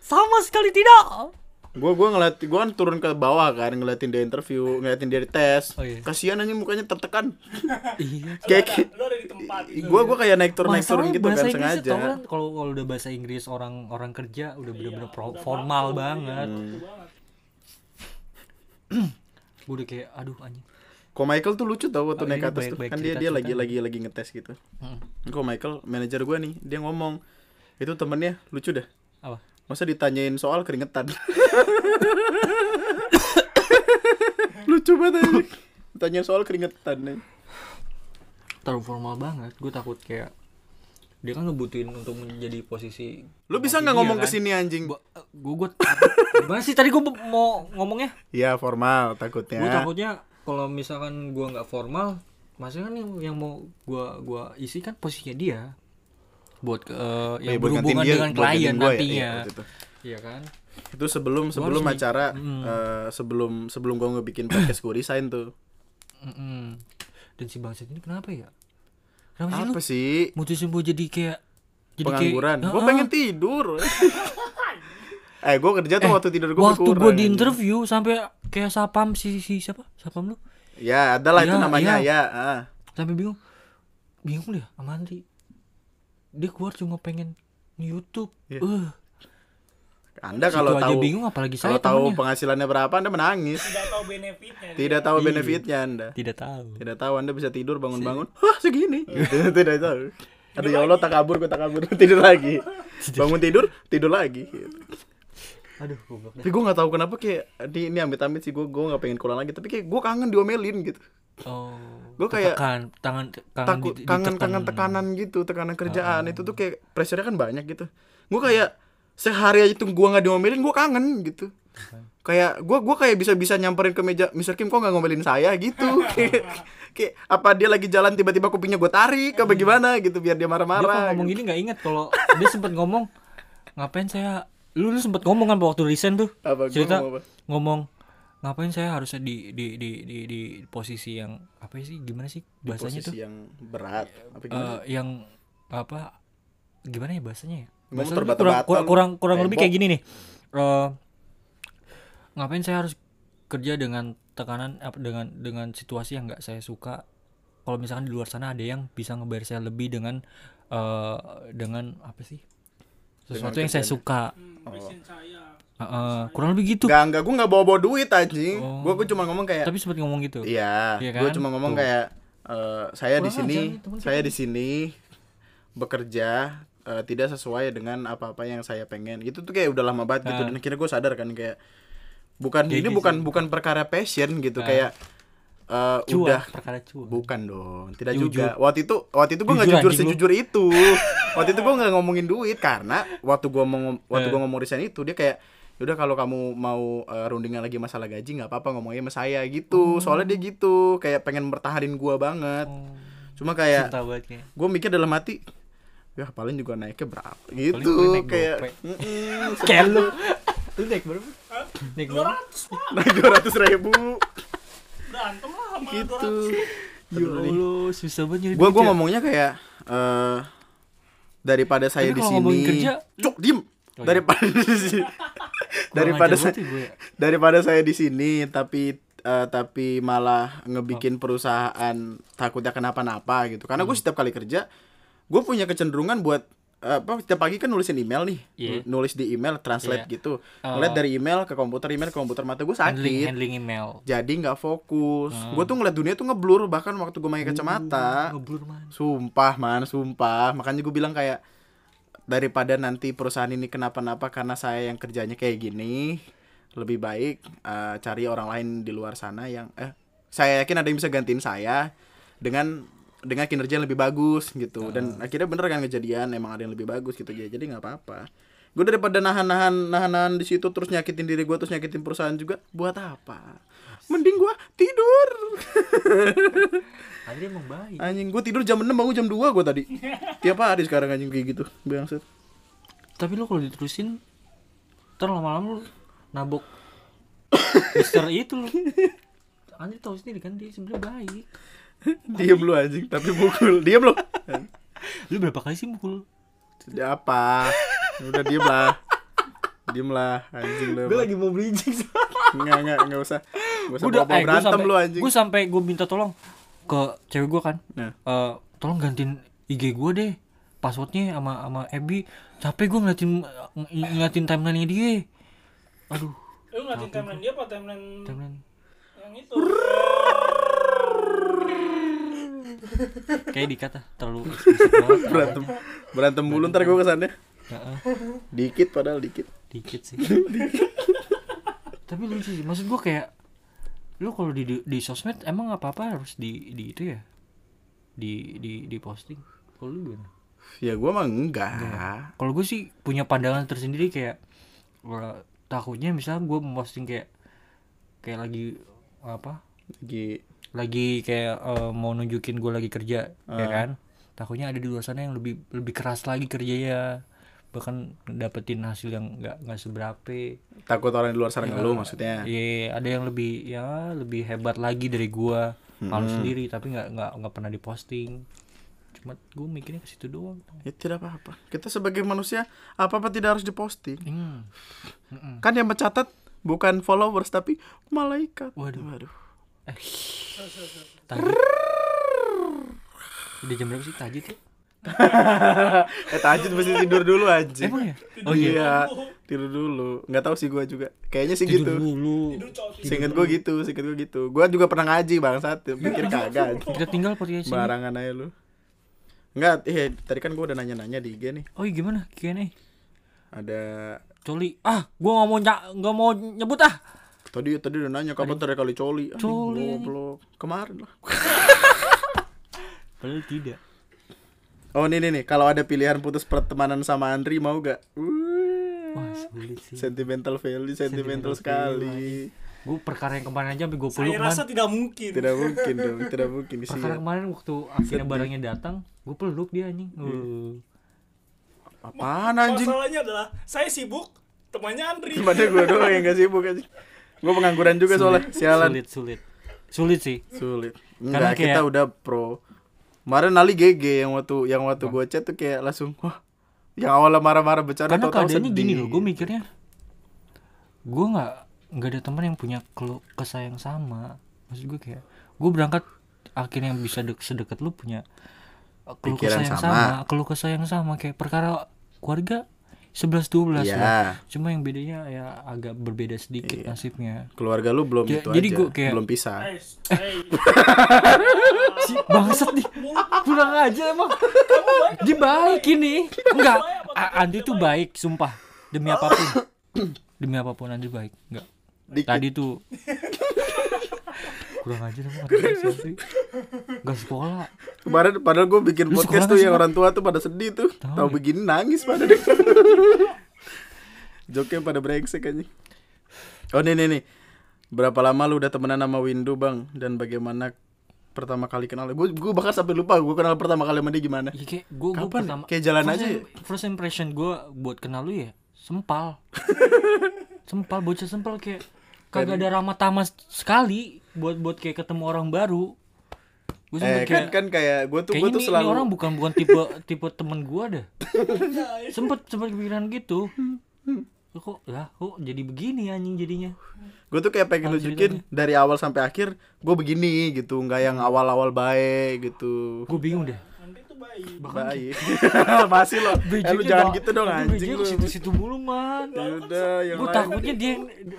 Speaker 1: Sama sekali tidak
Speaker 2: gua gua ngeliat gua kan turun ke bawah kan ngeliatin dia interview ngeliatin dia di tes
Speaker 1: Oh, iya.
Speaker 2: kasihan aja mukanya tertekan
Speaker 1: iya
Speaker 2: kayak
Speaker 3: lu ada di tempat
Speaker 2: gua gua kayak naik turun naik turun gitu kan
Speaker 1: Inggris
Speaker 2: sengaja
Speaker 1: kan kalau kalau udah bahasa Inggris orang orang kerja udah bener-bener pro- formal banget.
Speaker 2: Hmm.
Speaker 1: Gue udah kayak aduh anjing.
Speaker 2: Kok Michael tuh lucu tau waktu
Speaker 1: Oh,
Speaker 2: naik ke
Speaker 1: iya,
Speaker 2: atas tuh
Speaker 1: baik-baik
Speaker 2: kan dia dia lagi lagi lagi ngetes gitu
Speaker 1: Hmm.
Speaker 2: kok Michael manajer gua nih dia ngomong itu temennya lucu dah
Speaker 1: Apa?
Speaker 2: Masa ditanyain soal keringetan lucu banget aja ditanyain soal keringetan nih
Speaker 1: Terlalu formal banget. Gue takut kayak dia kan ngebutuhin untuk menjadi posisi
Speaker 2: lu bisa nggak ngomong
Speaker 1: kan.
Speaker 2: ke sini anjing
Speaker 1: Gua gue gue gimana sih tadi gue mau ngomongnya?
Speaker 2: Iya formal takutnya.
Speaker 1: Gue takutnya kalau misalkan gue nggak formal, maksudnya kan yang, yang mau gue gua isi kan posisinya dia buat ke eh,
Speaker 2: Eh,
Speaker 1: yang
Speaker 2: buat gantiin
Speaker 1: berhubungan
Speaker 2: dia,
Speaker 1: dengan
Speaker 2: buat
Speaker 1: klien
Speaker 2: ya,
Speaker 1: nantinya.
Speaker 2: iya, itu.
Speaker 1: Iya kan?
Speaker 2: Itu sebelum sebelum acara
Speaker 1: Hmm.
Speaker 2: eh, sebelum sebelum gua ngebikin podcast gue resign tuh.
Speaker 1: Mm-mm. dan si bangsat ini kenapa ya kenapa sih lu
Speaker 2: Apa sih?
Speaker 1: mutusin buat jadi kayak jadi
Speaker 2: Pengangguran.
Speaker 1: kayak,
Speaker 2: Gue pengen tidur. eh, gue kerja tuh waktu tidur gue
Speaker 1: waktu gue di interview sampai kayak sapam si si siapa sapam lu
Speaker 2: Ya, adalah itu
Speaker 1: Iya,
Speaker 2: namanya
Speaker 1: iya.
Speaker 2: ya. ah.
Speaker 1: sampai bingung bingung dia sama Andri dia keluar cuma pengen YouTube
Speaker 2: Iya.
Speaker 1: eh
Speaker 2: Anda
Speaker 1: situ
Speaker 2: kalau
Speaker 1: aja
Speaker 2: tahu
Speaker 1: bingung apalagi
Speaker 2: kalau
Speaker 1: saya
Speaker 2: tahu
Speaker 1: temennya.
Speaker 2: penghasilannya berapa Anda menangis.
Speaker 3: Tidak tahu benefitnya.
Speaker 2: Tidak tahu
Speaker 1: Iya.
Speaker 2: benefitnya Anda.
Speaker 1: tidak tahu
Speaker 2: Tidak tahu Anda bisa tidur bangun-bangun. Hah, segini. Gitu. Tidak tahu. Aduh ya Allah tak kabur, gue tak kabur. tidur lagi. Bangun tidur, tidur lagi. Gitu.
Speaker 1: aduh goblok.
Speaker 2: Tapi gue nggak tahu kenapa kayak di ini amit-amit sih gue gue nggak pengen pulang lagi. Tapi kayak gue kangen diomelin gitu.
Speaker 1: oh
Speaker 2: Gua kayak
Speaker 1: tekan tangan kangen
Speaker 2: takut
Speaker 1: di-
Speaker 2: kangen kangen tekanan gitu tekanan kerjaan itu tuh kayak pressure kan banyak gitu. Gue kayak sehari aja tuh gue nggak diomelin gue kangen gitu. Kayak gue gua kayak bisa bisa nyamperin ke meja Mr. Kim kok nggak ngomelin saya? gitu. Kayak kayak apa dia lagi jalan tiba-tiba kupingnya gue tarik apa gimana? gitu biar dia
Speaker 1: dia
Speaker 2: marah-marah
Speaker 1: ngomong
Speaker 2: gitu.
Speaker 1: gini nggak inget kalau dia sempat ngomong ngapain saya? Lu lu sempat ngomong kan waktu resign tuh?
Speaker 2: Apa,
Speaker 1: cerita
Speaker 2: ngomong apa?
Speaker 1: ngomong ngapain saya harusnya di di di di, di posisi yang apa sih gimana sih bahasanya tuh?
Speaker 2: posisi yang berat apa gimana?
Speaker 1: Eh, yang apa gimana ya bahasanya ya? Bahasa kurang kurang kurang, kurang lebih kayak gini nih. Eh, ngapain saya harus kerja dengan tekanan apa dengan dengan situasi yang nggak saya suka? Kalau misalkan di luar sana ada yang bisa ngebayar saya lebih dengan eh dengan apa sih sesuatu yang saya suka.
Speaker 3: Hmm, passion
Speaker 1: Eh, eh, kurang lebih gitu
Speaker 2: Enggak, enggak, gue nggak bawa-bawa duit anjing.
Speaker 1: Oh.
Speaker 2: Gue cuma ngomong kayak
Speaker 1: tapi sempat ngomong gitu
Speaker 2: Iya,
Speaker 1: Iya
Speaker 2: gue
Speaker 1: kan?
Speaker 2: cuma ngomong
Speaker 1: Tuh.
Speaker 2: kayak eh, saya di sini,
Speaker 1: kita
Speaker 2: saya di sini bekerja eh, tidak sesuai dengan apa-apa yang saya pengen. Itu tuh kayak udah lama banget gitu
Speaker 1: Ah.
Speaker 2: dan akhirnya gue sadar kan kayak bukan
Speaker 1: Kayak
Speaker 2: ini
Speaker 1: gitu
Speaker 2: bukan bukan perkara passion gitu
Speaker 1: Ah.
Speaker 2: kayak eh,
Speaker 1: cuan
Speaker 2: udah
Speaker 1: perkara cuan
Speaker 2: bukan dong, tidak
Speaker 1: Jujur.
Speaker 2: juga. Waktu itu waktu itu gue nggak
Speaker 1: Jujur
Speaker 2: sejujur itu. waktu itu gue nggak ngomongin duit karena waktu gue mau waktu gue ngomong resign itu dia kayak udah kalau kamu mau eh, rundingan lagi masalah gaji nggak apa-apa ngomongnya sama saya gitu. Soalnya dia gitu kayak pengen bertahanin gua banget.
Speaker 1: Oh,
Speaker 2: cuma kayak gue mikir dalam hati ya paling juga naiknya berapa? Gitu kayak
Speaker 1: gope.
Speaker 2: "Mm-mm,
Speaker 1: kayak lu. Lu naik berapa? Naik berapa?
Speaker 3: ratus pak.
Speaker 2: naik dua ratus ribu.
Speaker 3: Berantem lah sama
Speaker 2: gitu.
Speaker 3: 200.
Speaker 1: ya Allah susah banget nyari
Speaker 2: gue
Speaker 1: duit
Speaker 2: gue
Speaker 1: ya.
Speaker 2: ngomongnya kayak eh daripada saya di sini
Speaker 1: kerja,
Speaker 2: cuk diem
Speaker 1: Oh, iya.
Speaker 2: daripada
Speaker 1: Kurang
Speaker 2: daripada saya
Speaker 1: ya gue
Speaker 2: daripada saya di sini tapi eh, tapi malah ngebikin perusahaan takutnya kenapa-napa gitu karena gue
Speaker 1: Hmm.
Speaker 2: setiap kali kerja gue punya kecenderungan buat eh, apa setiap pagi kan nulisin email nih
Speaker 1: Iya.
Speaker 2: nulis di email translate
Speaker 1: Iya.
Speaker 2: gitu
Speaker 1: Oh.
Speaker 2: ngeliat dari email ke komputer email ke komputer mata gue
Speaker 1: handling
Speaker 2: sakit
Speaker 1: handling email
Speaker 2: jadi nggak fokus
Speaker 1: Hmm.
Speaker 2: gue tuh ngeliat dunia tuh ngeblur bahkan waktu gue pakai kacamata
Speaker 1: ngeblur man
Speaker 2: Sumpah man, sumpah. Makanya gue bilang kayak daripada nanti perusahaan ini kenapa-napa karena saya yang kerjanya kayak gini, lebih baik eh, cari orang lain di luar sana yang eh saya yakin ada yang bisa gantiin saya dengan dengan kinerja yang lebih bagus gitu. Dan akhirnya bener kan kejadian emang ada yang lebih bagus gitu ya. Jadi nggak apa-apa. Gue daripada nahan-nahan nahan-nahan di situ terus nyakitin diri gue terus nyakitin perusahaan juga buat apa? Mending gue tidur.
Speaker 1: Adri emang baik.
Speaker 2: Anjing gue tidur jam 6 bangun jam 2 gue tadi. Tiap hari sekarang anjing kayak gitu Bangsat.
Speaker 1: Tapi lu kalau diterusin ntar lama-lama lu nabok Mister itu lu. Andri tahu sendiri kan dia sebenarnya baik.
Speaker 2: Diam lu anjing Tapi pukul Diam lu.
Speaker 1: Lu berapa kali sih mukul?
Speaker 2: Tidak apa? Udah diem lah. Diem lah Anjing lu.
Speaker 1: Lagi mau bridging
Speaker 2: Enggak enggak enggak usah. Gak usah
Speaker 1: udah
Speaker 2: bawa
Speaker 1: eh,
Speaker 2: berantem lu anjing.
Speaker 1: gue sampai gue minta tolong ke cewek gue kan
Speaker 2: Nah.
Speaker 1: Eh, tolong gantiin IG gue deh passwordnya sama sama Ebi capek gue ngeliatin ng- ngeliatin timeline nya dia. Aduh.
Speaker 3: Lu ngeliatin timeline dia apa? Timeline
Speaker 1: timeline.
Speaker 3: yang itu?
Speaker 1: kayak dikata terlalu
Speaker 2: Berantem Berantem mulu ntar gue kesannya
Speaker 1: Heeh,
Speaker 2: Dikit padahal dikit.
Speaker 1: Dikit sih. Tapi lucu sih maksud gue kayak lu kalau di, di di sosmed emang apa apa harus di di itu ya? Di di di posting. Kalau lu gimana?
Speaker 2: Ya gue mah enggak.
Speaker 1: Kalau gue sih punya pandangan tersendiri kayak gua takutnya misalnya gue memposting kayak kayak lagi apa?
Speaker 2: Lagi
Speaker 1: lagi kayak eh, mau nunjukin gue lagi kerja ya kan? Takutnya ada di luar sana yang lebih lebih keras lagi kerjanya bahkan dapetin hasil yang nggak nggak seberapa
Speaker 2: Takut orang di luar sana ngeluh maksudnya
Speaker 1: Iya, ada yang lebih ya lebih hebat lagi dari gua. malu sendiri tapi nggak nggak nggak pernah diposting cuma gue mikirnya ke situ doang
Speaker 2: Ya tidak apa-apa. Kita sebagai manusia apa-apa tidak harus diposting.
Speaker 1: hmm.
Speaker 2: Kan yang mencatat bukan followers tapi malaikat.
Speaker 1: Waduh.
Speaker 2: Waduh.
Speaker 1: eh tajid udah jam berapa sih tajid ya
Speaker 2: eh tajud mesti tidur dulu anjing.
Speaker 1: emang ya
Speaker 2: Oh iya, tidur dulu. Nggak tahu sih gua juga. Kayaknya sih gitu.
Speaker 1: tidur dulu
Speaker 2: Seinget gua gitu, seinget gua gitu. Gua juga pernah ngaji bangsat, pikir kagak. anjing.
Speaker 1: kita tinggal podcast ini
Speaker 2: Barangan aja lu. Enggak, eh tadi kan gua udah nanya-nanya di IG nih.
Speaker 1: oh iya gimana gimana
Speaker 2: Ada
Speaker 1: coli ah gua nggak mau ny- nggak mau nyebut ah
Speaker 2: tadi tadi udah nanya kapan terakhir kali coli.
Speaker 1: Coli,
Speaker 2: goblok. Kemarin lah.
Speaker 1: padahal tidak
Speaker 2: Oh ini nih nih, kalau ada pilihan putus pertemanan sama Andri mau gak?
Speaker 1: Wah sulit sih
Speaker 2: sentimental value, sentimental
Speaker 1: Sentimental
Speaker 2: sekali.
Speaker 1: gue perkara yang kemarin aja sampai gue peluk
Speaker 3: Saya
Speaker 1: man
Speaker 3: rasa tidak mungkin.
Speaker 2: Tidak mungkin dong, tidak mungkin sih.
Speaker 1: perkara kemarin waktu akhirnya barangnya datang gue peluk dia anjing Uh.
Speaker 2: Apaan anjing?
Speaker 3: Masalahnya adalah saya sibuk, temannya Andri.
Speaker 2: Gimana gue doang yang gak sibuk anjing. Gue pengangguran juga soalnya, sialan.
Speaker 1: sulit sulit sulit sih
Speaker 2: Sulit.
Speaker 1: Karena
Speaker 2: Enggak, kita
Speaker 1: kayak-
Speaker 2: udah pro. Kemarin Ali GG yang waktu yang waktu gue chat tuh kayak langsung wah yang awalnya marah-marah bercanda
Speaker 1: karena keadaannya gini loh gue mikirnya. Gue nggak nggak ada teman yang punya kelu kesah yang sama. Maksud gue kayak gue berangkat akhirnya bisa dek sedekat lu punya uh, keluh
Speaker 2: Pikiran
Speaker 1: kesah yang
Speaker 2: sama.
Speaker 1: sama, keluh kesah yang sama. Kayak perkara keluarga 11 12
Speaker 2: Iya.
Speaker 1: lah. Cuma yang bedanya ya agak berbeda sedikit
Speaker 2: Iya.
Speaker 1: nasibnya.
Speaker 2: Keluarga lu belum
Speaker 1: Ya,
Speaker 2: itu
Speaker 1: jadi
Speaker 2: aja.
Speaker 1: gua kayak-
Speaker 2: belum pisah.
Speaker 1: Si bangsat nih. Kurang aja emang. Dia baik ini. Enggak. Andi tuh baik, sumpah. Demi apa pun. Demi apa pun Andi baik. Enggak. Tadi tuh kurang aja emang. Enggak sekolah.
Speaker 2: Kemarin padahal gue bikin
Speaker 1: Lu
Speaker 2: podcast tuh yang orang tua tuh pada sedih tuh.
Speaker 1: Tahu
Speaker 2: Tahu
Speaker 1: ya.
Speaker 2: begini nangis pada deh. Joknya pada brengsek aja. Oh nih nih nih. Berapa lama lu udah temenan sama Windu bang? Dan bagaimana pertama kali kenal? Gue gue bahkan sampai lupa gue kenal pertama kali sama dia gimana.
Speaker 1: Ya kayak gue gue pertama
Speaker 2: Kayak jalan
Speaker 1: first
Speaker 2: aja ya?
Speaker 1: First impression gue buat kenal lu ya sempal. sempal bocah sempal kayak kagak ada ramah tamah sekali buat buat kayak ketemu orang baru. Gue
Speaker 2: Eh kan
Speaker 1: kayak
Speaker 2: kan kayak gue tuh gue tuh
Speaker 1: ini, ini
Speaker 2: selalu
Speaker 1: orang bukan bukan tipe tipe temen gue dah. sempet sempet kepikiran gitu. Kok lah kok jadi begini anjing jadinya.
Speaker 2: gue tuh kayak pengen nunjukin dari awal sampai akhir gue begini gitu nggak yang awal-awal baik gitu
Speaker 1: Gue bingung deh.
Speaker 3: Tuh baik.
Speaker 2: baik masih lo eh, lu jangan gitu dong anjing lu
Speaker 1: situ situ mulu man.
Speaker 2: ya udah yang
Speaker 1: Gue
Speaker 2: lain
Speaker 1: takutnya dia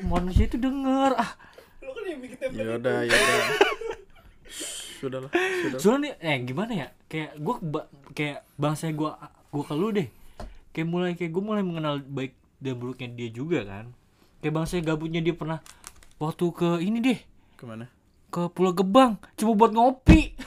Speaker 1: manusia itu denger ah
Speaker 3: Lu kan yang bikin
Speaker 2: ya udah ya udah sudah lah sudah
Speaker 1: soalnya eh gimana ya? Kayak gue kayak bangsa gue gue ke lu deh. Kayak mulai kayak gue mulai mengenal baik dan buruknya dia juga kan. Kayak bangsa gabutnya dia pernah waktu ke ini deh.
Speaker 2: Ke mana?
Speaker 1: Ke Pulau Gebang cuma buat ngopi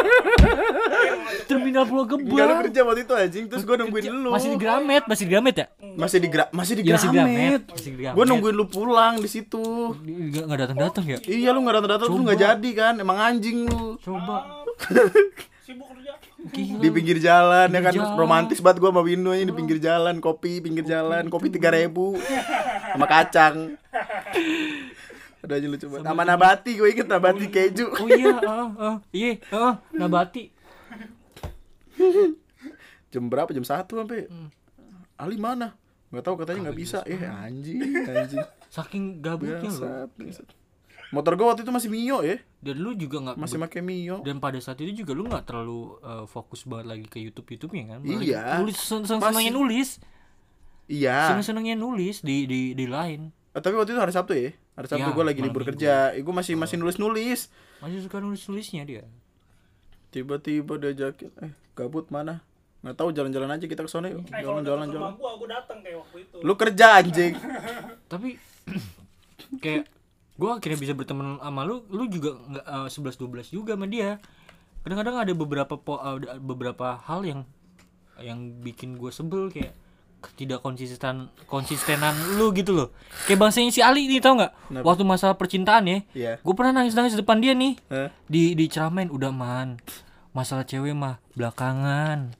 Speaker 1: terminal Pulau
Speaker 2: Enggak lu
Speaker 1: Gebang
Speaker 2: kerja waktu itu anjing. Terus gue nungguin lu.
Speaker 1: masih di Gramet masih di Gramet ya?
Speaker 2: Masih di gra masih di
Speaker 1: Ya, masih di Gramet.
Speaker 2: Gramet
Speaker 1: masih di Gramet.
Speaker 2: Gue nungguin lu pulang di situ.
Speaker 1: Nggak nggak datang datang ya?
Speaker 2: Iya lu nggak datang datang lu nggak jadi kan? Emang anjing lu.
Speaker 1: Coba.
Speaker 3: Sibuk kerja.
Speaker 1: Gila.
Speaker 2: di pinggir jalan ya kan?
Speaker 1: Jalan.
Speaker 2: romantis banget gua sama Windu aja di pinggir jalan kopi pinggir jalan kopi tiga ribu. Sama kacang udah aja lu coba sama nabati gue inget nabati keju.
Speaker 1: oh iya ah ah iya ah nabati.
Speaker 2: Jam berapa? Jam satu sampai.
Speaker 1: Hmm.
Speaker 2: Ali mana? Nggak tahu katanya nggak bisa. eh anjing anjing.
Speaker 1: Saking gabutnya loh.
Speaker 2: motor gua waktu itu masih mio ya.
Speaker 1: Dan lu juga nggak
Speaker 2: masih pakai mio.
Speaker 1: dan pada saat itu juga lu nggak terlalu uh, fokus banget lagi ke YouTube YouTube nya kan
Speaker 2: Iya.
Speaker 1: nulis sen sen senangnya
Speaker 2: Masih.
Speaker 1: nulis.
Speaker 2: Iya.
Speaker 1: Senang senangnya nulis di di di lain.
Speaker 2: Eh, tapi waktu itu hari Sabtu ya hari Sabtu
Speaker 1: Ya,
Speaker 2: gua lagi libur
Speaker 1: minggu.
Speaker 2: kerja. eh, gua masih masih nulis nulis
Speaker 1: masih suka nulis nulisnya dia?
Speaker 2: Tiba-tiba diajakin eh gabut mana? Nggak tahu jalan-jalan aja kita ke sana yuk.
Speaker 3: Eh kalau
Speaker 2: jalan-jalan jalan.
Speaker 3: rumah gua, gua datang kayak waktu itu.
Speaker 2: lu kerja anjing.
Speaker 1: Tapi kayak gua akhirnya bisa berteman sama lu lu juga nggak sebelas dua belas juga sama dia. Kadang-kadang ada beberapa po, uh, ada beberapa hal yang yang bikin gue sebel kayak tidak konsisten konsistenan lu gitu loh kayak bangsanya si Ali nih tau nggak waktu masalah percintaan ya
Speaker 2: Iya.
Speaker 1: gue pernah nangis nangis depan dia nih
Speaker 2: Hah?
Speaker 1: di di ceramain udah man masalah cewek mah belakangan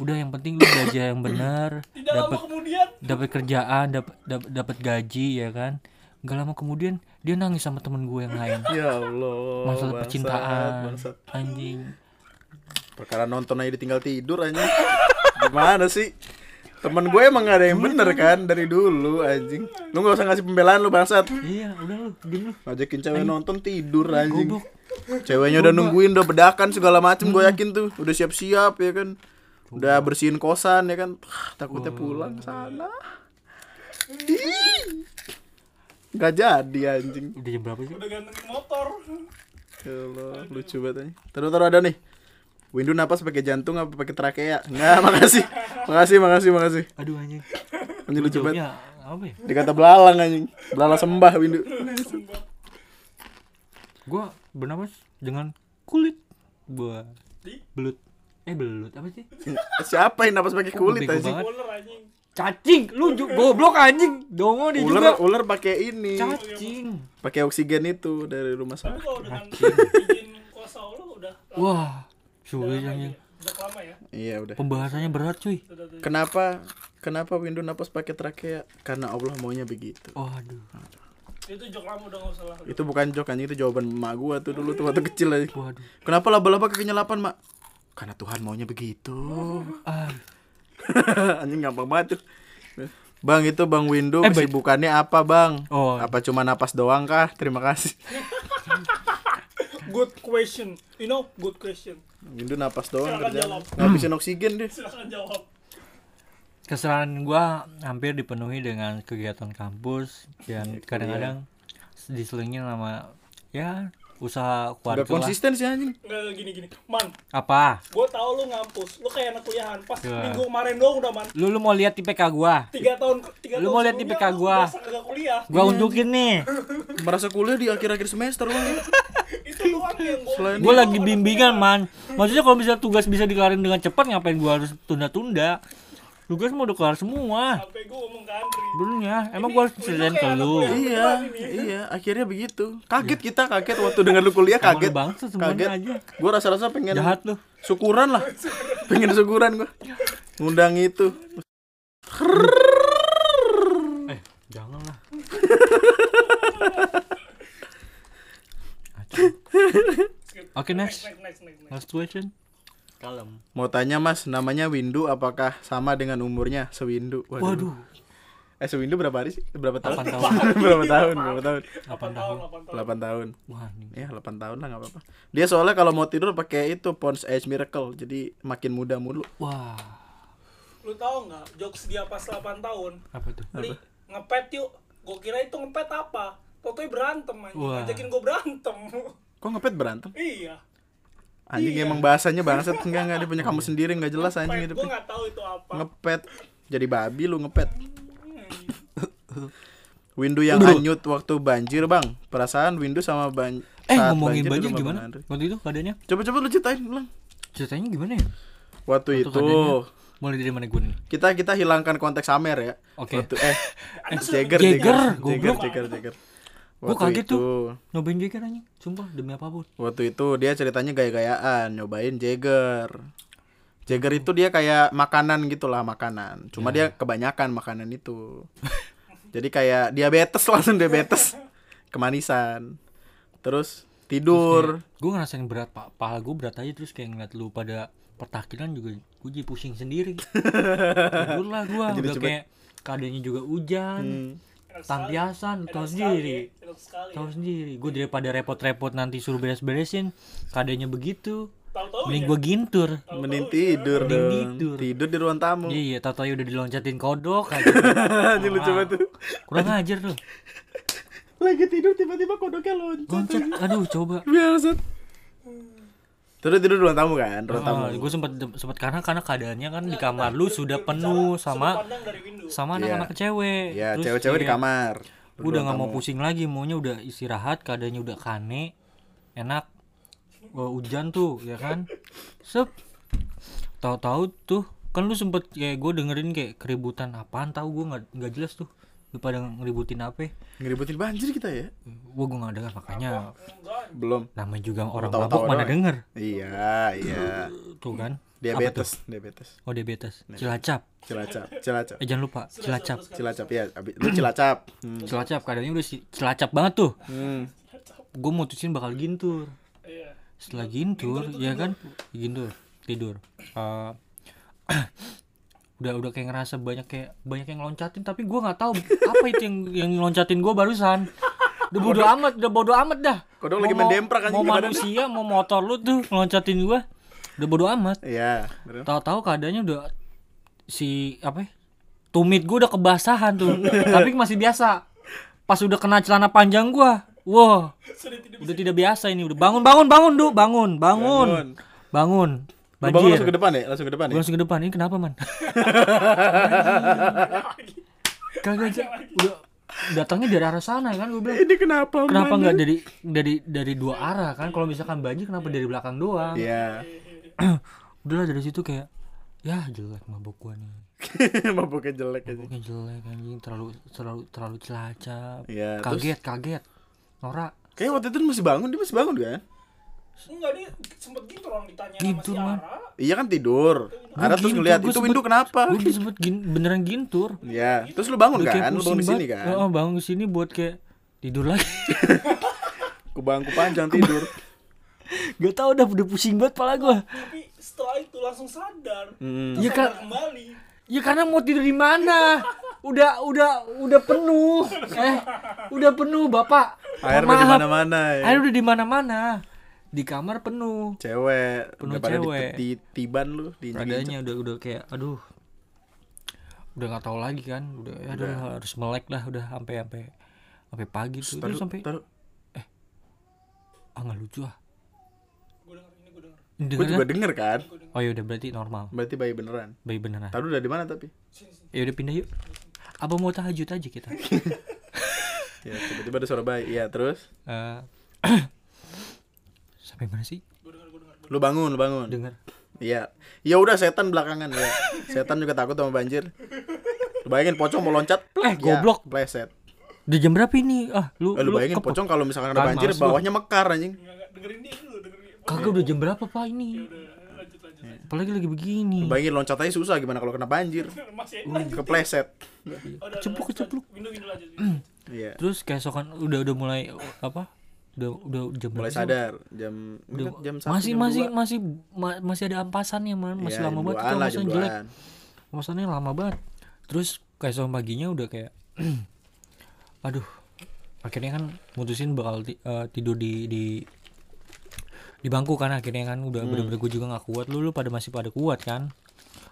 Speaker 1: udah yang penting lu belajar yang benar
Speaker 3: Tidak lama
Speaker 1: dapat
Speaker 3: kemudian
Speaker 1: dapat kerjaan dapat dapat dapat gaji ya kan Gak lama kemudian dia nangis sama temen gue yang lain.
Speaker 2: Ya Allah.
Speaker 1: Masalah
Speaker 2: bangsat,
Speaker 1: percintaan.
Speaker 2: bangsat.
Speaker 1: Anjing.
Speaker 2: Perkara nonton aja ditinggal tidur aja. Gimana sih? Temen gue emang gak ada yang bener kan dari dulu anjing. Lu gak usah ngasih pembelaan lu bangsat.
Speaker 1: Iya, udah lu, diem lu.
Speaker 2: Ngajakin cewek nonton tidur anjing.
Speaker 1: Goblok.
Speaker 2: Ceweknya udah nungguin, udah bedakan segala macem gue yakin tuh. Udah siap-siap ya kan. Udah bersihin kosan ya kan. Ah, Takutnya pulang ke sana. Gak jadi anjing.
Speaker 1: Udah jam berapa sih?
Speaker 3: Udah gantengin motor.
Speaker 2: Ya Allah, lucu banget aja. Terus terus ada nih. Windu napas pakai jantung apa pakai trakea? Enggak, makasih. Makasih, makasih, makasih.
Speaker 1: Aduh anjing.
Speaker 2: Anjing lucu banget.
Speaker 1: Jawabnya apa ya?
Speaker 2: Dikata belalang anjing. Belalang sembah Windu.
Speaker 1: Gua bernapas dengan kulit gua
Speaker 3: Di?
Speaker 1: belut. Eh belut apa sih?
Speaker 2: Siapa yang napas pakai kulit
Speaker 1: bego
Speaker 2: anjing?
Speaker 3: anjing.
Speaker 1: Cacing, lu goblok anjing. Dongo dia
Speaker 2: Ular
Speaker 1: juga.
Speaker 2: ular pakai ini.
Speaker 1: Cacing.
Speaker 2: Pakai oksigen itu dari rumah
Speaker 3: Tapi
Speaker 2: sakit.
Speaker 3: kalau dengan izin kuasa Allah udah.
Speaker 1: Wah, sulit
Speaker 3: Udah
Speaker 1: anjing.
Speaker 3: lama ya? Ya.
Speaker 2: Iya, udah.
Speaker 1: Pembahasannya berat cuy.
Speaker 2: Kenapa kenapa Windu napas pakai trakea? Karena Allah maunya begitu.
Speaker 1: Waduh.
Speaker 3: Itu jok lama udah enggak usah lah.
Speaker 2: Itu bukan jok anjing, itu jawaban emak gua tuh dulu tuh waktu kecil aja.
Speaker 1: Waduh.
Speaker 2: Kenapa laba-laba kakinya 8, Mak? Karena Tuhan maunya begitu.
Speaker 1: Ah,
Speaker 2: Anjing gampang banget tuh. Bang itu Bang Windu
Speaker 1: Eh, baik.
Speaker 2: kesibukannya apa Bang?
Speaker 1: Oh.
Speaker 2: Apa cuma napas doang kah? Terima kasih.
Speaker 3: Good question. You know, good question.
Speaker 2: Windu napas doang
Speaker 3: Silakan
Speaker 2: kerjaan.
Speaker 3: jawab.
Speaker 2: Ngabisin oksigen deh.
Speaker 3: Silakan jawab.
Speaker 1: kesalahan gua hampir dipenuhi dengan kegiatan kampus dan kadang-kadang diselingin sama ya usaha keluarga lah.
Speaker 2: konsisten sih anjing.
Speaker 3: Enggak gini gini. Man,
Speaker 1: Apa?
Speaker 3: gue tau lu ngampus. Lu kayak anak kuliahan. Pas
Speaker 1: Ya.
Speaker 3: minggu kemarin doang udah man.
Speaker 1: Lu lu mau lihat IPK gua?
Speaker 3: Tiga tahun tiga
Speaker 1: Lu
Speaker 3: tahun
Speaker 1: mau lihat IPK
Speaker 3: lu
Speaker 1: gua?
Speaker 3: kuliah.
Speaker 1: Gua unjukin nih.
Speaker 2: Merasa kuliah di akhir-akhir semester Bang.
Speaker 3: Itu doang yang gue.
Speaker 1: Lagi bimbingan, man. Maksudnya kalau bisa tugas bisa dikelarin dengan cepat ngapain gua harus tunda-tunda? Tugas mau udah kelar semua.
Speaker 3: Sampai gue ngomong ke Andri.
Speaker 1: Benernya, emang gua harus ceritain ke lu.
Speaker 2: Iya, iya, akhirnya begitu. Kaget kita, kaget waktu dengar lu kuliah kaget.
Speaker 1: bangsa semuanya
Speaker 2: Kaget.
Speaker 1: aja.
Speaker 2: Gua rasa-rasa pengen
Speaker 1: Jahat lu.
Speaker 2: syukuran lah. pengen syukuran gua. Ngundang itu.
Speaker 1: Eh, jangan lah. Oke, next.
Speaker 3: Next, next, next, next.
Speaker 1: Last question. Kalem.
Speaker 2: Mau tanya Mas, namanya Windu apakah sama dengan umurnya sewindu?
Speaker 1: Waduh.
Speaker 2: Eh sewindu berapa hari sih? Berapa tahun?
Speaker 1: 8 tahun.
Speaker 2: berapa tahun? Berapa tahun?
Speaker 1: 8
Speaker 3: 8 tahun,
Speaker 1: tahun.
Speaker 3: 8 tahun.
Speaker 2: 8 tahun.
Speaker 1: Wah, ini.
Speaker 2: Ya 8 tahun lah nggak apa-apa. Dia soalnya kalau mau tidur pakai itu Pond's Age Miracle, jadi makin muda mulu.
Speaker 1: Wah.
Speaker 3: Lu tau nggak jokes dia pas 8 tahun?
Speaker 1: Apa tuh?
Speaker 3: Li, ngepet yuk. Gue kira itu ngepet apa? Totoy berantem anjing. Ngajakin gue berantem.
Speaker 2: Kok ngepet berantem?
Speaker 3: iya.
Speaker 2: Anjing
Speaker 3: Iya.
Speaker 2: emang bahasanya bangsat enggak enggak dia punya kamu sendiri enggak jelas anjing
Speaker 3: Ngepet.
Speaker 2: itu.
Speaker 3: Gue nggak tahu itu apa.
Speaker 2: Ngepet. Jadi babi lu ngepet. Windu yang
Speaker 1: Aduh.
Speaker 2: anyut waktu banjir, Bang. Perasaan Windu sama ban
Speaker 1: Eh,
Speaker 2: saat
Speaker 1: ngomongin banjir
Speaker 2: rumah
Speaker 1: gimana?
Speaker 2: Bang.
Speaker 1: Waktu itu keadaannya?
Speaker 2: Coba-coba lu ceritain ulang.
Speaker 1: Ceritanya gimana ya?
Speaker 2: Waktu
Speaker 1: Waktu
Speaker 2: itu
Speaker 1: keadaannya? Mulai dari mana gue nih?
Speaker 2: kita kita hilangkan konteks Amer ya.
Speaker 1: Oke.
Speaker 2: Waktu eh Jagger
Speaker 1: Jagger.
Speaker 2: Jagger Jagger. Waktu
Speaker 1: kaget
Speaker 2: itu,
Speaker 1: Nyobain Jagger anjing. Sumpah, demi apa pun.
Speaker 2: Waktu itu dia ceritanya gaya-gayaan nyobain Jagger. Jagger itu dia kayak makanan gitulah makanan. Cuma dia kebanyakan makanan itu. Jadi kayak diabetes langsung diabetes. Kemanisan. Terus tidur.
Speaker 1: Gue ngerasain berat, pak. Paha gue berat aja terus kayak ngeliat lu pada pertakilan juga gue jadi pusing sendiri. Tidur lah gue. Udah
Speaker 2: coba-
Speaker 1: kayak keadaannya juga hujan.
Speaker 2: Hmm.
Speaker 3: Enak
Speaker 1: tahu sendiri.
Speaker 3: ya.
Speaker 1: Tahu sendiri. Gue daripada repot-repot nanti suruh beres-beresin. Keadaannya begitu.
Speaker 3: Tahu-tahu
Speaker 1: Mending
Speaker 3: ya.
Speaker 1: gue gintur.
Speaker 2: Mending tidur
Speaker 1: Mending
Speaker 2: dong.
Speaker 1: tidur.
Speaker 2: Tidur di ruang tamu.
Speaker 1: Iya, iya, tau udah diloncatin kodok aja.
Speaker 2: Anjing lucu banget tuh.
Speaker 1: Kurang ajar tuh.
Speaker 2: Lagi tidur tiba-tiba kodoknya loncat.
Speaker 1: Loncat, aduh coba.
Speaker 2: Biasa. Terus tidur di ruang tamu kan, ruang tamu.
Speaker 1: gue sempat sempat karena karena keadaannya kan di kamar lu sudah penuh sama sama
Speaker 2: Iya.
Speaker 1: anak-anak cewek.
Speaker 2: Ya,
Speaker 1: Terus
Speaker 2: cewek-cewek di kamar.
Speaker 1: Gue udah nggak mau pusing lagi, maunya udah istirahat, keadaannya udah kane, enak. Oh, hujan tuh, ya kan? Sep. Tahu-tahu tuh kan lu sempet kayak gue dengerin kayak keributan apaan tahu gue nggak nggak jelas tuh lu pada ngeributin apa
Speaker 2: Ngeributin banjir kita ya?
Speaker 1: gue gue nggak dengar makanya.
Speaker 2: Belum.
Speaker 1: namanya juga orang
Speaker 2: Tahu-tahu
Speaker 1: mabuk mana
Speaker 2: doang.
Speaker 1: denger
Speaker 2: Iya, iya.
Speaker 1: tuh kan
Speaker 2: Diabetes, diabetes.
Speaker 1: Oh diabetes. Cilacap.
Speaker 2: Cilacap, Cilacap.
Speaker 1: Eh jangan lupa Cilacap.
Speaker 2: Cilacap ya, abis itu Cilacap. Hmm.
Speaker 1: Cilacap keadaannya udah si- Cilacap banget tuh.
Speaker 2: Hmm.
Speaker 1: Gue mutusin bakal gintur.
Speaker 3: Iya.
Speaker 1: Setelah gintur, ya kan? Gintur, tidur. Eh, udah udah kayak ngerasa banyak kayak banyak yang loncatin tapi gua nggak tahu apa itu yang yang loncatin gua barusan. Udah bodo amat udah bodo amat dah.
Speaker 2: Kodok lagi
Speaker 1: Mau-
Speaker 2: main demprak anjing
Speaker 1: mau manusia mau motor lu tuh loncatin gua udah bodo amat.
Speaker 2: Iya, terus.
Speaker 1: tahu-tahu keadaannya udah si apa ya, tumit gua udah kebasahan tuh. Tapi masih biasa. Pas udah kena celana panjang gua wah.
Speaker 3: Sudah tidak
Speaker 1: udah tidak biasa ini udah bangun bangun bangun du. Bangun. Bangun. Bangun banjir.
Speaker 2: langsung ke depan ya? Langsung ke depan ya?
Speaker 1: langsung ke depan. Ini kenapa man? Kagak aja udah datangnya dari arah sana kan gue bilang.
Speaker 2: Ini kenapa?
Speaker 1: kenapa nggak dari dari dari dua arah kan? Kalau misalkan banjir kenapa dari belakang doang?
Speaker 2: Iya.
Speaker 1: udahlah dari situ kayak ya jelek mabuk gua nih.
Speaker 2: Mabuknya jelek aja.
Speaker 1: mabuknya jelek anjing. Terlalu terlalu terlalu celacap
Speaker 2: Iya, terus?
Speaker 1: Kaget kaget. Nora
Speaker 2: kayak waktu itu masih bangun, dia masih bangun kan?
Speaker 3: Enggak dia sempet gitu orang ditanya
Speaker 1: Gintur,
Speaker 3: sama si
Speaker 1: Man.
Speaker 3: Ara.
Speaker 2: Iya kan tidur. Ada terus
Speaker 1: gintur,
Speaker 2: ngeliat
Speaker 1: gua
Speaker 2: itu window kenapa?
Speaker 1: gue disebut gin- beneran gintur
Speaker 2: Iya, terus lu bangun
Speaker 1: Udah
Speaker 2: kan? Lu bangun di sini kan?
Speaker 1: Oh, bangun di sini buat kayak tidur lagi
Speaker 2: Ku bangku panjang tidur.
Speaker 1: Gak tau udah udah pusing banget pala gue
Speaker 3: Tapi setelah itu langsung sadar.
Speaker 2: Hmm.
Speaker 3: Terus
Speaker 1: Iya,
Speaker 3: sadar kembali.
Speaker 1: Ya karena mau tidur di mana? Udah udah udah penuh. Eh, udah penuh, Bapak.
Speaker 2: Air udah di mana-mana ya.
Speaker 1: Air udah di mana-mana. Di kamar penuh.
Speaker 2: Cewek,
Speaker 1: Penuh
Speaker 2: udah
Speaker 1: cewek.
Speaker 2: di tiban lu di
Speaker 1: Keadaannya udah udah kayak aduh. Udah nggak tahu lagi kan. Udah ya udah harus melek lah udah sampai sampai sampai pagi tuh. Terus sampai ah nggak lucu ah.
Speaker 3: Ini gue
Speaker 2: juga
Speaker 1: kan?
Speaker 2: denger kan.
Speaker 1: Oh ya udah berarti normal.
Speaker 2: Berarti bayi beneran.
Speaker 1: Bayi beneran.
Speaker 2: Tahu udah di mana tapi?
Speaker 1: Ya udah pindah yuk. Apa mau tahajud aja kita?
Speaker 2: Ya, tiba-tiba ada suara bayi. Iya, terus
Speaker 1: Sampai mana sih?
Speaker 2: lu bangun, lu bangun.
Speaker 1: Dengar.
Speaker 2: Iya. Ya udah setan belakangan ya. Setan juga takut sama banjir. Lu bayangin pocong mau loncat,
Speaker 1: Eh,
Speaker 2: ya,
Speaker 1: goblok.
Speaker 2: pleset.
Speaker 1: Udah jam berapa ini? Ah, lu
Speaker 2: Eh, lu bayangin
Speaker 1: kep-
Speaker 2: pocong kalau misalkan ada
Speaker 1: Kan,
Speaker 2: banjir bawahnya mekar anjing.
Speaker 3: Enggak enggak dengerin dia dulu, dengerin.
Speaker 1: Kagak udah jam berapa, Pak ini?
Speaker 3: Udah lanjut lanjut.
Speaker 1: Apalagi lagi begini.
Speaker 2: Bayangin loncat aja susah gimana kalau kena banjir.
Speaker 3: Masih
Speaker 2: Hmm. Kepleset.
Speaker 1: Cepluk, cepluk.
Speaker 3: window lanjut.
Speaker 2: Iya.
Speaker 1: Terus keesokan udah udah mulai apa? Udah udah jam berapa
Speaker 2: Mulai
Speaker 1: sih?
Speaker 2: sadar jam
Speaker 1: Udah,
Speaker 2: jam satu,
Speaker 1: masih
Speaker 2: jam
Speaker 1: masih
Speaker 2: dua.
Speaker 1: masih ma- masih ada ampasannya man masih
Speaker 2: Iya,
Speaker 1: lama banget itu
Speaker 2: lah,
Speaker 1: ampasan jelek ampasannya lama banget terus keesokan paginya udah kayak aduh akhirnya kan mutusin bakal eh, tidur di di di bangku kan akhirnya kan udah
Speaker 2: Hmm.
Speaker 1: bener-bener gue juga nggak kuat lu lu pada masih pada kuat kan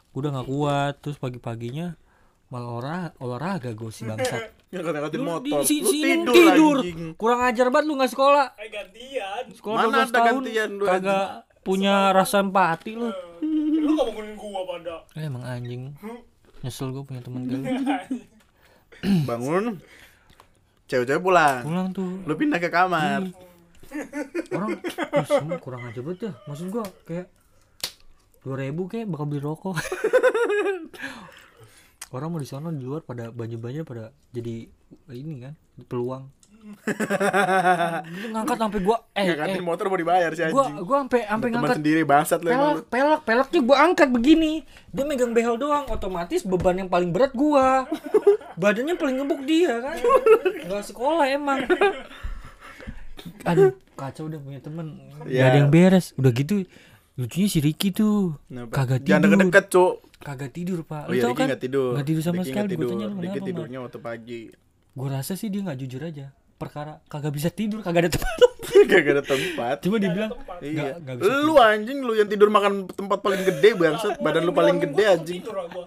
Speaker 1: gue udah nggak kuat terus pagi-paginya malah olahraga olahraga gue si bangsat
Speaker 2: Ya kata-katain
Speaker 1: lu di
Speaker 2: motor.
Speaker 1: si,
Speaker 2: Lu tidur,
Speaker 1: tidur,
Speaker 2: anjing.
Speaker 1: kurang ajar banget lu nggak sekolah
Speaker 3: Eh gantian.
Speaker 1: sekolah
Speaker 2: Mana
Speaker 1: 12
Speaker 2: ada
Speaker 1: tahun
Speaker 2: gantian lu,
Speaker 1: kagak punya rasa empati lu
Speaker 3: Lu gak bangunin gua pada.
Speaker 1: Eh, emang anjing nyesel gue punya temen gue
Speaker 2: Bangun. Cewek-cewek pulang.
Speaker 1: pulang tuh
Speaker 2: Lu pindah ke kamar.
Speaker 1: orang "Ih, semua kurang aja banget ya maksud gua kayak dua ribu kayak bakal beli rokok orang mau di sana di luar pada banjir-banjir pada jadi ini kan peluang Lu ngangkat sampai gua eh, eh
Speaker 2: Ngangkatin motor mau dibayar si
Speaker 1: gua
Speaker 2: anjing.
Speaker 1: gua sampai sampai
Speaker 2: Teman
Speaker 1: ngangkat
Speaker 2: sendiri bangsat
Speaker 1: pelak
Speaker 2: lu.
Speaker 1: pelak pelaknya gua angkat begini dia megang behel doang otomatis beban yang paling berat gua badannya paling ngebuk dia kan nggak sekolah emang aduh kacau udah punya temen nggak
Speaker 2: Ya.
Speaker 1: ada yang beres udah gitu lucunya si Ricky tuh
Speaker 2: Kenapa?
Speaker 1: kagak
Speaker 2: Jangan
Speaker 1: tidur
Speaker 2: deket-deket, Cuk.
Speaker 1: Kagak tidur pak
Speaker 2: Oh
Speaker 1: Lu
Speaker 2: iya,
Speaker 1: tau
Speaker 2: Ricky
Speaker 1: kan
Speaker 2: nggak tidur.
Speaker 1: nggak tidur sama sekali gue
Speaker 2: tidur.
Speaker 1: tanya lu
Speaker 2: Ricky
Speaker 1: kenapa
Speaker 2: tidurnya waktu pagi.
Speaker 1: gue rasa sih dia nggak jujur aja perkara kagak bisa tidur kagak ada tempat
Speaker 2: Gak ada tempat.
Speaker 1: cuma dia bilang
Speaker 2: Iya.
Speaker 1: bisa
Speaker 2: Lu anjing lu yang tidur makan tempat paling gede bangsat. Badan lu paling gede anjing.
Speaker 3: Tidur kan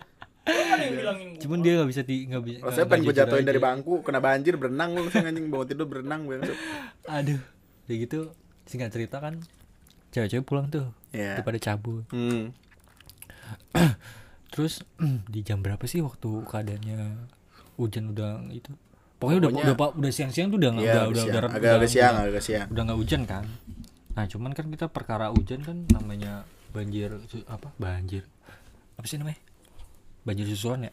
Speaker 1: cuman dia nggak bisa ti nggak bisa
Speaker 2: pengen gue jatuhin dari bangku, kena banjir berenang lu langsung anjing bangun tidur berenang bangsat.
Speaker 1: aduh kayak gitu singkat cerita kan cewek-cewek pulang tuh
Speaker 2: Iya.
Speaker 1: daripada cabut
Speaker 2: Hmm.
Speaker 1: terus di jam berapa sih waktu keadaannya hujan udah itu pokoknya, udah
Speaker 2: Pokoknya-
Speaker 1: udah pak udah siang-siang tuh udah nggak
Speaker 2: Iya,
Speaker 1: udah udah
Speaker 2: siang.
Speaker 1: udah
Speaker 2: agak
Speaker 1: udah-
Speaker 2: agak siang,
Speaker 1: udah-
Speaker 2: agak siang.
Speaker 1: udah nggak hujan kan nah cuman kan kita perkara hujan kan namanya banjir apa banjir apa sih namanya banjir susulan ya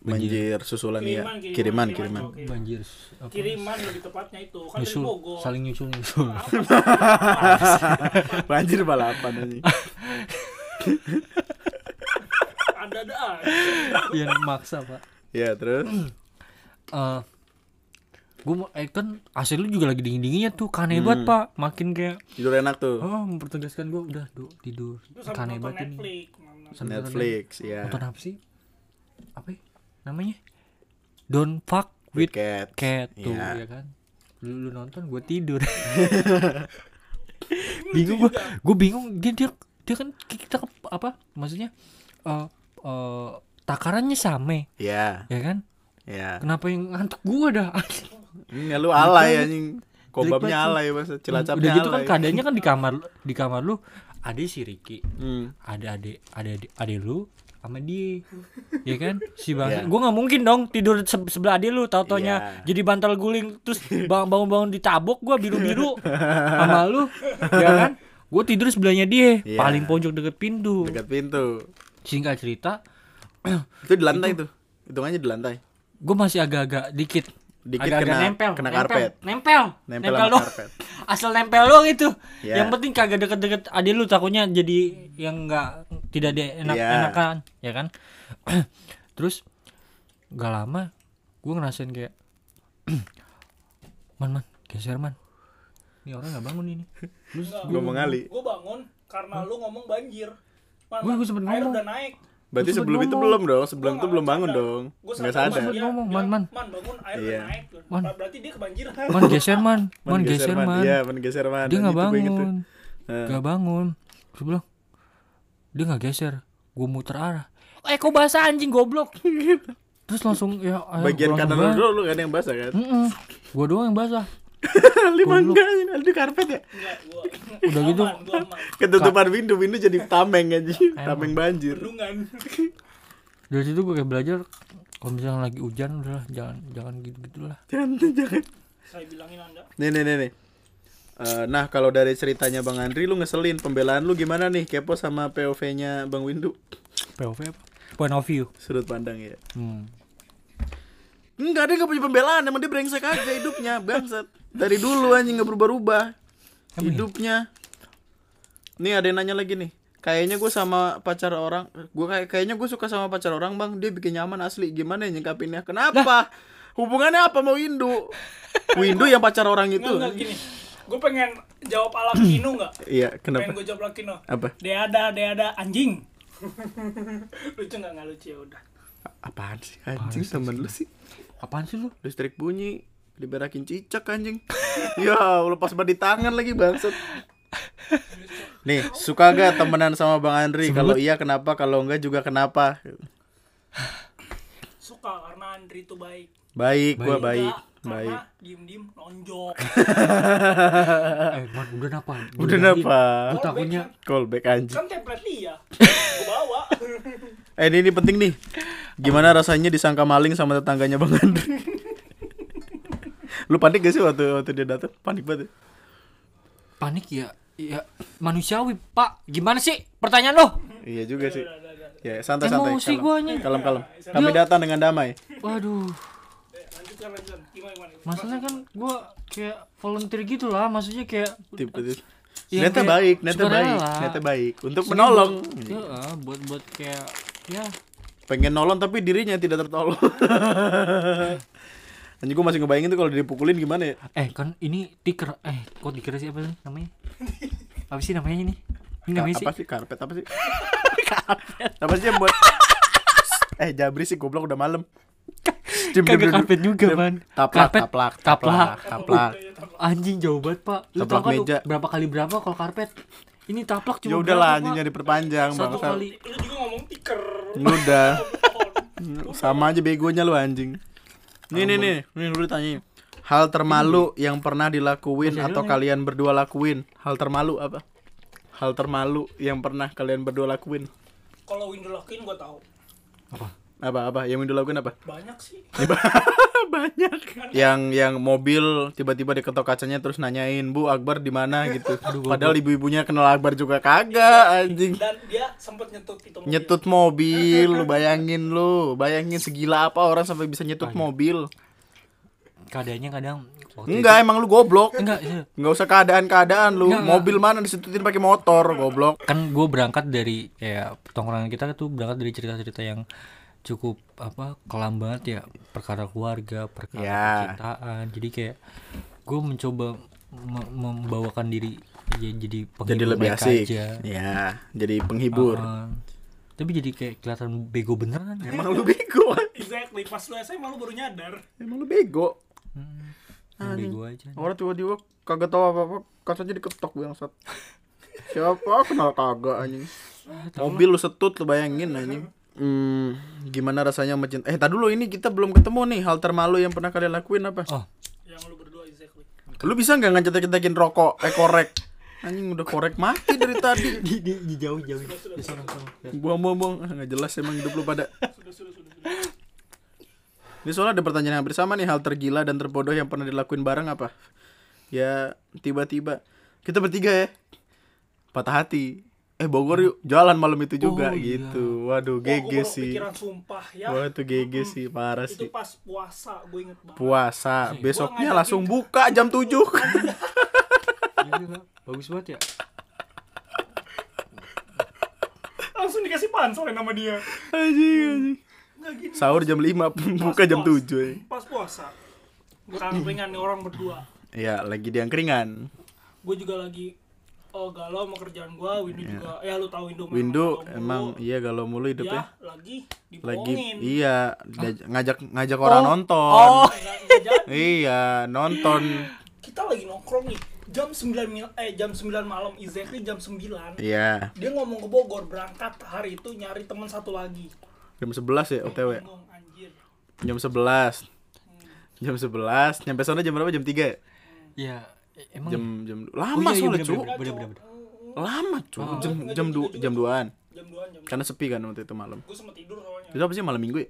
Speaker 2: Banjir susulan ya.
Speaker 3: Kiriman, kiriman,
Speaker 2: Kiriman,
Speaker 3: kiriman,
Speaker 2: kiriman.
Speaker 1: banjir apa
Speaker 3: Kiriman lebih tepatnya itu kan dari
Speaker 1: nyusul
Speaker 3: Bogor.
Speaker 1: saling nyusul nyusul
Speaker 2: Banjir balapan anjing.
Speaker 3: Ada-ada aja.
Speaker 1: yang maksa pak
Speaker 2: Ya, terus
Speaker 1: eh gue mau eh kan AC lu juga lagi dingin dinginnya tuh kan hebat pak makin kayak
Speaker 2: tidur enak tuh.
Speaker 1: oh mempertegaskan gue udah du, tidur kan
Speaker 3: nonton
Speaker 1: hebat ini
Speaker 3: Netflix.
Speaker 2: Netflix, ya.
Speaker 1: nonton apa sih apa ya? namanya don't fuck with
Speaker 2: Cat.
Speaker 1: cat tuh
Speaker 2: Iya.
Speaker 1: ya kan lu, lu nonton gue tidur bingung gue gue bingung dia dia dia kan kita apa maksudnya eh eh, takarannya sama
Speaker 2: Ya,
Speaker 1: ya kan
Speaker 2: ya.
Speaker 1: kenapa yang ngantuk gue dah
Speaker 2: Ini lu alay anjing. Kobamnya
Speaker 1: banget
Speaker 2: alay masa cilacapnya
Speaker 1: udah gitu kan keadaannya kan di kamar di kamar lu ada si Ricky
Speaker 2: Hmm.
Speaker 1: ada adik ada adik adik lu sama dia ya kan si bang
Speaker 2: Iya.
Speaker 1: gue nggak mungkin dong tidur se- sebelah adik lu tau taunya
Speaker 2: Iya.
Speaker 1: jadi bantal guling terus bangun bangun bangun ditabok gue biru biru sama lu ya kan gue tidur sebelahnya dia
Speaker 2: Iya.
Speaker 1: paling pojok deket pintu
Speaker 2: Dekat pintu.
Speaker 1: Singkat cerita
Speaker 2: Itu di lantai tuh. Hitungannya di lantai.
Speaker 1: gue masih agak-agak dikit
Speaker 2: Dikit
Speaker 1: agak-agak
Speaker 2: kena-
Speaker 1: nempel
Speaker 2: kena
Speaker 1: nempel,
Speaker 2: karpet.
Speaker 1: nempel
Speaker 2: Nempel
Speaker 1: nempel, doang
Speaker 2: karpet.
Speaker 1: asal nempel doang itu
Speaker 2: Iya.
Speaker 1: yang penting kagak deket-deket adik lu takutnya jadi yang enggak tidak dia enak
Speaker 2: Iya.
Speaker 1: enakan ya kan terus gak lama gue ngerasain kayak man man geser man ini orang nggak bangun ini terus
Speaker 2: Ngomong kali.
Speaker 3: Gue bangun karena lu ngomong banjir.
Speaker 1: Gua-
Speaker 3: man,
Speaker 1: gua sempet
Speaker 3: air
Speaker 1: ngomong.
Speaker 3: udah naik.
Speaker 2: Berarti
Speaker 1: Gua
Speaker 2: sebelum itu belum dong, sebelum itu belum bangun dong.
Speaker 3: Gue
Speaker 2: Nggak sadar.
Speaker 1: Sempet ngomong, man, man.
Speaker 3: Man bangun air
Speaker 2: Iya.
Speaker 3: udah naik.
Speaker 1: Man.
Speaker 3: Ber- Berarti dia kebanjiran.
Speaker 1: man geser man man geser man
Speaker 2: Iya, man geser man.
Speaker 1: dia nggak
Speaker 2: Itu gua inget tuh.
Speaker 1: bangun
Speaker 2: Heeh.
Speaker 1: nggak bangun terus bilang dia nggak geser gue muter arah eh kok basah anjing goblok terus langsung ya
Speaker 2: Bagian
Speaker 1: gua
Speaker 2: kanan lu dulu lu kan yang basah kan?
Speaker 1: gue doang yang basah
Speaker 2: Lima enggak ini di karpet ya.
Speaker 3: Enggak, gua.
Speaker 1: Udah gitu.
Speaker 3: Aman, gua aman.
Speaker 2: Ketutupan pintu, pintu jadi tameng aja. Tameng banjir.
Speaker 3: Bendungan.
Speaker 1: dari situ gue kayak belajar kalau misalnya lagi hujan udahlah jangan jangan gitu gitulah
Speaker 2: Jangan jangan.
Speaker 3: Saya bilangin Anda.
Speaker 2: Nih nih nih nih. Eh, nah kalau dari ceritanya Bang Andri lu ngeselin pembelaan lu gimana nih kepo sama POV-nya Bang Windu
Speaker 1: POV apa point of view
Speaker 2: sudut pandang ya
Speaker 1: hmm.
Speaker 2: Enggak dia gak punya pembelaan emang dia brengsek aja hidupnya bangsat. Dari dulu anjing gak berubah-ubah hidupnya. Nih ada yang nanya lagi nih. Kayaknya gue sama pacar orang gue kayak kayaknya gue suka sama pacar orang bang. Dia bikin nyaman asli. Gimana ya nyingkapinnya kenapa? Hubungannya apa mau Windu? Windu yang pacar orang itu.
Speaker 3: Enggak, enggak gini. Gue pengen jawab ala Kino enggak?
Speaker 2: iya
Speaker 3: Pengen
Speaker 2: kenapa
Speaker 3: gue jawab ala Kino.
Speaker 2: apa?
Speaker 3: Deada, deada, anjing. lucu nggak nggak lucu? Ya udah.
Speaker 2: apaan sih? Anjing temen lu sih
Speaker 1: apaan sih lu?
Speaker 2: Listrik bunyi diberakin cicak anjing. Ya lepas ban di tangan lagi bangsat. Nih suka gak temenan sama bang Andri? Kalau iya kenapa? Kalau enggak juga kenapa?
Speaker 3: Suka karena Andri itu baik.
Speaker 2: baik gua baik.
Speaker 3: Enggak,
Speaker 2: baik.
Speaker 3: karena diem-diem nonjok.
Speaker 1: eh man udah napa?
Speaker 2: Udah napa?
Speaker 1: Gue takutnya
Speaker 2: callback. Anjing.
Speaker 3: Kan template dia. Gue bawa.
Speaker 2: Eh ini, ini penting nih. Gimana rasanya disangka maling sama tetangganya bang Andri lu panik gak sih waktu waktu dia datang? Panik banget ya?
Speaker 1: panik ya ya manusiawi pak. Gimana sih pertanyaan lo
Speaker 2: iya juga sih. Ya santai santai
Speaker 1: Emosi
Speaker 2: kalem.
Speaker 1: guanya.
Speaker 2: kalem kalem kami datang dengan damai.
Speaker 1: Waduh. Maksudnya kan gue kayak volunteer gitu lah maksudnya kayak
Speaker 2: tipe tipe
Speaker 1: Ya, kayak
Speaker 2: baik,
Speaker 1: sukarela.
Speaker 2: baik, niatnya baik. Untuk
Speaker 1: Maksudnya
Speaker 2: menolong.
Speaker 1: buat, ya, buat buat kayak ya
Speaker 2: Pengen nolong tapi dirinya tidak tertolong. Anjing gue masih ngebayangin tuh kalau dipukulin gimana ya?
Speaker 1: eh kan ini tiker eh kok tiker sih apa sih namanya apa sih namanya ini ini namanya sih
Speaker 2: apa sih karpet apa sih? karpet. Apa sih yang buat Eh Jabri sih goblok udah malam. Diam,
Speaker 1: kagak karpet juga man
Speaker 2: Taplak,
Speaker 1: karpet
Speaker 2: taplak,
Speaker 1: taplak
Speaker 2: taplak.
Speaker 1: anjing jauh banget pak lu
Speaker 2: Taplak
Speaker 1: tau kan
Speaker 2: meja.
Speaker 1: berapa kali berapa kalau karpet ini taplak
Speaker 2: Ya
Speaker 1: cuma
Speaker 2: udah lah
Speaker 1: berapa,
Speaker 2: anjing
Speaker 1: Pak?
Speaker 2: jadi perpanjang
Speaker 1: satu
Speaker 2: bangsa.
Speaker 1: kali
Speaker 3: Lu juga ngomong tiker.
Speaker 2: Udah. Sama aja begonya lu anjing. Nih nih nih, nih lu ditanya. Hal termalu yang pernah dilakuin
Speaker 1: Masih
Speaker 2: atau
Speaker 1: nih.
Speaker 2: kalian berdua lakuin. Hal termalu apa? Hal termalu yang pernah kalian berdua lakuin.
Speaker 3: Kalau window lakuin gue tahu.
Speaker 1: apa
Speaker 2: Apa apa? Yang dilakuin apa?
Speaker 3: Banyak sih.
Speaker 2: Banyak. Yang yang mobil tiba-tiba diketok kacanya terus nanyain, "Bu, Akbar di mana?" gitu. Padahal ibu-ibunya kenal Akbar juga kagak anjing.
Speaker 3: Dan dia sempet nyetut itu mobil.
Speaker 2: Nyetut mobil, lu bayangin lu, bayangin segila apa orang sampai bisa nyetut mobil.
Speaker 1: keadaannya kadang
Speaker 2: Enggak, emang lu goblok.
Speaker 1: itu, enggak iya.
Speaker 2: Enggak usah keadaan-keadaan lu.
Speaker 1: Enggak, enggak.
Speaker 2: Mobil mana disetutin pakai motor, goblok.
Speaker 1: kan gue berangkat dari ya tongkrongan kita tuh berangkat dari cerita-cerita yang cukup apa kelam banget ya perkara keluarga perkara
Speaker 2: Ya.
Speaker 1: percintaan jadi kayak gue mencoba me- membawakan diri ya jadi penghibur
Speaker 2: Jadi lebih asik.
Speaker 1: aja
Speaker 2: Ya, jadi penghibur.
Speaker 1: Ah, tapi jadi kayak kelihatan bego beneran ya.
Speaker 2: Emang lu bego.
Speaker 3: Exactly, pas lu SMA lu baru nyadar.
Speaker 2: Emang lu bego.
Speaker 1: Yang bego aja
Speaker 2: Orang tiba-tiba kagak tahu apa-apa, katanya diketok bangsat. Siapa kenal kagak anjing. Mobil lu setut lu bayangin anjing. Hmm, gimana rasanya mencintai Eh, tadi dulu ini kita belum ketemu nih hal termalu yang pernah kalian lakuin apa?
Speaker 1: oh
Speaker 3: Yang lu berdua exactly.
Speaker 2: Lu bisa nggak ngecetek-cetekin rokok? Eh korek. Anjing udah korek mati dari tadi.
Speaker 1: di, di, di jauh jauh di sana sana
Speaker 2: Buang-buang, Ah, nggak jelas emang hidup lu pada.
Speaker 3: Sudah, sudah, sudah, sudah.
Speaker 2: Ini soalnya ada pertanyaan yang bersama nih hal tergila dan terbodoh yang pernah dilakuin bareng apa? Ya tiba-tiba kita bertiga ya patah hati. Eh Bogor yuk jalan malam itu juga
Speaker 1: Oh, iya.
Speaker 2: gitu. Waduh
Speaker 3: Wah, gua
Speaker 2: GG
Speaker 3: baru
Speaker 2: sih.
Speaker 3: Pikiran sumpah ya.
Speaker 2: Wah itu GG sih parah
Speaker 3: itu
Speaker 2: sih.
Speaker 3: pas puasa gue inget banget.
Speaker 2: Puasa besoknya
Speaker 3: ngajakin-
Speaker 2: langsung buka jam 7
Speaker 1: Gila, bagus banget ya
Speaker 3: Langsung dikasih pansolin sama dia.
Speaker 2: Anjing anjing.
Speaker 3: Enggak gini.
Speaker 2: Sahur jam 5 buka jam
Speaker 3: puas-
Speaker 2: 7 ya.
Speaker 3: Pas puasa. Gue nih orang berdua.
Speaker 2: Iya lagi di angkringan.
Speaker 3: Gue juga lagi oh galau sama kerjaan gue. Windu juga. Ya lu tahu Windu.
Speaker 2: Windu
Speaker 3: galau mulu.
Speaker 2: emang iya kalau mulu
Speaker 3: ya
Speaker 2: hidupnya.
Speaker 3: lagi
Speaker 2: Lagi iya diaj- ngajak ngajak orang nonton.
Speaker 3: Jadi.
Speaker 2: Iya, nonton.
Speaker 3: Kita lagi nongkrong nih. Jam 9 mil eh jam 9 malam exactly jam 9.
Speaker 2: Iya.
Speaker 3: Dia ngomong ke Bogor berangkat hari itu nyari teman satu lagi.
Speaker 2: Jam 11 ya OTW.
Speaker 3: Anjir.
Speaker 2: Jam 11. Jam 11, nyampe sana jam berapa? Jam 3 ya?
Speaker 1: ya emang
Speaker 2: Jam jam lama
Speaker 1: Oh, iya, iya,
Speaker 2: soalnya,
Speaker 1: bener,
Speaker 2: cu.
Speaker 1: bener, bener, bener, bener.
Speaker 2: Lama, cu. Jam
Speaker 3: Nggak
Speaker 2: jam jam. 2-an.
Speaker 3: Jam 2 jam.
Speaker 2: Karena sepi kan waktu itu malam.
Speaker 3: Gue tidur soalnya.
Speaker 2: Itu apa sih malam Minggu ya?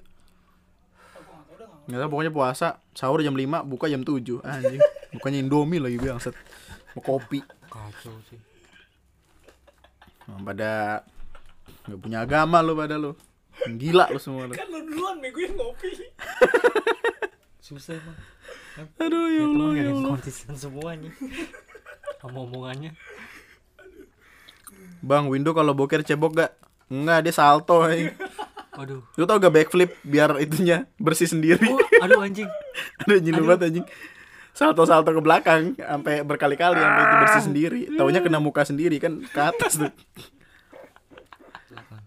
Speaker 3: Nggak tahu
Speaker 2: pokoknya puasa, sahur jam 5, buka jam 7. Anjing. Bukannya Indomie lagi bangsat. Mau kopi.
Speaker 1: kacau sih
Speaker 2: Nah, pada nggak punya agama lu pada lu. Gila lu semua lu.
Speaker 3: Kan lu duluan gue yang ngopi.
Speaker 1: susah emang
Speaker 2: Aduh ya
Speaker 1: ya
Speaker 2: Allah. Ya
Speaker 1: gak ada yang
Speaker 2: Allah.
Speaker 1: konsisten semuanya sama omongannya
Speaker 2: Bang, Window kalau boker cebok gak? Enggak, dia salto. anjing.
Speaker 1: aduh
Speaker 2: Lu tau gak backflip biar itunya bersih sendiri?
Speaker 1: oh, aduh anjing
Speaker 2: Aduh anjing lu banget anjing. Salto-salto ke belakang sampai berkali-kali sampai itu bersih sendiri. Taunya kena muka sendiri kan ke atas tuh.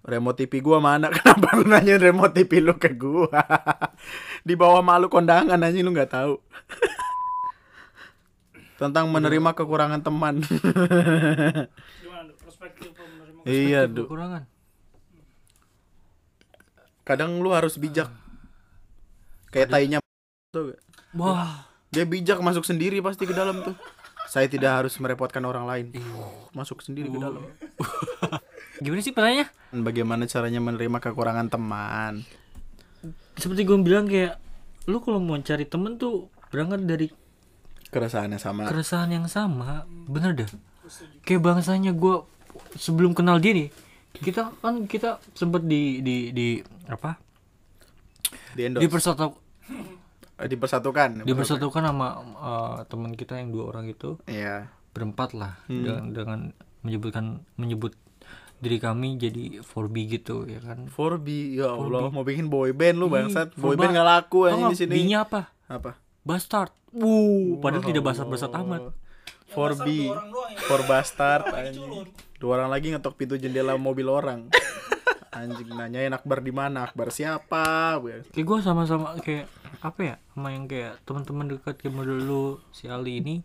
Speaker 2: Remote TV gua mana? Kenapa lu nanya remote TV lu ke gua? Di bawah malu kondangan anjing lu nggak tahu. Tentang menerima kekurangan teman.
Speaker 3: Gimana tuh perspektif lu menerima
Speaker 2: iya, Duh.
Speaker 1: kekurangan
Speaker 2: Kadang lu harus bijak. Kayak tainya tuh.
Speaker 1: wah
Speaker 2: Dia bijak masuk sendiri pasti ke dalam tuh. Saya tidak harus merepotkan orang lain. Masuk sendiri ke dalam.
Speaker 1: gimana sih pertanyaannya
Speaker 2: Bagaimana caranya menerima kekurangan teman?
Speaker 1: Seperti gue bilang kayak lu kalau mau cari temen tuh berangkat dari
Speaker 2: Keresahannya sama.
Speaker 1: keresahan yang sama bener dah kayak bangsanya gue sebelum kenal dia nih kita kan kita sempet di di di apa
Speaker 2: Di endorse.
Speaker 1: dipersatu
Speaker 2: Eh, dipersatukan.
Speaker 1: dipersatukan sama eh, teman kita yang dua orang itu
Speaker 2: Iya.
Speaker 1: berempat lah
Speaker 2: Hmm.
Speaker 1: dengan, dengan menyebutkan menyebut diri kami jadi 4B gitu ya kan
Speaker 2: 4B ya Allah mau bikin boy band lu bangsat.
Speaker 1: Ih,
Speaker 2: Boy band gak laku
Speaker 1: nggak
Speaker 2: di sini.
Speaker 1: B-nya apa
Speaker 2: Apa?
Speaker 1: bastard Wuh, padahal tidak basat-basat amat
Speaker 2: 4B.
Speaker 3: dua orang doang yang
Speaker 2: For bastard anjing. Dua orang lagi ngetok pintu jendela mobil orang. Anjing nanyain Akbar di mana? Akbar siapa?
Speaker 1: kayak gue sama-sama kayak apa ya sama yang kayak teman-teman dekat kayak model lu si Ali ini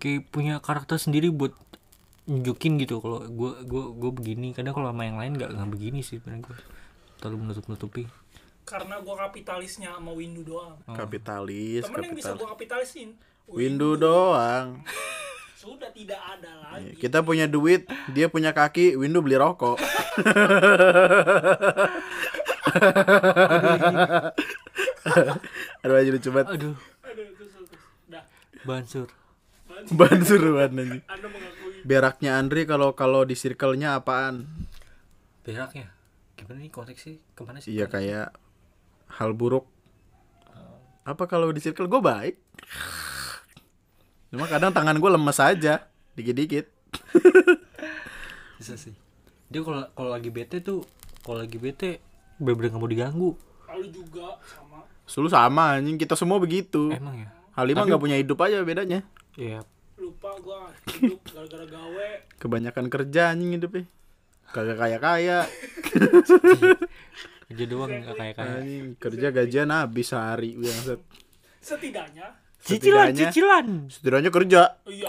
Speaker 1: kayak punya karakter sendiri buat nunjukin gitu kalau gue gue gue begini kadang kalau sama yang lain nggak nggak begini sih sebenarnya gue terlalu menutup nutupi
Speaker 3: Karena gue kapitalisnya sama Windu doang.
Speaker 2: Kapitalis,
Speaker 3: Temen yang bisa gue kapitalisin.
Speaker 2: Windu doang.
Speaker 3: Sudah tidak ada lagi.
Speaker 2: Kita punya duit, dia punya kaki, Windu beli rokok. Aduh aja lucu banget.
Speaker 1: aduh
Speaker 3: Aduh. Dah,
Speaker 1: bansur
Speaker 2: Bansur banget anjing. Beraknya Andri kalau kalau di circle-nya apaan?
Speaker 1: beraknya? Gimana nih konteksnya? Ke mana sih
Speaker 2: Iya kayak hal buruk. Apa kalau di circle? Gue baik. Cuma kadang tangan gue lemes aja dikit-dikit.
Speaker 1: Bisa sih. Dia kalau kalau lagi bete tuh kalau lagi bete bener-bener nggak mau diganggu.
Speaker 3: Lalu juga sama.
Speaker 2: Sulu sama anjing. Kita semua begitu.
Speaker 1: Emang ya?
Speaker 2: Halimah nggak punya hidup aja bedanya.
Speaker 1: Iya
Speaker 3: Gua hidup gara-gara gawe.
Speaker 2: kebanyakan kerja anjing hidupnya kagak kaya kaya
Speaker 1: kerja doang nggak kayak kayak
Speaker 2: anjing kerja gajian habis sehari bangsat.
Speaker 3: Setidaknya
Speaker 1: cicilan
Speaker 2: Setidaknya-
Speaker 1: cicilan
Speaker 2: setidaknya kerja
Speaker 3: iya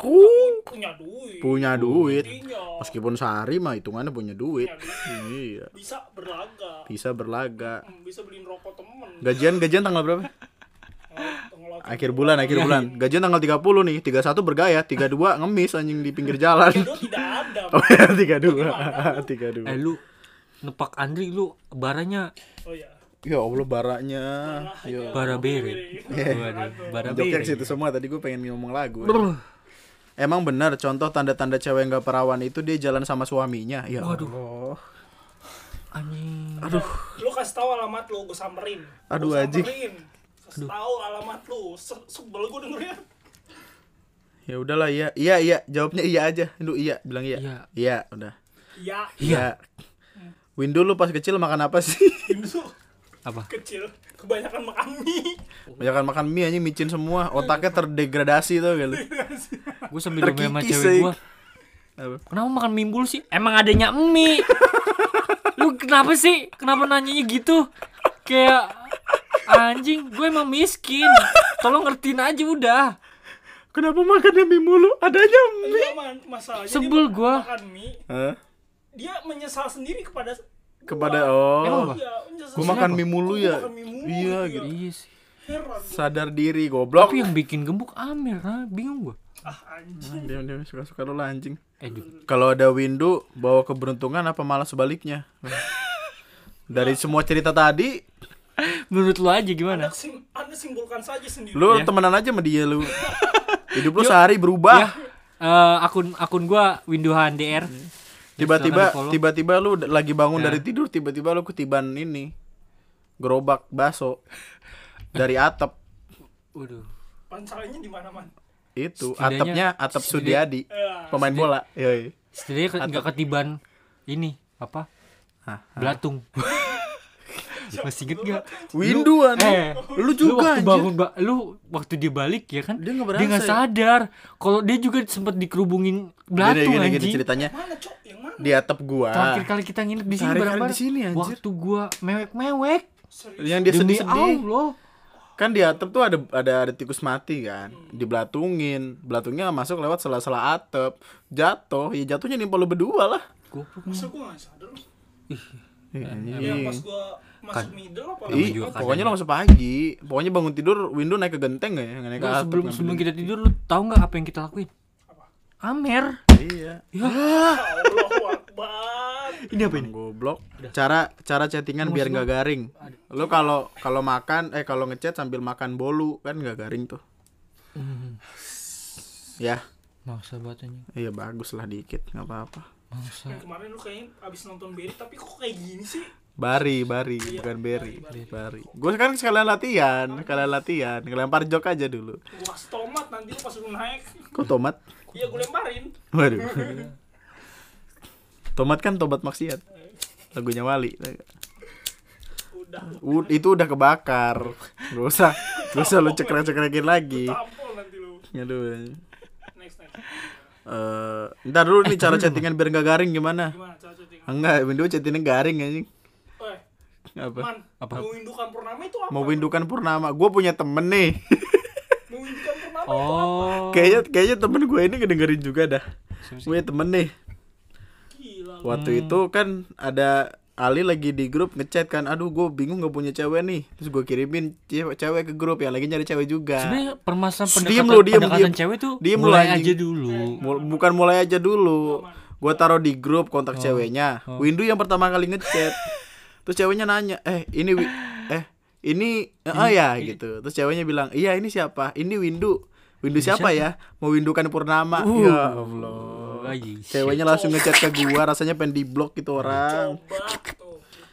Speaker 3: punya duit.
Speaker 2: punya duit
Speaker 3: Intinya
Speaker 2: meskipun sehari mah hitungannya punya duit
Speaker 3: punya duit.
Speaker 2: iya
Speaker 3: Bisa berlaga.
Speaker 2: bisa berlaga
Speaker 3: Hmm, Bisa beliin rokok temen.
Speaker 2: gajian gajian tanggal berapa
Speaker 3: Tenggelam.
Speaker 2: Akhir bulan akhir bulan. Gajian tanggal 30 nih 31 bergaya 32 ngemis anjing di pinggir jalan.
Speaker 3: Kedua tidak ada.
Speaker 2: oh ya 32 32
Speaker 1: eh lu nepak Andri lu baranya
Speaker 3: Oh iya.
Speaker 2: ya Allah baraknya ya.
Speaker 1: Bara bere waduh bara
Speaker 2: Jokek
Speaker 1: bere
Speaker 2: situ semua tadi gue pengen ngomong lagu. Emang benar contoh tanda-tanda cewek nggak perawan itu dia jalan sama suaminya? Ya
Speaker 1: Waduh.
Speaker 2: Allah.
Speaker 1: anjing.
Speaker 2: Aduh
Speaker 3: Lu kasih tahu alamat lu, gue samperin.
Speaker 2: Aduh, anjing.
Speaker 3: Kasih tahu alamat lu. Se- Sebel gue dengernya.
Speaker 2: ya udahlah iya iya iya. Jawabnya iya aja. Lu iya bilang iya.
Speaker 1: Iya.
Speaker 2: iya udah.
Speaker 3: Ya,
Speaker 2: iya. Windu lu pas kecil makan apa sih?
Speaker 3: Itu
Speaker 1: apa?
Speaker 3: Kecil. Kebanyakan makan mie.
Speaker 2: Banyakan makan mie anjing micin semua. Otaknya terdegradasi tuh gitu
Speaker 1: gue sambil sama cewek gue
Speaker 2: Apa?
Speaker 1: kenapa makan mie mulu sih? Emang adanya mie kenapa sih kenapa nanyanya gitu kayak anjing gue emang miskin tolong ngertiin aja udah
Speaker 2: Kenapa makannya mie mulu? Adanya mie.
Speaker 3: Masalahnya dia
Speaker 1: Sebel
Speaker 3: makan-
Speaker 1: gua.
Speaker 3: makan mie.
Speaker 2: Hah?
Speaker 3: Dia menyesal sendiri kepada
Speaker 2: Kepada
Speaker 1: Emang
Speaker 2: oh.
Speaker 1: apa?
Speaker 3: Iya, menyesal
Speaker 2: Gua
Speaker 3: sendiri.
Speaker 2: makan mie mulu
Speaker 3: Gua
Speaker 2: ya.
Speaker 3: makan mie mulu
Speaker 2: Iya
Speaker 3: gitu
Speaker 2: gitu.
Speaker 3: ya.
Speaker 1: iya sih
Speaker 3: Heran gua.
Speaker 2: Sadar diri goblok.
Speaker 1: tapi yang bikin gemuk Amir nah bingung gue
Speaker 3: Ah anjing.
Speaker 2: Dia dia suka-suka lu lah, anjing.
Speaker 1: eh.
Speaker 2: Kalau ada window bawa keberuntungan apa malah sebaliknya? Dari semua cerita tadi,
Speaker 1: menurut lu aja gimana
Speaker 3: Anda, sim- anda simpulkan saja sendiri.
Speaker 2: lu
Speaker 1: Iya.
Speaker 2: temenan aja sama dia lu. Hidup lu sehari berubah.
Speaker 1: ya eh, akun akun gue Windohan DR
Speaker 2: Tiba-tiba
Speaker 1: Silahkan di-follow.
Speaker 2: tiba-tiba lu lagi bangun
Speaker 1: Ya.
Speaker 2: dari tidur, tiba-tiba lu ketiban ini. Gerobak bakso dari atap.
Speaker 1: waduh
Speaker 3: Pancalannya di mana man?
Speaker 2: Itu
Speaker 1: Setidaknya-
Speaker 2: atapnya atap Sudiadi,
Speaker 3: Ya,
Speaker 2: pemain bola. Yoi.
Speaker 1: setidaknya nggak ketiban ini apa
Speaker 2: Hah,
Speaker 1: belatung masih inget gak
Speaker 2: Windu anjing.
Speaker 1: eh
Speaker 2: lu juga
Speaker 1: waktu
Speaker 2: anjir.
Speaker 1: bangun ba- lu waktu dia balik ya kan
Speaker 2: Dia nggak
Speaker 1: dia nggak
Speaker 2: berasa ya?
Speaker 1: sadar kalau dia juga sempet dikerubungin
Speaker 2: Gini,
Speaker 1: belatung
Speaker 2: gini, gini
Speaker 1: anjing
Speaker 2: ceritanya
Speaker 3: Mana cok? Yang mana?
Speaker 2: di atap gua.
Speaker 1: terakhir kali kita nginep di sini
Speaker 2: Terakhir kali
Speaker 1: bareng-bareng
Speaker 2: di sini, anjir.
Speaker 1: waktu gua mewek-mewek
Speaker 3: Serius.
Speaker 2: Yang dia sedih-sedih.
Speaker 1: Allah
Speaker 2: Kan di atap tuh ada ada ada tikus mati kan. Dibelatungin. Belatungnya masuk lewat sela-sela atap. Jatuh, ya jatuhnya nimpa lu berdua lah.
Speaker 1: goblok
Speaker 3: Masa gua gak sadar?
Speaker 2: Iya,
Speaker 3: Ya pas gua masuk middle apa
Speaker 2: Ih,
Speaker 1: juga kan
Speaker 2: pokoknya lo masuk pagi. Pokoknya bangun tidur, window naik ke genteng gak ya? Naik ke atap.
Speaker 1: sebelum sebelum kita tidur lu tahu nggak apa yang kita lakuin Amer
Speaker 2: Iya.
Speaker 1: ya ini apa
Speaker 2: Emang goblok. Cara cara chattingan biar nggak garing. Lo kalau kalau makan eh kalau ngechat sambil makan bolu kan nggak garing tuh. Ya,
Speaker 1: masa batanya
Speaker 2: iya bagus lah dikit, nggak apa-apa.
Speaker 1: Masa
Speaker 3: Yang kemarin lu kayaknya abis nonton Berry tapi kok kayak gini sih?
Speaker 2: Bari, bari, bukan berry, bari. Gue sekarang sekalian latihan, sekalian latihan, ngelempar jok aja dulu.
Speaker 3: Gua kasih tomat nanti lu pas lu naik.
Speaker 2: Kok tomat?
Speaker 3: Iya gua lemparin.
Speaker 2: Waduh. Tomat kan tobat maksiat. Lagunya Wali.
Speaker 3: Udah.
Speaker 2: U- itu udah kebakar. Gak usah, gak usah lu cekrek-cekrekin lagi.
Speaker 3: Tampol nanti lu.
Speaker 2: Aduh.
Speaker 3: Next next.
Speaker 2: Eh, ntar dulu nih cara chattingan biar nggak garing gimana?
Speaker 3: Gimana cara chatting?
Speaker 2: Enggak, window chattingnya garing anjing.
Speaker 3: Eh,
Speaker 2: Apa?
Speaker 3: man,
Speaker 1: Apa?
Speaker 3: mau indukan purnama itu apa?
Speaker 2: Mau windukan purnama. Gue punya temen nih.
Speaker 3: Mau indukan purnama itu apa?
Speaker 1: oh
Speaker 2: kayaknya kayaknya temen gue ini ngedengerin juga dah. Gue punya temen nih.
Speaker 3: Gila lu.
Speaker 2: Waktu itu kan ada Ali lagi di grup ngechat kan, aduh gue bingung gak punya cewek nih. Terus gue kirimin cewek, cewek ke grup yang lagi nyari cewek juga.
Speaker 1: sebenarnya permasalahan pendekatan,
Speaker 2: diem lu, diem,
Speaker 1: pendekatan
Speaker 2: diem.
Speaker 1: cewek tuh
Speaker 2: Diem
Speaker 1: mulai
Speaker 2: anjing.
Speaker 1: aja dulu
Speaker 2: Mul- bukan mulai aja dulu. Gue taruh di grup kontak ceweknya. Windu yang pertama kali ngechat. Terus ceweknya nanya, "Eh, ini wi- eh ini oh ya gitu." Terus ceweknya bilang, "Iya, ini siapa? Ini Windu." Windu siapa ya? Mau windukan Purnama. Ya Allah.
Speaker 1: Lagi
Speaker 2: Ceweknya langsung ngechat ke gua, rasanya pengen di blok gitu orang.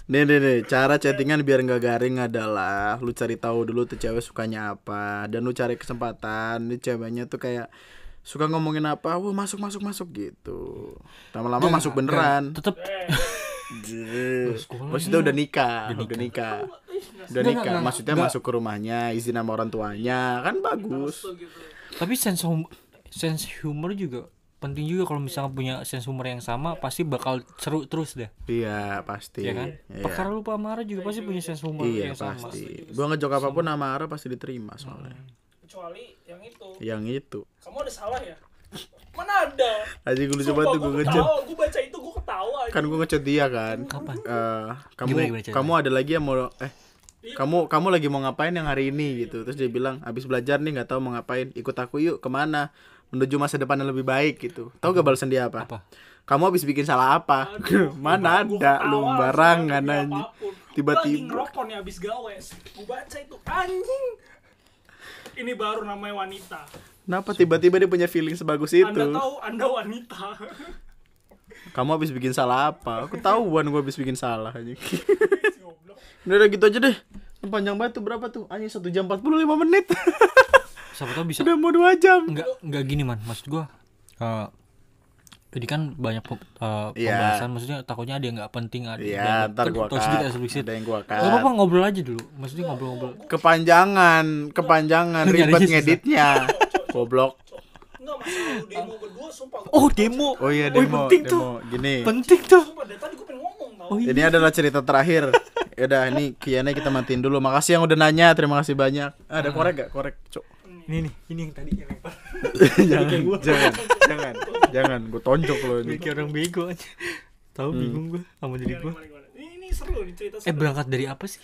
Speaker 2: Nih nih nih, cara chattingan biar nggak garing adalah lu cari tahu dulu tuh cewek sukanya apa dan lu cari kesempatan. Ini ceweknya tuh kayak suka ngomongin apa, wah masuk masuk masuk gitu. Lama-lama masuk beneran.
Speaker 1: tetep
Speaker 2: Maksudnya udah nikah, udah nikah. Udah nikah, maksudnya masuk ke rumahnya, izin sama orang tuanya, kan bagus.
Speaker 1: tapi sense sense humor juga penting juga kalau misalnya punya sense humor yang sama pasti bakal seru terus deh.
Speaker 2: Iya, pasti.
Speaker 1: ya kan?
Speaker 2: Iya.
Speaker 1: perkara lupa marah juga pasti punya sense humor
Speaker 2: Iya,
Speaker 1: yang sama.
Speaker 2: pasti. Gua ngejok apa pun sama Ara pasti diterima soalnya.
Speaker 3: kecuali yang itu.
Speaker 2: Yang itu.
Speaker 3: kamu ada salah ya? Mana ada?
Speaker 2: Aja gue coba tuh gue
Speaker 3: gue
Speaker 2: ngechat.
Speaker 3: gue baca itu gue ketawa aja.
Speaker 2: Kan gue ngechat dia kan.
Speaker 1: Kapan?
Speaker 2: Eh, kamu
Speaker 1: Gimana, gimana
Speaker 2: kamu ada lagi yang mau eh kamu kamu lagi mau ngapain yang hari ini gitu. Terus dia bilang habis belajar nih nggak tahu mau ngapain. Ikut aku yuk ke mana menuju masa depan yang lebih baik gitu. Tahu gak balasan dia apa,
Speaker 1: Apa?
Speaker 2: kamu habis bikin salah apa? Mana
Speaker 3: Gua
Speaker 2: ada? lu barangan anjing.
Speaker 3: Gua
Speaker 2: tiba-tiba.
Speaker 3: ngerokok nih abis gawe. Gue baca itu anjing. Ini baru namanya wanita.
Speaker 2: Kenapa tiba-tiba dia punya feeling sebagus itu?
Speaker 3: Anda tahu anda wanita.
Speaker 2: Kamu habis bikin salah apa? Aku tahuan gue habis bikin salah anjing. Udah gitu aja deh panjang banget tuh berapa tuh? Anjing satu jam 45 menit.
Speaker 1: Siapa tahu bisa.
Speaker 2: Udah mau dua jam.
Speaker 1: Nggak nggak gini man. Maksud gua eh ini kan banyak
Speaker 2: Iya.
Speaker 1: pembahasan. Maksudnya takutnya ada yang nggak penting ada
Speaker 2: Iya,
Speaker 1: dan-
Speaker 2: ntar gua
Speaker 1: tahu sedikit eksplisit
Speaker 2: Ada yang gua cut.
Speaker 1: Apa-apa ngobrol aja dulu. Maksudnya ngobrol-ngobrol.
Speaker 2: Kepanjangan kepanjangan ribet ngeditnya. Goblok.
Speaker 3: Enggak masalah lu demo berdua sumpah. Gua
Speaker 1: oh demo.
Speaker 2: Oh iya demo
Speaker 1: penting
Speaker 2: demo.
Speaker 1: tuh.
Speaker 2: Gini.
Speaker 1: Penting tuh.
Speaker 3: Sumpah dari tadi gue pengen ngomong tau.
Speaker 1: Oh iya.
Speaker 2: Ini adalah cerita terakhir Yaudah ini Kiana kita matiin dulu. Makasih yang udah nanya Terima kasih banyak. Ah, Ada korek gak? Korek cok.
Speaker 1: Ini nih ini yang tadi yang lempar
Speaker 2: Jangan Jangan Jangan Jangan. Gue tonjok lo ini.
Speaker 1: Kayak orang bego aja. Tahu bingung gua sama diri
Speaker 3: Gimana, gimana? ini, seru nih cerita
Speaker 1: eh
Speaker 3: seru.
Speaker 1: berangkat dari apa sih?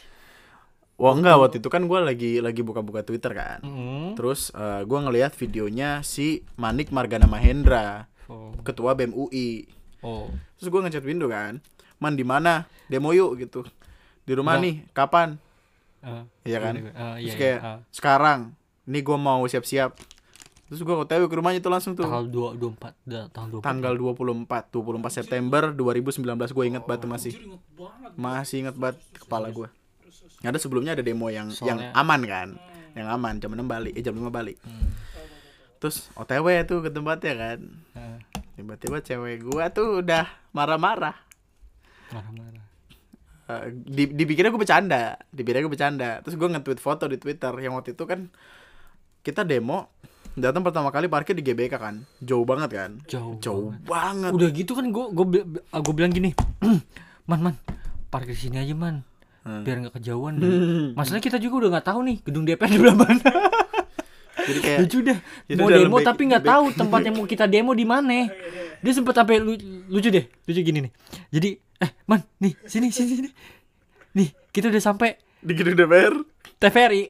Speaker 2: Wah enggak. Waktu itu kan gue lagi lagi buka-buka Twitter kan.
Speaker 1: Hmm.
Speaker 2: Terus eh, gue ngelihat videonya si Manik Margana Mahendra
Speaker 1: oh.
Speaker 2: Ketua BEM UI
Speaker 1: oh.
Speaker 2: Terus gue ngechat Window kan Man di mana? Demo yuk gitu Di rumah
Speaker 1: Nah.
Speaker 2: nih Kapan?
Speaker 1: Ah,
Speaker 2: Iya kan?
Speaker 1: ah, iya,
Speaker 2: Terus
Speaker 1: iya,
Speaker 2: kayak
Speaker 1: ah.
Speaker 2: sekarang nih gue mau siap-siap. Terus gue OTW ke rumahnya tuh langsung tuh.
Speaker 1: tanggal dua dua empat tanggal dua
Speaker 2: Tanggal 24 24 September 2019 gue inget banget tuh masih.
Speaker 3: Anjir, inget banget
Speaker 2: Masih inget banget kepala gue. Ada sebelumnya ada demo yang yang
Speaker 1: Soalnya-
Speaker 2: aman kan. Yang aman jam 6 balik, eh jam 5 balik. Terus OTW tuh ke tempatnya kan.
Speaker 1: Ah,
Speaker 2: Tiba-tiba cewek gua tuh udah marah-marah.
Speaker 1: marah-marah
Speaker 2: Eh, di, dipikirnya gue bercanda, dipikirnya gue bercanda. Terus gue nge-tweet foto di Twitter. Yang waktu itu kan kita demo datang pertama kali parkir di GBK kan, jauh banget kan,
Speaker 1: jauh
Speaker 2: jauh banget.
Speaker 1: udah gitu kan gue gue gue bilang gini man man parkir sini aja man.
Speaker 2: Hmm.
Speaker 1: biar nggak kejauhan deh. masalahnya kita juga udah nggak tahu nih gedung DPR di belah mana.
Speaker 2: Jadi kayak
Speaker 1: lucu
Speaker 2: Jadi
Speaker 1: mau demo tapi nggak tahu tempat yang mau kita demo di mana. Dia sempet sampai lu- lucu deh. Lucu gini nih. Jadi eh man nih sini sini sini nih kita udah sampai
Speaker 2: di gedung DPR,
Speaker 1: TVRI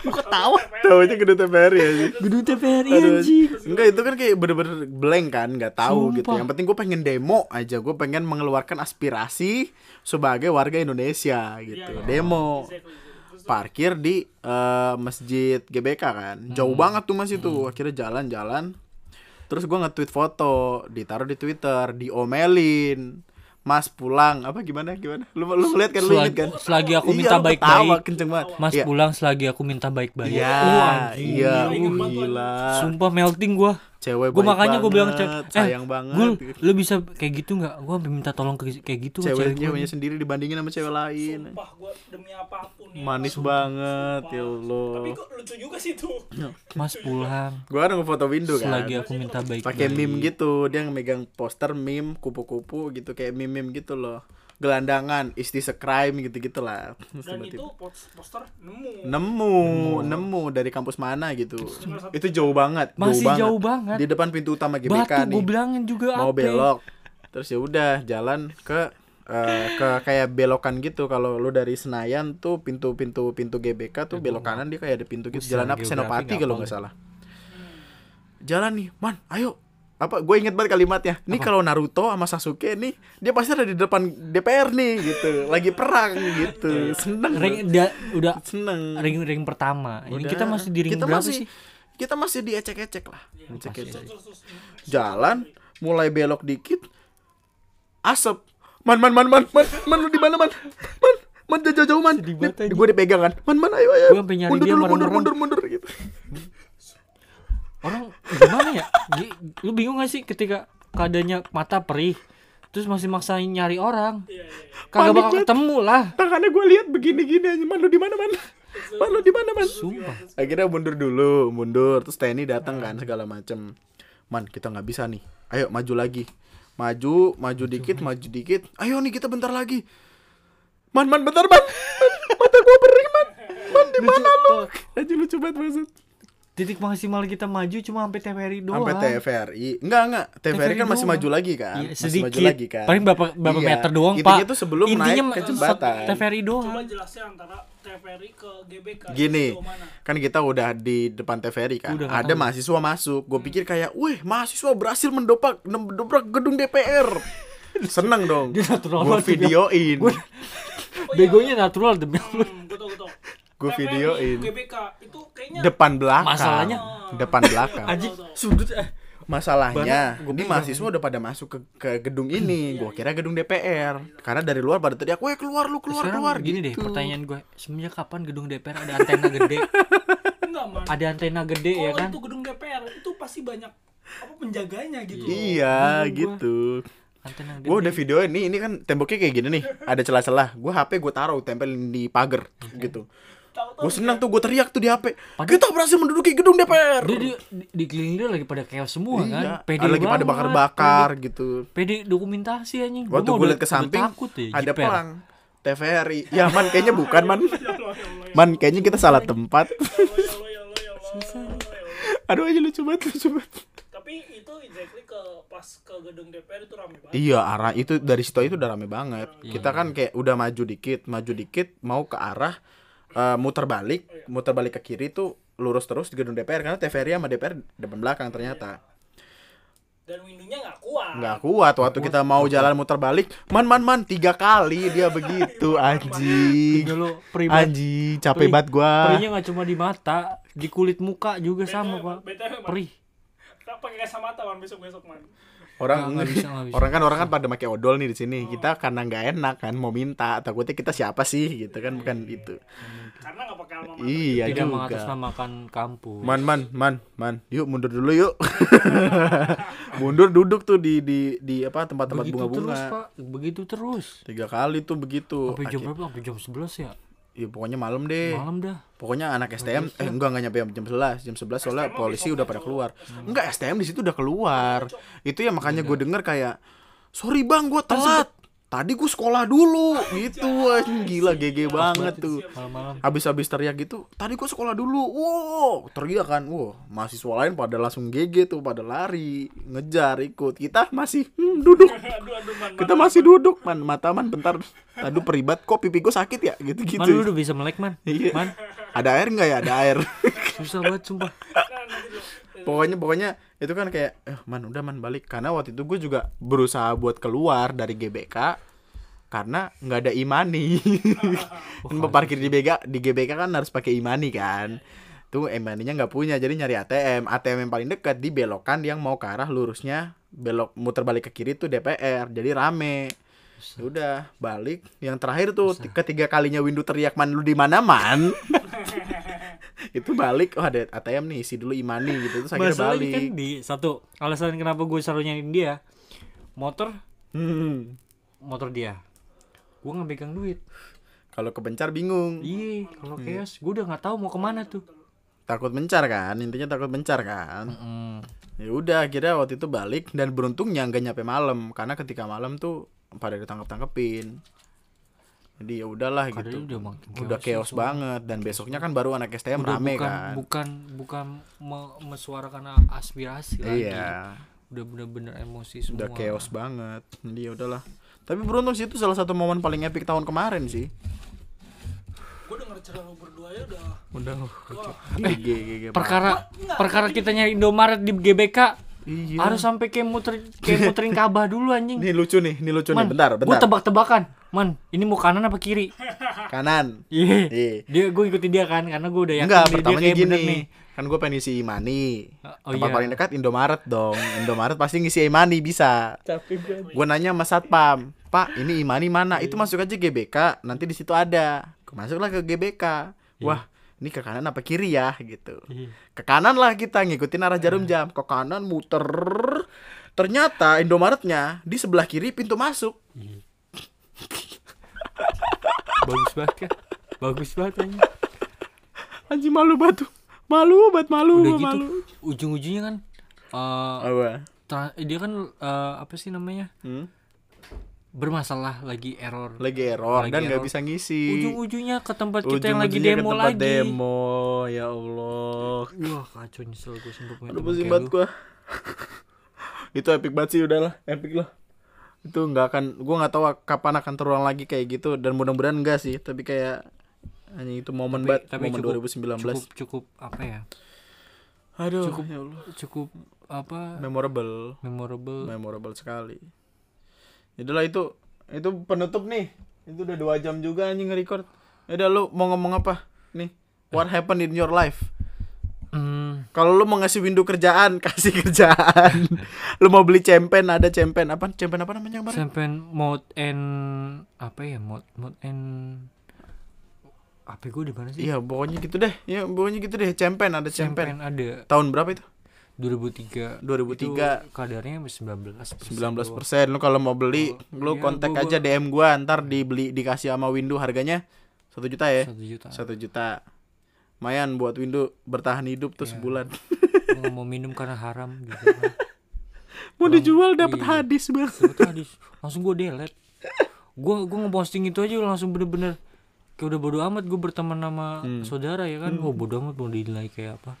Speaker 1: lu ketawa
Speaker 2: tahu aja gedung TPR ya. sih.
Speaker 1: gedung TVRI anjing
Speaker 2: enggak itu kan kayak bener-bener blank kan, nggak tahu gitu.
Speaker 1: Sumpah.
Speaker 2: Yang penting gue pengen demo aja, gue pengen mengeluarkan aspirasi sebagai warga Indonesia gitu. Demo. parkir di eh, masjid GBK kan jauh banget tuh masih tuh akhirnya jalan-jalan terus gua nge-tweet foto ditaruh di Twitter diomelin. Mas pulang apa gimana gimana? Lu lu ngeliat kan lu kan?
Speaker 1: selagi aku
Speaker 2: Iya,
Speaker 1: minta
Speaker 2: lu
Speaker 1: baik-baik.
Speaker 2: ketawa kenceng banget.
Speaker 1: Mas
Speaker 2: Iya.
Speaker 1: pulang selagi aku minta baik-baik.
Speaker 2: Iya
Speaker 1: Wah, anjing.
Speaker 2: iya
Speaker 3: banget
Speaker 2: gila.
Speaker 1: Sumpah melting gua.
Speaker 2: Cewek
Speaker 1: Gue
Speaker 2: baik
Speaker 1: makanya gue bilang
Speaker 2: banget,
Speaker 1: "Cewek,
Speaker 2: sayang banget
Speaker 1: Gul, lu bisa kayak gitu nggak? Gue sampai minta tolong ke kayak gitu cewek
Speaker 2: ceweknya
Speaker 1: gua.
Speaker 2: sendiri dibandingin sama cewek lain
Speaker 3: Sumpah gue demi apa pun ya.
Speaker 2: manis
Speaker 3: Sumpah.
Speaker 2: banget ya
Speaker 3: Tapi
Speaker 2: Allah
Speaker 3: kok lucu juga sih tuh
Speaker 1: Mas pulang
Speaker 2: gua kan ngefoto window kan
Speaker 1: selagi aku minta baik.
Speaker 2: pakai meme gitu dia megang poster meme kupu-kupu gitu kayak meme meme gitu loh gelandangan is this a crime gitu gitulah
Speaker 3: Dan itu. pos- poster nemu.
Speaker 2: Nemu nemu. dari kampus mana gitu. Itu jauh banget
Speaker 1: Masih jauh banget.
Speaker 2: di depan pintu utama GBK
Speaker 1: Batu
Speaker 2: nih.
Speaker 1: gue bilangin juga
Speaker 2: mau
Speaker 1: apa?
Speaker 2: belok. Terus ya udah jalan ke eh, ke kayak belokan gitu. Kalau lu dari Senayan tuh pintu-pintu pintu GBK tuh belok kanan dia kayak ada pintu gitu. Jalan apa? Senopati kalau nggak salah. Jalan nih man ayo apa gue inget banget kalimatnya nih kalau Naruto sama Sasuke nih dia pasti ada di depan DPR nih gitu lagi perang gitu seneng
Speaker 1: Ring dia udah
Speaker 2: seneng
Speaker 1: ring ring pertama. Ini
Speaker 2: Udah.
Speaker 1: kita masih di ring
Speaker 2: kita
Speaker 1: berapa
Speaker 2: masih,
Speaker 1: sih?
Speaker 2: Kita masih diecek-ecek lah.
Speaker 1: Iya,
Speaker 2: Ecek-ecek. Jalan mulai belok dikit asap. Man man man man man man lu di mana man? Man man jauh jauh man. Gue dipegang kan. Man man ayo ayo. Mundur dulu mundur mundur mundur gitu.
Speaker 1: Orang gimana ya lu bingung gak sih ketika keadaannya mata perih terus masih maksain nyari orang
Speaker 3: Iya, iya, iya.
Speaker 1: kagak bakal ketemu lah
Speaker 2: Tangannya gue lihat begini-gini aja. Man lu di mana man? Man lu di mana man?
Speaker 1: sumpah
Speaker 2: Akhirnya mundur dulu, mundur. Terus TNI datang kan segala macem. Man, kita nggak bisa nih. Ayo maju lagi. Maju, maju dikit, maju dikit. Ayo nih kita bentar lagi. Man, man, bentar, man. Man, Mata gua perih, man. Man, di mana lu? Aja lucu banget maksud.
Speaker 1: Titik maksimal kita maju cuma sampai TVRI doang
Speaker 2: Sampai TVRI. Enggak, enggak. TVRI kan masih
Speaker 1: doang.
Speaker 2: maju lagi kan.
Speaker 1: Iya,
Speaker 2: masih maju lagi kan.
Speaker 1: paling berapa berapa
Speaker 2: Iya.
Speaker 1: meter doang
Speaker 2: Intinya
Speaker 1: pak
Speaker 2: tuh sebelum
Speaker 1: Intinya
Speaker 2: naik ke jembatan.
Speaker 1: TVRI doang
Speaker 3: Coba jelasnya antara TVRI ke GBK.
Speaker 2: Gini, kan kita udah di depan TVRI kan.
Speaker 1: Udah
Speaker 2: Ada
Speaker 1: tahu.
Speaker 2: mahasiswa masuk. Gue pikir kayak, "Wih, mahasiswa berhasil mendobrak mendobrak gedung DPR." Seneng dong.
Speaker 1: Dia natural
Speaker 2: Gue videoin.
Speaker 3: Oh, iya.
Speaker 1: begonya natural demi Allah
Speaker 3: Hmm, gue tau, gue tau.
Speaker 2: Gua
Speaker 3: TVRI,
Speaker 2: videoin.
Speaker 3: GBK itu kayaknya
Speaker 2: Depan belakang.
Speaker 1: Masalahnya-
Speaker 2: depan belakang.
Speaker 1: anjing
Speaker 3: tahu.
Speaker 1: sudut eh
Speaker 2: Masalahnya,
Speaker 1: Gua
Speaker 2: ini mahasiswa udah pada masuk ke, ke gedung ini. Gue kira gedung DPR. Karena dari luar pada teriak, "Weh, keluar lu, keluar,
Speaker 1: sekarang
Speaker 2: keluar."
Speaker 1: gini deh
Speaker 2: gitu.
Speaker 1: pertanyaan gue semenjak kapan gedung DPR ada antena gede
Speaker 3: enggak man.
Speaker 1: ada antena gede
Speaker 3: Kalau
Speaker 1: ya kan
Speaker 3: itu gedung DPR itu pasti banyak apa penjaganya gitu.
Speaker 2: Iya,
Speaker 1: Bingung gua.
Speaker 2: gitu.
Speaker 1: antena gede
Speaker 2: Gue udah videoin nih, ini kan temboknya kayak gini nih, ada celah-celah. Gue HP gue taruh tempelin di pagar gitu. Gue senang tuh gue teriak tuh di HP. Kita berhasil menduduki gedung DPR.
Speaker 1: dia di, di, di keliling dia lagi pada chaos semua kan
Speaker 2: Iya,
Speaker 1: pede
Speaker 2: ada lagi pada bakar-bakar gitu.
Speaker 1: pede, pede dokumentasi anjing Gua
Speaker 2: Waktu gue liat ke samping,
Speaker 1: takut ya,
Speaker 2: ada
Speaker 1: jiper.
Speaker 2: pelang. TVRI. Ya man, kayaknya bukan man.
Speaker 3: Ya ya ya
Speaker 2: Man, kayaknya kita salah tempat. Aduh aja lucu banget, lucu banget.
Speaker 3: Tapi itu exactly ke pas ke gedung DPR itu rame banget.
Speaker 2: Iya, arah itu dari situ itu udah rame banget. Kita kan kayak udah maju dikit, maju dikit mau ke arah eh, muter balik, muter balik ke kiri tuh lurus terus di gedung DPR karena TVRI sama DPR depan belakang ternyata.
Speaker 3: Dan window-nya nggak kuat.
Speaker 2: nggak kuat waktu kita mau jalan muter balik man man man tiga kali dia begitu anjing.
Speaker 1: Tinggal lu pribadi
Speaker 2: anjing capek banget gua.
Speaker 1: perihnya nggak cuma di mata di kulit muka juga sama pak. perih.
Speaker 3: Pakai kacamata man besok-besok man.
Speaker 2: Orang
Speaker 1: Nggak, nggak bisa, nggak bisa.
Speaker 2: orang kan orang kan pada pakai odol nih di sini. Kita karena nggak enak kan mau minta. Takutnya kita siapa sih gitu kan bukan itu
Speaker 3: Karena nggak pakai alma mater.
Speaker 2: iya
Speaker 1: tidak
Speaker 2: juga
Speaker 1: mengatasnamakan kampus.
Speaker 2: Man man man man. Yuk mundur dulu yuk. Mundur duduk tuh di di di apa tempat-tempat
Speaker 1: begitu terus
Speaker 2: bunga-bunga
Speaker 1: pak. Begitu terus.
Speaker 2: Tiga kali tuh begitu.
Speaker 1: Sampai jam berapa? Sampai jam 11 ya
Speaker 2: ya pokoknya malam deh
Speaker 1: malam dah
Speaker 2: Pokoknya anak STM eh enggak enggak nyampe jam 11. Jam 11 soalnya polisi udah pada keluar. Enggak STM di situ udah keluar. Itu ya makanya gue denger kayak sorry bang gue telat. Tadi gue sekolah dulu gitu anjing gila GG banget tuh. Habis-habis teriak gitu, tadi gue sekolah dulu. Wow, teriak kan. Wow, mahasiswa lain pada langsung GG tuh, pada lari, ngejar ikut. Kita masih hmm, duduk.
Speaker 3: aduh aduh man.
Speaker 2: Kita masih duduk, man. Mata man bentar. Tadi peribat kok pipi gue sakit ya gitu-gitu.
Speaker 1: man lu udah bisa melek man
Speaker 2: Iya.
Speaker 1: man
Speaker 2: Ada air nggak ya? Ada air.
Speaker 1: susah banget sumpah
Speaker 3: Nah.
Speaker 2: Pokoknya pokoknya itu kan kayak eh man udah man balik. Karena waktu itu gue juga berusaha buat keluar dari GBK karena nggak ada imani kan parkir di BK di GBK kan harus pakai imani kan. Tuh imaninya nggak punya jadi nyari ATM ATM yang paling dekat di belokan yang mau ke arah lurusnya belok muter balik ke kiri tuh DPR jadi rame. Udah balik. Yang terakhir tuh ketiga kalinya Windu teriak man lu di mana man itu balik oh ada ATM nih isi dulu imani gitu terus akhirnya
Speaker 1: Masalahnya
Speaker 2: balik
Speaker 1: kan di satu alasan kenapa gue selalu nyariin dia motor
Speaker 2: Hmm.
Speaker 1: motor dia gue nggak pegang duit
Speaker 2: Kalau kebencar bingung.
Speaker 1: iya kalau chaos gue udah nggak tahu mau ke mana tuh
Speaker 2: Takut mencar kan, intinya takut mencar kan.
Speaker 1: Mm.
Speaker 2: Ya udah, akhirnya waktu itu balik dan beruntungnya nggak nyampe malam karena ketika malam tuh pada ditangkap tangkepin. Jadi ya udahlah gitu.
Speaker 1: udah makin
Speaker 2: Udah
Speaker 1: chaos
Speaker 2: chaos banget dan besoknya kan baru anak STM
Speaker 1: udah
Speaker 2: rame
Speaker 1: bukan
Speaker 2: kan.
Speaker 1: bukan bukan me- mesuarakan aspirasi lagi
Speaker 2: Iya,
Speaker 1: udah bener-bener emosi semua
Speaker 2: udah chaos banget. Jadi ya udahlah. Tapi beruntung sih itu salah satu momen paling epic tahun kemarin sih.
Speaker 3: Gue denger cerita lo berdua ya udah.
Speaker 2: Udah.
Speaker 3: Wah,
Speaker 2: GG, GG,
Speaker 1: perkara perkara kita nyari Indomaret di GBK
Speaker 2: Iya.
Speaker 1: Harus sampai kayak muter kayak muterin Ka'bah dulu anjing.
Speaker 2: Nih lucu nih, nih lucu nih.
Speaker 1: Man,
Speaker 2: Bentar,
Speaker 1: Gue
Speaker 2: bentar.
Speaker 1: tebak-tebakan. Man, ini mau kanan apa kiri?
Speaker 2: Kanan.
Speaker 1: Iya.
Speaker 2: Iya.
Speaker 1: Dia gue ikutin dia kan karena gue udah yakin
Speaker 2: Enggak,
Speaker 1: dia, dia
Speaker 2: pertamanya
Speaker 1: kayak bener
Speaker 2: gini.
Speaker 1: nih.
Speaker 2: Kan gue pengen isi Imani.
Speaker 1: Oh,
Speaker 2: Tempat
Speaker 1: iya.
Speaker 2: paling dekat Indomaret dong. Indomaret pasti ngisi Imani bisa.
Speaker 3: Banget.
Speaker 2: Gue nanya sama satpam, Pak, ini Imani mana? Itu masuk aja GBK, nanti di situ ada. Masuklah ke GBK. Wah, ini ke kanan apa kiri ya gitu.
Speaker 1: Iya.
Speaker 2: Ke kanan lah kita ngikutin arah jarum jam. Ke kanan muter. Ternyata Indomaretnya di sebelah kiri pintu masuk.
Speaker 1: Iya. Bagus banget kan? Bagus banget anjing.
Speaker 2: Anjing malu batu. Malu banget malu,
Speaker 1: Udah gitu
Speaker 2: malu.
Speaker 1: ujung-ujungnya kan eh
Speaker 2: Apa?
Speaker 1: dia kan eh, apa sih namanya?
Speaker 2: Hmm?
Speaker 1: Bermasalah lagi error.
Speaker 2: Lagi error
Speaker 1: Lagi
Speaker 2: dan nggak bisa ngisi.
Speaker 1: Ujung-ujungnya ke tempat kita yang lagi
Speaker 2: ke
Speaker 1: demo
Speaker 2: tempat
Speaker 1: lagi.
Speaker 2: demo, ya Allah.
Speaker 1: Wah, kacau nyesel gue sumpah punya
Speaker 2: Aduh pusing
Speaker 1: kayak
Speaker 2: banget gua. itu epic banget sih udahlah, epic lah. Itu nggak akan gua nggak tahu kapan akan terulang lagi kayak gitu dan mudah-mudahan enggak sih, tapi kayak hanya itu momen banget
Speaker 1: Tapi
Speaker 2: momen
Speaker 1: cukup,
Speaker 2: 2019.
Speaker 1: cukup cukup apa ya?
Speaker 2: Aduh,
Speaker 1: cukup-
Speaker 2: ya Allah.
Speaker 1: Cukup apa?
Speaker 2: Memorable,
Speaker 1: memorable.
Speaker 2: memorable sekali. Itulah itu itu penutup nih. Itu udah dua jam juga anjing nge-record. Udah lu mau ngomong apa? Nih, what happened in your life?
Speaker 1: Hmm,
Speaker 2: Kalau lu mau ngasih window kerjaan, kasih kerjaan. lu mau beli cempen, ada cempen apa? Cempen apa namanya kemarin?
Speaker 1: sampai mode and apa ya? Mode mode and apa gue di mana sih?
Speaker 2: Iya, pokoknya gitu deh. Ya, pokoknya gitu deh. Cempen ada cempen.
Speaker 1: Sampai ada
Speaker 2: Tahun berapa itu?
Speaker 1: 2003.
Speaker 2: 2003.
Speaker 1: Itu kadarnya 19
Speaker 2: 19 persen. Lu kalau mau beli, lu
Speaker 1: Iya,
Speaker 2: kontak
Speaker 1: gua-
Speaker 2: aja DM gua, ntar dibeli dikasih sama window harganya satu juta ya.
Speaker 1: Satu juta.
Speaker 2: Satu juta. Lumayan buat window bertahan hidup tuh
Speaker 1: Iya.
Speaker 2: sebulan.
Speaker 1: Gua mau minum karena haram gitu. kan.
Speaker 2: mau dijual dapat
Speaker 1: iya.
Speaker 2: hadis bang.
Speaker 1: Dapet hadis. Langsung gue delete. Gue gue ngeposting itu aja langsung bener-bener kayak udah bodo amat gue berteman sama
Speaker 2: Hmm.
Speaker 1: saudara ya kan. Oh bodo amat mau dinilai kayak apa.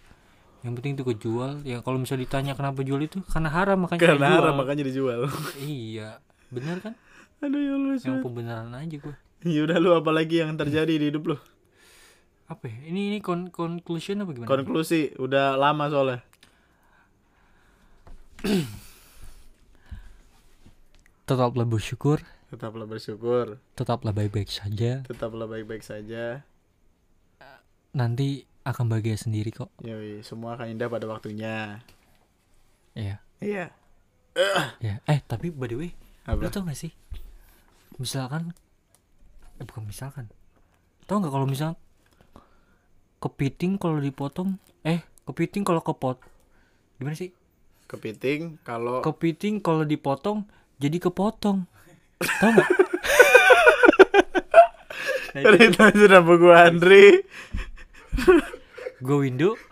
Speaker 1: Yang penting itu kejual. Ya kalau misalnya ditanya kenapa jual itu karena haram makanya
Speaker 2: Karena
Speaker 1: jual.
Speaker 2: haram makanya dijual.
Speaker 1: Iya, bener kan?
Speaker 2: Aduh ya Allah.
Speaker 1: Yang pembenaran aja gue.
Speaker 2: Ya udah lu apa lagi yang terjadi di hidup lu?
Speaker 1: Apa ya? Ini ini kon conclusion apa gimana?
Speaker 2: Konklusi, udah lama soalnya.
Speaker 1: tetaplah bersyukur,
Speaker 2: Tetaplah bersyukur,
Speaker 1: tetaplah baik-baik saja.
Speaker 2: tetaplah baik-baik saja.
Speaker 1: Nanti akan bahagia sendiri kok.
Speaker 2: Yoi, semua akan indah pada waktunya.
Speaker 1: Iya.
Speaker 2: Iya.
Speaker 1: Ya. Eh, tapi by the way,
Speaker 2: Apa?
Speaker 1: tau gak sih? Misalkan eh bukan misalkan. Tau nggak kalau misal kepiting kalau dipotong eh kepiting kalau kepot gimana sih?
Speaker 2: Kepiting kalau
Speaker 1: Kepiting kalau dipotong jadi kepotong. Tau nggak?
Speaker 2: cerita sudah buku Andri,
Speaker 1: Gue window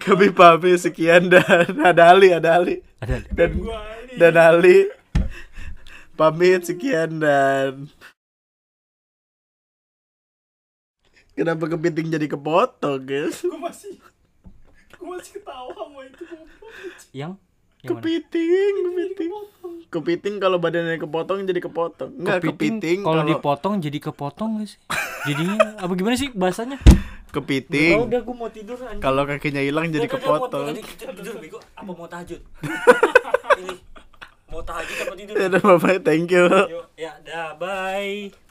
Speaker 2: kami pamit sekian dan ada Ali, ada Ali.
Speaker 1: Ada
Speaker 2: dan
Speaker 3: Ali.
Speaker 2: dan Ali. Pamit sekian dan Kenapa kepiting jadi kepotong, guys?
Speaker 3: Gua masih gua masih ketawa sama itu
Speaker 1: yang yang mana?
Speaker 2: Kepiting, kepiting. Kepiting kalau badannya kepotong jadi kepotong. Enggak, kepiting,
Speaker 1: kalau
Speaker 2: kalau
Speaker 1: dipotong jadi kepotong gak sih? Jadinya apa gimana sih bahasanya?
Speaker 2: kepiting
Speaker 1: udah gue mau tidur anjing.
Speaker 2: kalau kakinya hilang jadi kepotong.
Speaker 1: kita tidur bego apa mau tahajud? Pilih. Mau tahajud apa tidur?
Speaker 2: Ya udah, bye-bye, thank you.
Speaker 1: Yuk, ya dah bye.